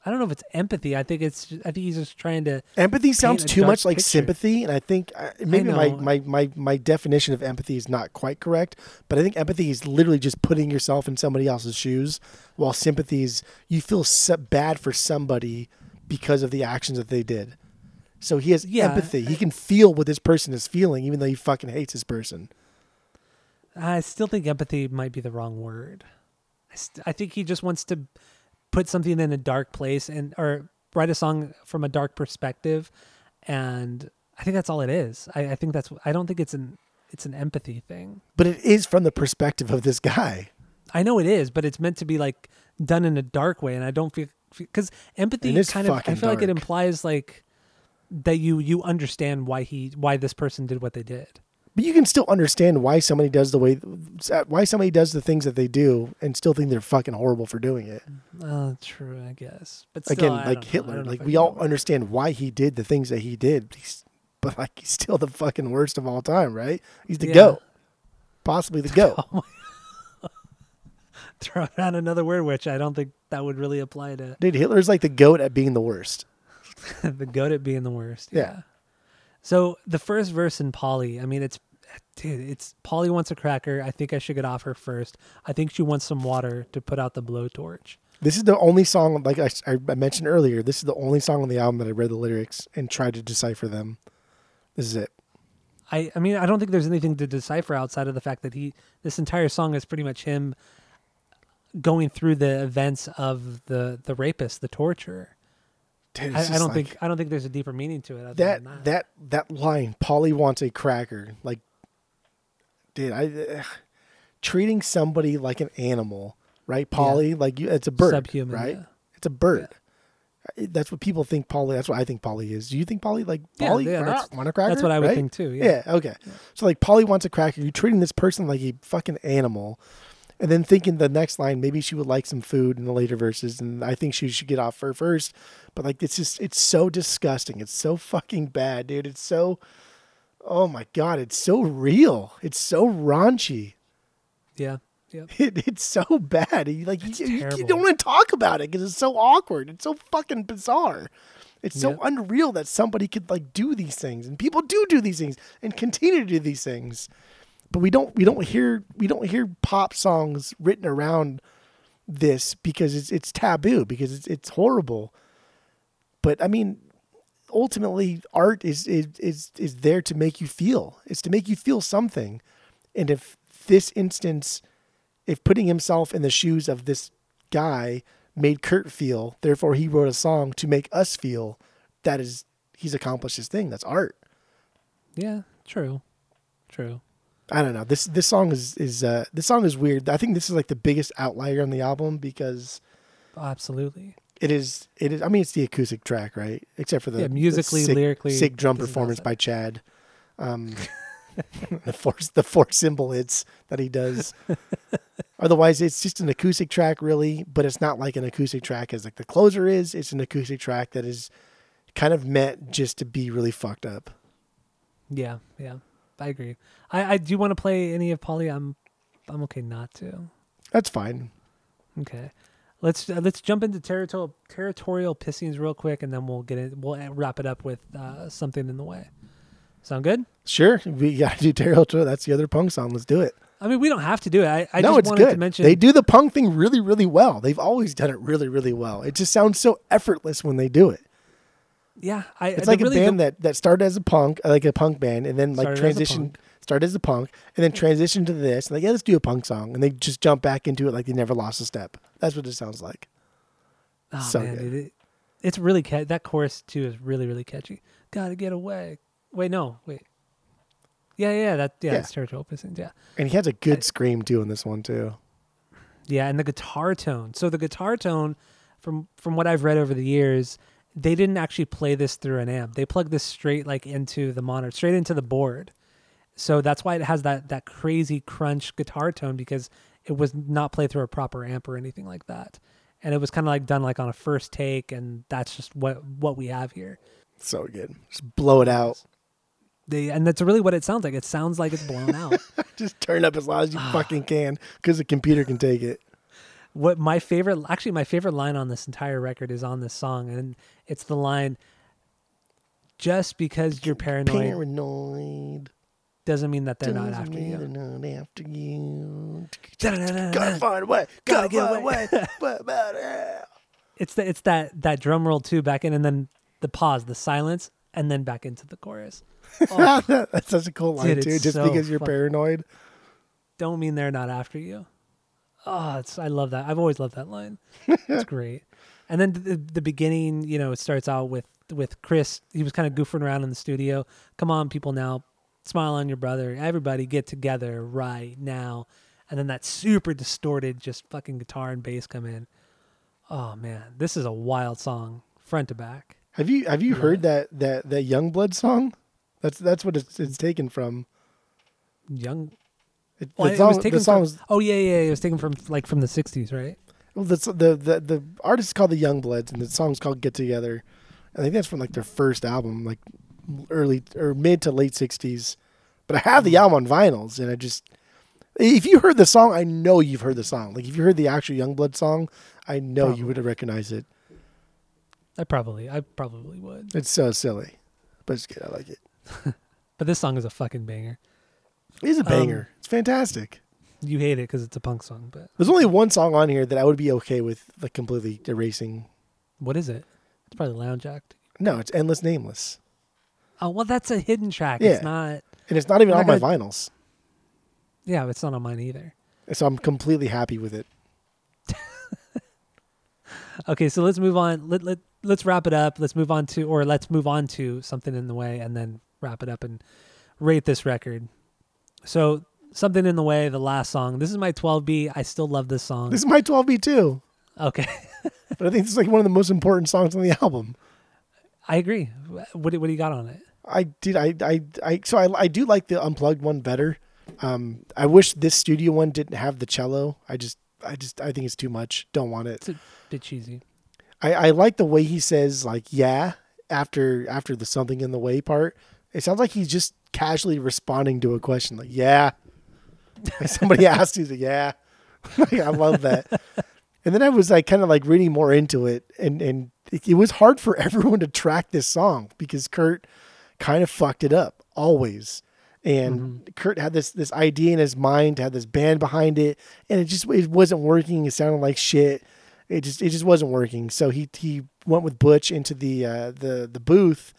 I don't know if it's empathy. I think it's. I think he's just trying to. empathy sounds too much like picture. sympathy, and I think uh, maybe my, my my my definition of empathy is not quite correct. But I think empathy is literally just putting yourself in somebody else's shoes, while sympathy is you feel so bad for somebody because of the actions that they did. So he has Yeah, empathy. He can feel what this person is feeling, even though he fucking hates this person. I still think empathy might be the wrong word. I, st- I think he just wants to put something in a dark place and or write a song from a dark perspective, and I think that's all it is. I, I think that's. I don't think it's an. It's an empathy thing. But it is from the perspective of this guy. I know it is, but it's meant to be like done in a dark way, and I don't feel because empathy is kind of. I feel like it implies like that you you understand why he why this person did what they did. But you can still understand why somebody does the way, why somebody does the things that they do, and still think they're fucking horrible for doing it. Uh, true, I guess. But still, Again, I like Hitler, like we all understand why he did the things that he did. He's, but like he's still the fucking worst of all time, right? He's the Yeah. goat, possibly the goat. throw out another word, which I don't think that would really apply to Dude, Hitler's like the goat at being the worst. the goat at being the worst. Yeah. So the first verse in Polly, I mean, it's dude, it's Polly wants a cracker. I think I should get off her first. I think she wants some water to put out the blowtorch. This is the only song, like I, I mentioned earlier, this is the only song on the album that I read the lyrics and tried to decipher them. This is it. I, I mean, I don't think there's anything to decipher outside of the fact that he, this entire song is pretty much him going through the events of the the rapist, the torturer. Dude, I, I don't like- think I don't think there's a deeper meaning to it. That that, that that line polly wants a cracker like dude i ugh. treating somebody like an animal right polly like you it's a bird Subhuman, right yeah. it's a bird I- that's what people think polly that's what i think polly is do you think polly like polly yeah, that's- want a cracker that's what I would right? think too, yeah. okay so like polly wants a cracker you're treating this person like a fucking animal and then thinking the next line maybe she would like some food in the later verses and i think she should get off her first. But like it's just it's so disgusting. It's so fucking bad dude. It's so oh my god it's so real. It's so raunchy. Yeah, yeah. it, it's so bad. You- like you, you, don't want to talk about it because it's so awkward. It's so fucking bizarre. It's so unreal that somebody could like do these things. And people do do these things and continue to do these things but we don't we don't hear we don't hear pop songs written around this because it's it's taboo because it's it's horrible but i mean ultimately art is is is is there to make you feel it's to make you feel something and if this instance if putting himself in the shoes of this guy made Kurt feel. Therefore, he wrote a song to make us feel. That is, he's accomplished his thing. That's art. Yeah, true. True. I don't know. This this song is is uh, this song is weird. I think this is like the biggest outlier on the album because absolutely. it is it is. I mean, it's the acoustic track, right? Except for the Yeah, musically, the sick, lyrically, sick drum performance by Chad. Um, the four the four cymbal hits that he does. Otherwise, it's just an acoustic track, really. But it's not like an acoustic track as like the closer is. It's an acoustic track that is kind of meant just to be really fucked up. Yeah, yeah. I agree. I, I do want to play any of Polly. I'm I'm okay not to. That's fine. Okay. Let's uh, let's jump into territorial territorial pissings real quick, and then we'll get it. We'll uh, wrap it up with uh, something in the way. Sound good? Sure, we got to do Territorial. That's the other punk song. Let's do it. I mean, we don't have to do it. I, I no, just it's wanted good. to mention. They do the punk thing really, really well. They've always done it really, really well. It just sounds so effortless when they do it. Yeah, I. It's like really a band that, that started as a punk, uh, like a punk band, and then like Started as transitioned, punk. started as a punk, and then transitioned to this. Like, yeah, let's do a punk song, and they just jump back into it like they never lost a step. That's what it sounds like. Oh, so man, dude, it- it's really ca- that chorus too is really really catchy. Gotta get away. Wait, no, wait. Yeah, yeah, that yeah, Yeah. pissings. Yeah. And he has a good scream too in this one too. Yeah, and the guitar tone. So the guitar tone, from from what I've read over the years, they didn't actually play this through an amp. They plugged this straight like into the monitor, straight into the board. So that's why it has that that crazy crunch guitar tone because it was not played through a proper amp or anything like that. And it was kind of like done like on a first take, and that's just what what we have here. So good. Just blow it out. They and that's really what it sounds like. It sounds like it's blown out. Just turn up as loud as you Ah. fucking can, because the computer can take it. What my favorite actually my favorite line on this entire record is on this song and it's the line just because you're paranoid Paranoid. doesn't mean that they're not Doesn't after mean you They're not after you. Gotta find a way. Gotta Gotta get find a way. What about it? it's the, it's that that drum roll too back in and then the pause the silence and then back into the chorus oh, That's such a cool line Dude, too. Just so because you're fuck- paranoid. don't mean they're not after you oh it's i love that. I've always loved that line. It's great. And then the, the beginning you know it starts out with with chris. He was kind of goofing around in the studio. Come on people now. Smile on your brother. Everybody get together right now. And then that super distorted just fucking guitar and bass come in. Oh man. This is a wild song front to back. Have you have you heard that that that Youngblood song? That's that's what it's, it's taken from. young It, well, the it was taken the song from, was oh yeah yeah yeah, it was taken from like from the 60s right well, the, the the the artist is called the Youngbloods, and the song's called "Get Together." I think that's from like their first album, like early or mid to late '60s. But I have the mm. album on vinyls, and I just if you heard the song, I know you've heard the song. Like if you heard the actual Youngblood song, I know you would have recognized it. i probably i probably would It's so silly, but it's good. I like it. but this song is a fucking banger It's a Um, banger. it's fantastic. You hate it because it's a punk song, but There's only one song on here that I would be okay with like completely erasing. what is it? It's probably Lounge Act. No, it's Endless Nameless. Oh well, that's a hidden track. Yeah. It's not. And it's not even on not my vinyls. Yeah, it's not on mine either. So I'm completely happy with it. Okay, so let's move on. Let let let's wrap it up. Let's move on to, or let's move on to something in the way, and then wrap it up and rate this record. So something in the way, the last song. This is my 12B. I still love this song. This is my 12B too. okay, But I think it's like one of the most important songs on the album. I agree. What do- what do you got on it? I did I I, I so I I do like the unplugged one better. Um I wish this studio one didn't have the cello. I just I just I think it's too much. Don't want it. It's a bit cheesy. I, I like the way he says like yeah after after the something in the way part. It sounds like he's just casually responding to a question like yeah. Like somebody asked like yeah. like, I love that. And then I was like kind of like reading more into it and and it, was hard for everyone to track this song because Kurt kind of fucked it up always. And Kurt had this this idea in his mind, had this band behind it, and it just it wasn't working. It sounded like shit. It just it just wasn't working. So he he went with Butch into the uh, the the booth,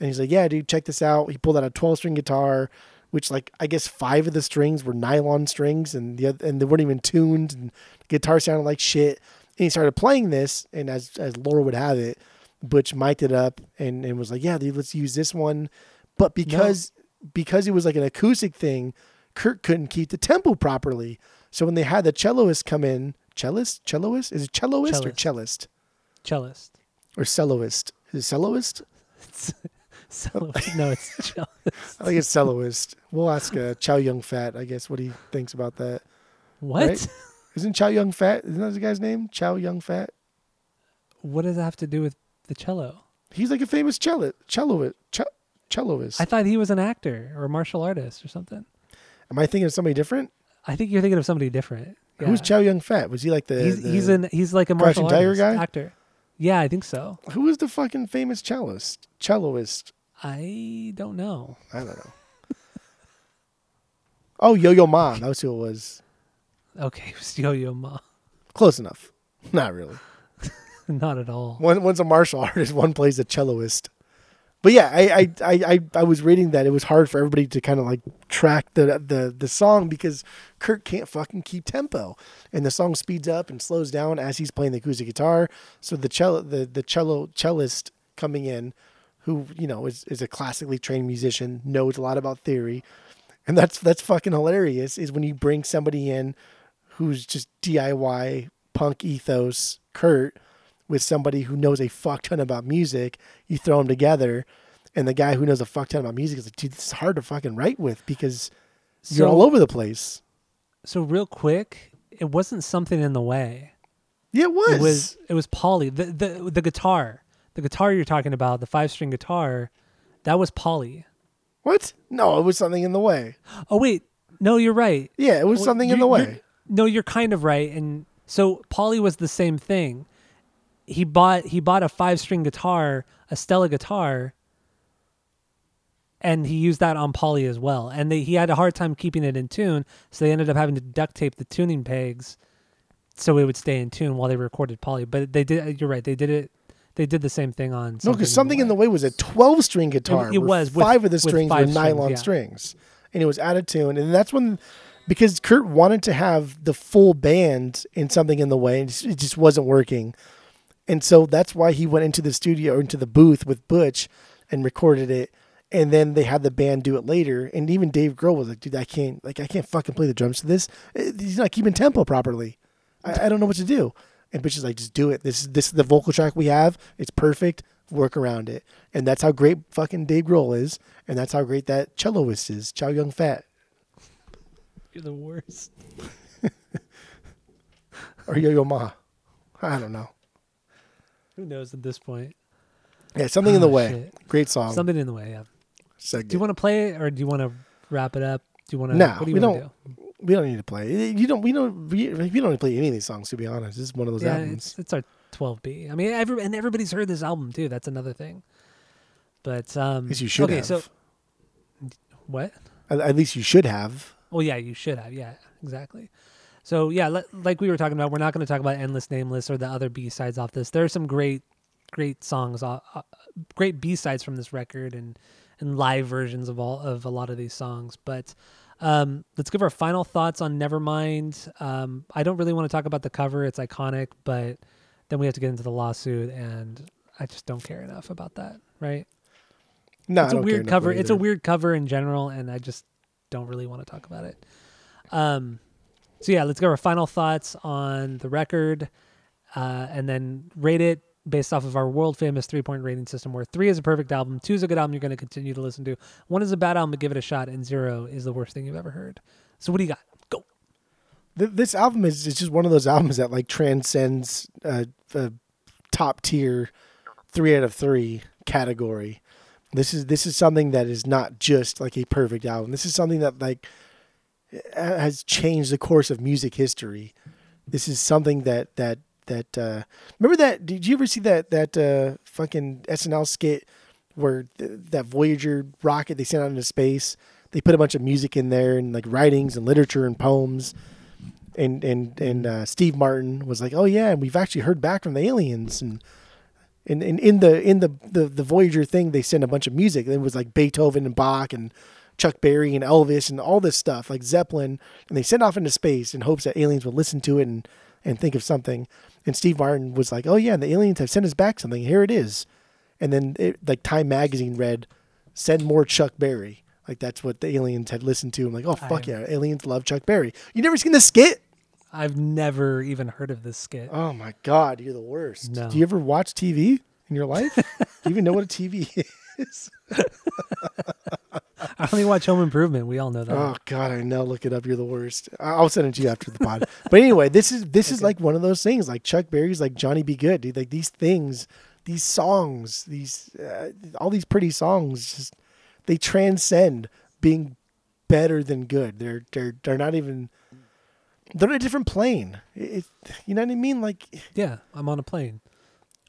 and he's like, "Yeah, dude, check this out." He pulled out a twelve string guitar, which like I guess five of the strings were nylon strings, and the oth- and they weren't even tuned, and the guitar sounded like shit. And he started playing this, and as as Laura would have it, Butch mic'd it up and, and was like, "Yeah, dude, let's use this one." But because because it was like an acoustic thing, Kurt couldn't keep the tempo properly. So when they had the celloist come in, cellist, celloist, is it celloist or Cellist. cellist Cellist. or celloist? Is it celloist? Cellist. no, it's cellist. I think it's celloist. We'll ask uh, Chow Young Fat, I guess, what he thinks about that. What? Right? Isn't Chow Young Fat? Isn't that the guy's name? Chow Young Fat. What does that have to do with the cello? He's like a famous cello, celloist. Celloist. I thought he was an actor or a martial artist or something. Am I thinking of somebody different? I think you're thinking of somebody different. Who's Yeah. Chow Young Fat? Was he like the? He's the- he's an he's like a martial artist guy? actor. Yeah, I think so. Who was the fucking famous cellist? Celloist. I don't know. I don't know. oh, Yo Yo Ma. That was who it was. Okay, it was Yo-Yo Ma. Close enough. Not really. Not at all. One one's a martial artist. One plays a celloist. But yeah, I I, I, I I was reading that it was hard for everybody to kind of like track the the the song because Kurt can't fucking keep tempo, and the song speeds up and slows down as he's playing the acoustic guitar. So the cello the the cello cellist coming in, who you know is is a classically trained musician, knows a lot about theory, and that's that's fucking hilarious. Is when you bring somebody in who's just DIY punk ethos, Kurt, with somebody who knows a fuck ton about music, you throw them together, and the guy who knows a fuck ton about music is like, dude, this is hard to fucking write with because you're all over the place. So real quick, it wasn't something in the way. Yeah, it was. It was it was Polly. The the the guitar. The guitar you're talking about, the five string guitar, that was Polly. what? No, it was something in the way. Oh wait, no, you're right. Yeah, it was Well, something in you're- the you're- way. No, you're kind of right. And so Polly was the same thing. He bought he bought a five string guitar, a Stella guitar, and he used that on Polly as well. And they, he had a hard time keeping it in tune, so they ended up having to duct tape the tuning pegs so it would stay in tune while they recorded Polly. But they did. You're right. They did it. They did the same thing on. No, because something in the way was a 12 string guitar. it where was with- five of the strings were five strings, nylon yeah. strings, and it was out of tune. And that's when, because Kurt wanted to have the full band in something in the way, and it just wasn't working. And so that's why he went into the studio or into the booth with Butch and recorded it. And then they had the band do it later. And even Dave Grohl was like, dude, I can't, like, I can't fucking play the drums to this. He's not keeping tempo properly. I, I don't know what to do. And Butch is like, just do it. This is, this is the vocal track we have. It's perfect. Work around it. And that's how great fucking Dave Grohl is. And that's how great that celloist is. Chow Young Fat. You're the worst. Or Yo Yo Ma. I don't know. Who knows at this point? Yeah, something in the Oh, way. shit. Great song. Something in the way. Yeah. Segment. Do you want to play it or do you want to wrap it up? Do you want to? No, what do you we don't. We don't need to play. You don't. We don't. We, we don't need to play any of these songs. To be honest, this is one of those Yeah, albums. it's it's our 12B. I mean, every, and everybody's heard this album too. That's another thing. But um, At least you should okay, have. so what? At, at least you should have. Well, yeah, you should have. Yeah, exactly. So yeah, li- like we were talking about, we're not going to talk about "Endless Nameless" or the other B sides off this. There are some great, great songs, uh, uh, great B sides from this record, and and live versions of all of a lot of these songs. But um, let's give our final thoughts on Nevermind. Um, I don't really want to talk about the cover; it's iconic, but then we have to get into the lawsuit, and I just don't care enough about that. Right? No, it's I a don't weird cover. It's a weird cover in general, and I just don't really want to talk about it. Um, so yeah, let's go our final thoughts on the record, uh, and then rate it based off of our world famous three point rating system, where three is a perfect album, two is a good album you're going to continue to listen to, one is a bad album give it a shot, and zero is the worst thing you've ever heard. So what do you got? Go. This album is it's just one of those albums that like transcends uh, the top tier three out of three category. This is this is something that is not just like a perfect album. This is something that like has changed the course of music history. This is something that that that uh, remember that did you ever see that that uh, fucking SNL skit where th- that Voyager rocket they sent out into space they put a bunch of music in there and like writings and literature and poems and and and uh, Steve Martin was like, "Oh yeah, and we've actually heard back from the aliens." And and, and in the in the, the the Voyager thing, they sent a bunch of music. It was like Beethoven and Bach and Chuck Berry and Elvis and all this stuff, like Zeppelin, and they sent off into space in hopes that aliens would listen to it and and think of something. And Steve Martin was like, "Oh yeah, and the aliens have sent us back something. Here it is." And then it, like Time Magazine read, "Send more Chuck Berry." Like that's what the aliens had listened to. I'm like, "Oh fuck I- yeah, aliens love Chuck Berry." You never seen the skit? I've never even heard of this skit. Oh my god, you're the worst. No. Do you ever watch TV in your life? Do you even know what a TV is? I only watch Home Improvement. We all know that. Oh God, I know. Look it up. You're the worst. I- I'll send it to you after the pod. but anyway, this is this is like one of those things. Like Chuck Berry's like Johnny B. Goode, dude. Like these things, these songs, these uh, all these pretty songs, just they transcend being better than good. They're they're they're not even. They're on a different plane. It- you know what I mean? Like Yeah, I'm on a plane.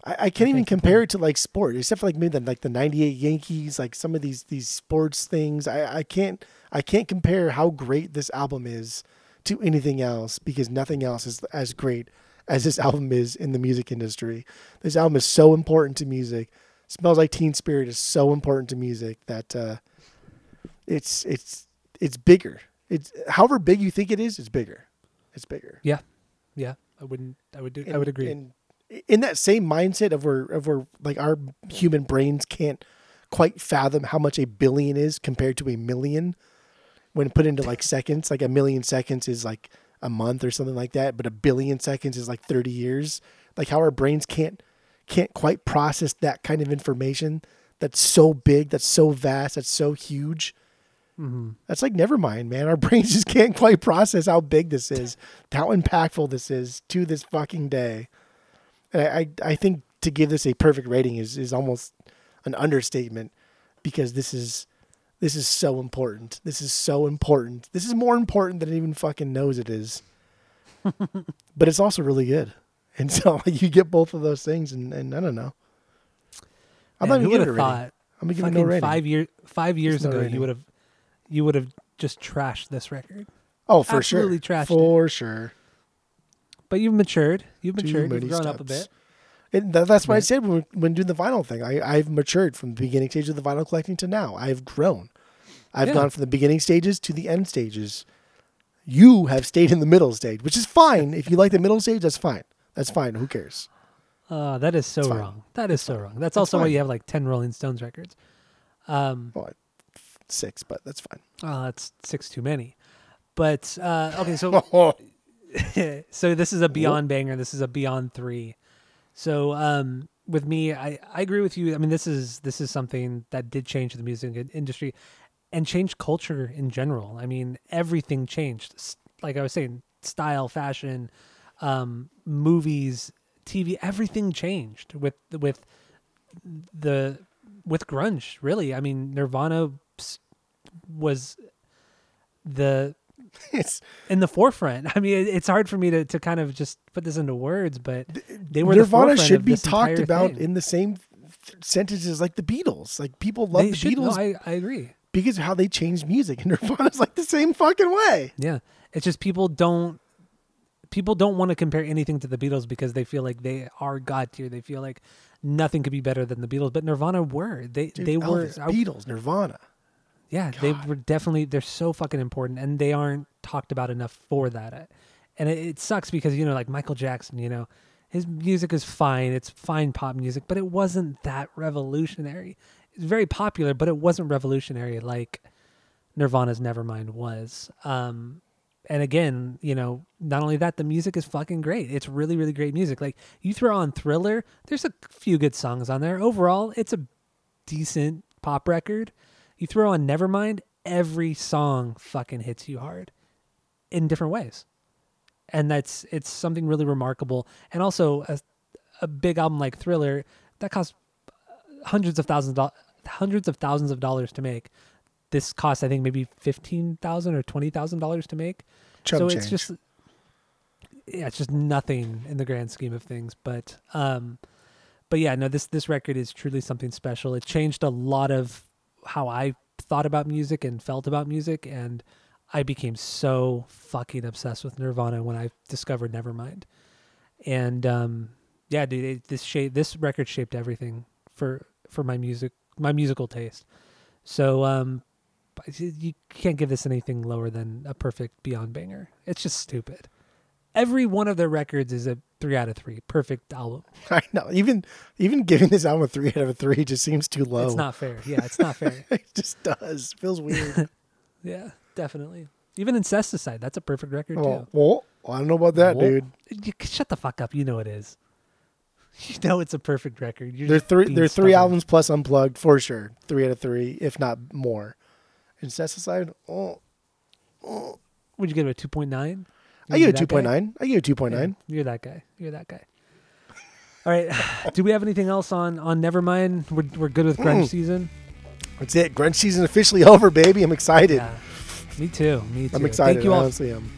I, I can't even compare it to like sport, except for like maybe the, like the '98 Yankees, like some of these these sports things. I, I can't I can't compare how great this album is to anything else because nothing else is as great as this album is in the music industry. This album is so important to music. Smells like Teen Spirit is so important to music that uh, it's it's it's bigger. It's however big you think it is, it's bigger. It's bigger. Yeah, yeah. I wouldn't. I would do. I would agree. And in that same mindset of where of where like our human brains can't quite fathom how much a billion is compared to a million when put into like seconds. Like a million seconds is like a month or something like that, but a billion seconds is like 30 years. Like how our brains can't can't quite process that kind of information that's so big, that's so vast, that's so huge. Mhm. That's like never mind, man. Our brains just can't quite process how big this is, how impactful this is to this fucking day. I, I, I think to give this a perfect rating is, is almost an understatement because this is this is so important. This is so important. This is more important than it even fucking knows it is. but it's also really good. And so you get both of those things and, and I don't know. I'm Man, not even giving it a have rating. thought? I'm gonna give it no rating. five year five years no ago, rating. you would have you would have just trashed this record. oh, for absolutely sure. trashed it. For sure. But you've matured. You've matured. You've grown up a bit. And tha- that's why I said when, when doing the vinyl thing, I, I've matured from the beginning stage of the vinyl collecting to now. I've grown. I've Yeah. gone from the beginning stages to the end stages. You have stayed in the middle stage, which is fine. If you like the middle stage, that's fine. That's fine. Who cares? Uh, that is so wrong. That is so wrong. That's also why you have like ten Rolling Stones records. Um, Well, six, but that's fine. oh, that's six too many. But uh, okay, so so this is a beyond banger. This is a beyond three. So um, with me, I, I agree with you. I mean, this is this is something that did change the music industry and change culture in general. I mean, everything changed. Like I was saying, style, fashion, um, movies, TV, everything changed with with the with grunge. Really, I mean, Nirvana was the it's in the forefront. I mean, it's hard for me to, to kind of just put this into words, but they were Nirvana forefront should be talked about thing. in the same sentences like the Beatles. Like people love They the should- no, Beatles I, I agree. because of how they changed music. And Nirvana's like the same fucking way. Yeah, it's just people don't people don't want to compare anything to the Beatles because they feel like they are god tier. They feel like nothing could be better than the Beatles, but Nirvana were they Dude, they were Elvis, I- Beatles, Nirvana. Yeah, they were definitely they're so fucking important, and they aren't talked about enough for that. And it, it sucks because you know, like Michael Jackson, you know, his music is fine. It's fine pop music, but it wasn't that revolutionary. It's very popular, but it wasn't revolutionary like Nirvana's Nevermind was. Um, and again, you know, not only that, the music is fucking great. It's really, really great music. Like you throw on Thriller, there's a few good songs on there. Overall, it's a decent pop record. You throw on Nevermind, every song fucking hits you hard in different ways. And that's it's something really remarkable. And also a, a big album like Thriller that costs hundreds of thousands of, do- hundreds of thousands of dollars to make. This costs I think maybe fifteen thousand or twenty thousand dollars to make. So change. it's just yeah, it's just nothing in the grand scheme of things. But um but yeah, no, this this record is truly something special. It changed a lot of how I thought about music and felt about music, and I became so fucking obsessed with Nirvana when I discovered Nevermind. And um, yeah, dude, it, this shape this record shaped everything for for my music, my musical taste. So um, you you can't give this anything lower than a perfect Beyond banger. It's just stupid. Every one of their records is a three out of three. Perfect album. I know. Even even giving this album a three out of a three just seems too low. It's not fair. Yeah, it's not fair. it just does. Feels weird. yeah, definitely. Even Incesticide, that's a perfect record well, too. well, I don't know about that, Well, dude. You, shut the fuck up. You know it is. You know it's a perfect record. You're They're three. They're three stubborn. albums plus unplugged for sure. Three out of three, if not more. Incesticide. Oh, oh. Would you give it a two point nine? I give it two point nine. I give it two point nine. You're that guy. You're that guy. All right. Do we have anything else on on Nevermind? We're we're good with grunge Mm. season. That's it. Grunge season officially over, baby. I'm excited. Yeah. Me too. Me too. I'm excited. Thank you all. honestly am.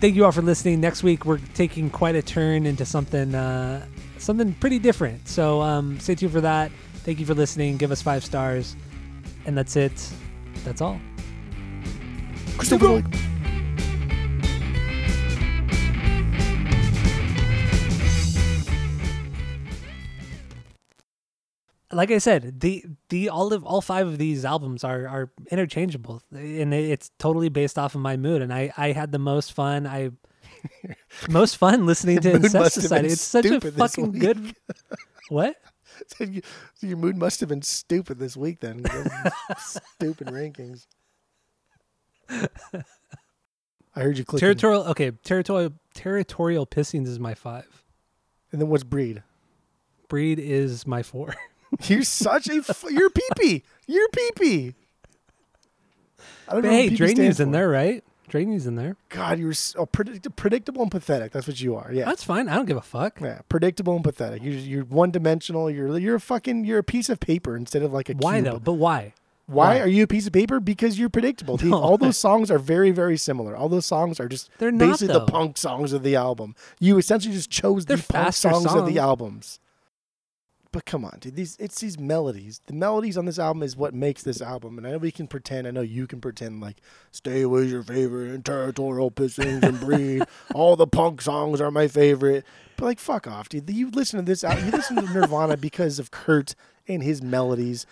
Thank you all for listening. Next week we're taking quite a turn into something uh, something pretty different. So um, stay tuned for that. Thank you for listening. Give us five stars, and that's it. That's all. Crystal Christopher. Like I said, the the all of all five of these albums are are interchangeable, and it's totally based off of my mood. And I I had the most fun. I most fun listening to Your mood must have Incesticide. been It's such a fucking good. What? So you- so your mood must have been stupid this week then. stupid rankings. I heard you clicking. Territorial. Okay, territorial. Territorial pissings is my five. and then what's breed? Breed is my four. You're such a. F- you're peepee. You're peepee. I don't But know hey, Drain You's in there, right? Drain You's in there. God, you're so oh, predict- predictable and pathetic. That's what you are. Yeah. That's fine. I don't give a fuck. Yeah, predictable and pathetic. You're you're one dimensional. You're you're a fucking you're a piece of paper instead of like a Why cube. though? But why? Why are you a piece of paper? Because you're predictable. Dude. All those songs are very very similar. All those songs are just They're not, basically the though. punk songs of the album. You essentially just chose They're the punk faster songs, of songs. the albums. But come on, dude. These it's these melodies. The melodies on this album is what makes this album. And I know we can pretend. I know you can pretend like "Stay Away's your favorite" and "Territorial Pissings" and "Breed." All the punk songs are my favorite. But like, fuck off, dude. You listen to this. al- You listen to Nirvana because of Kurt and his melodies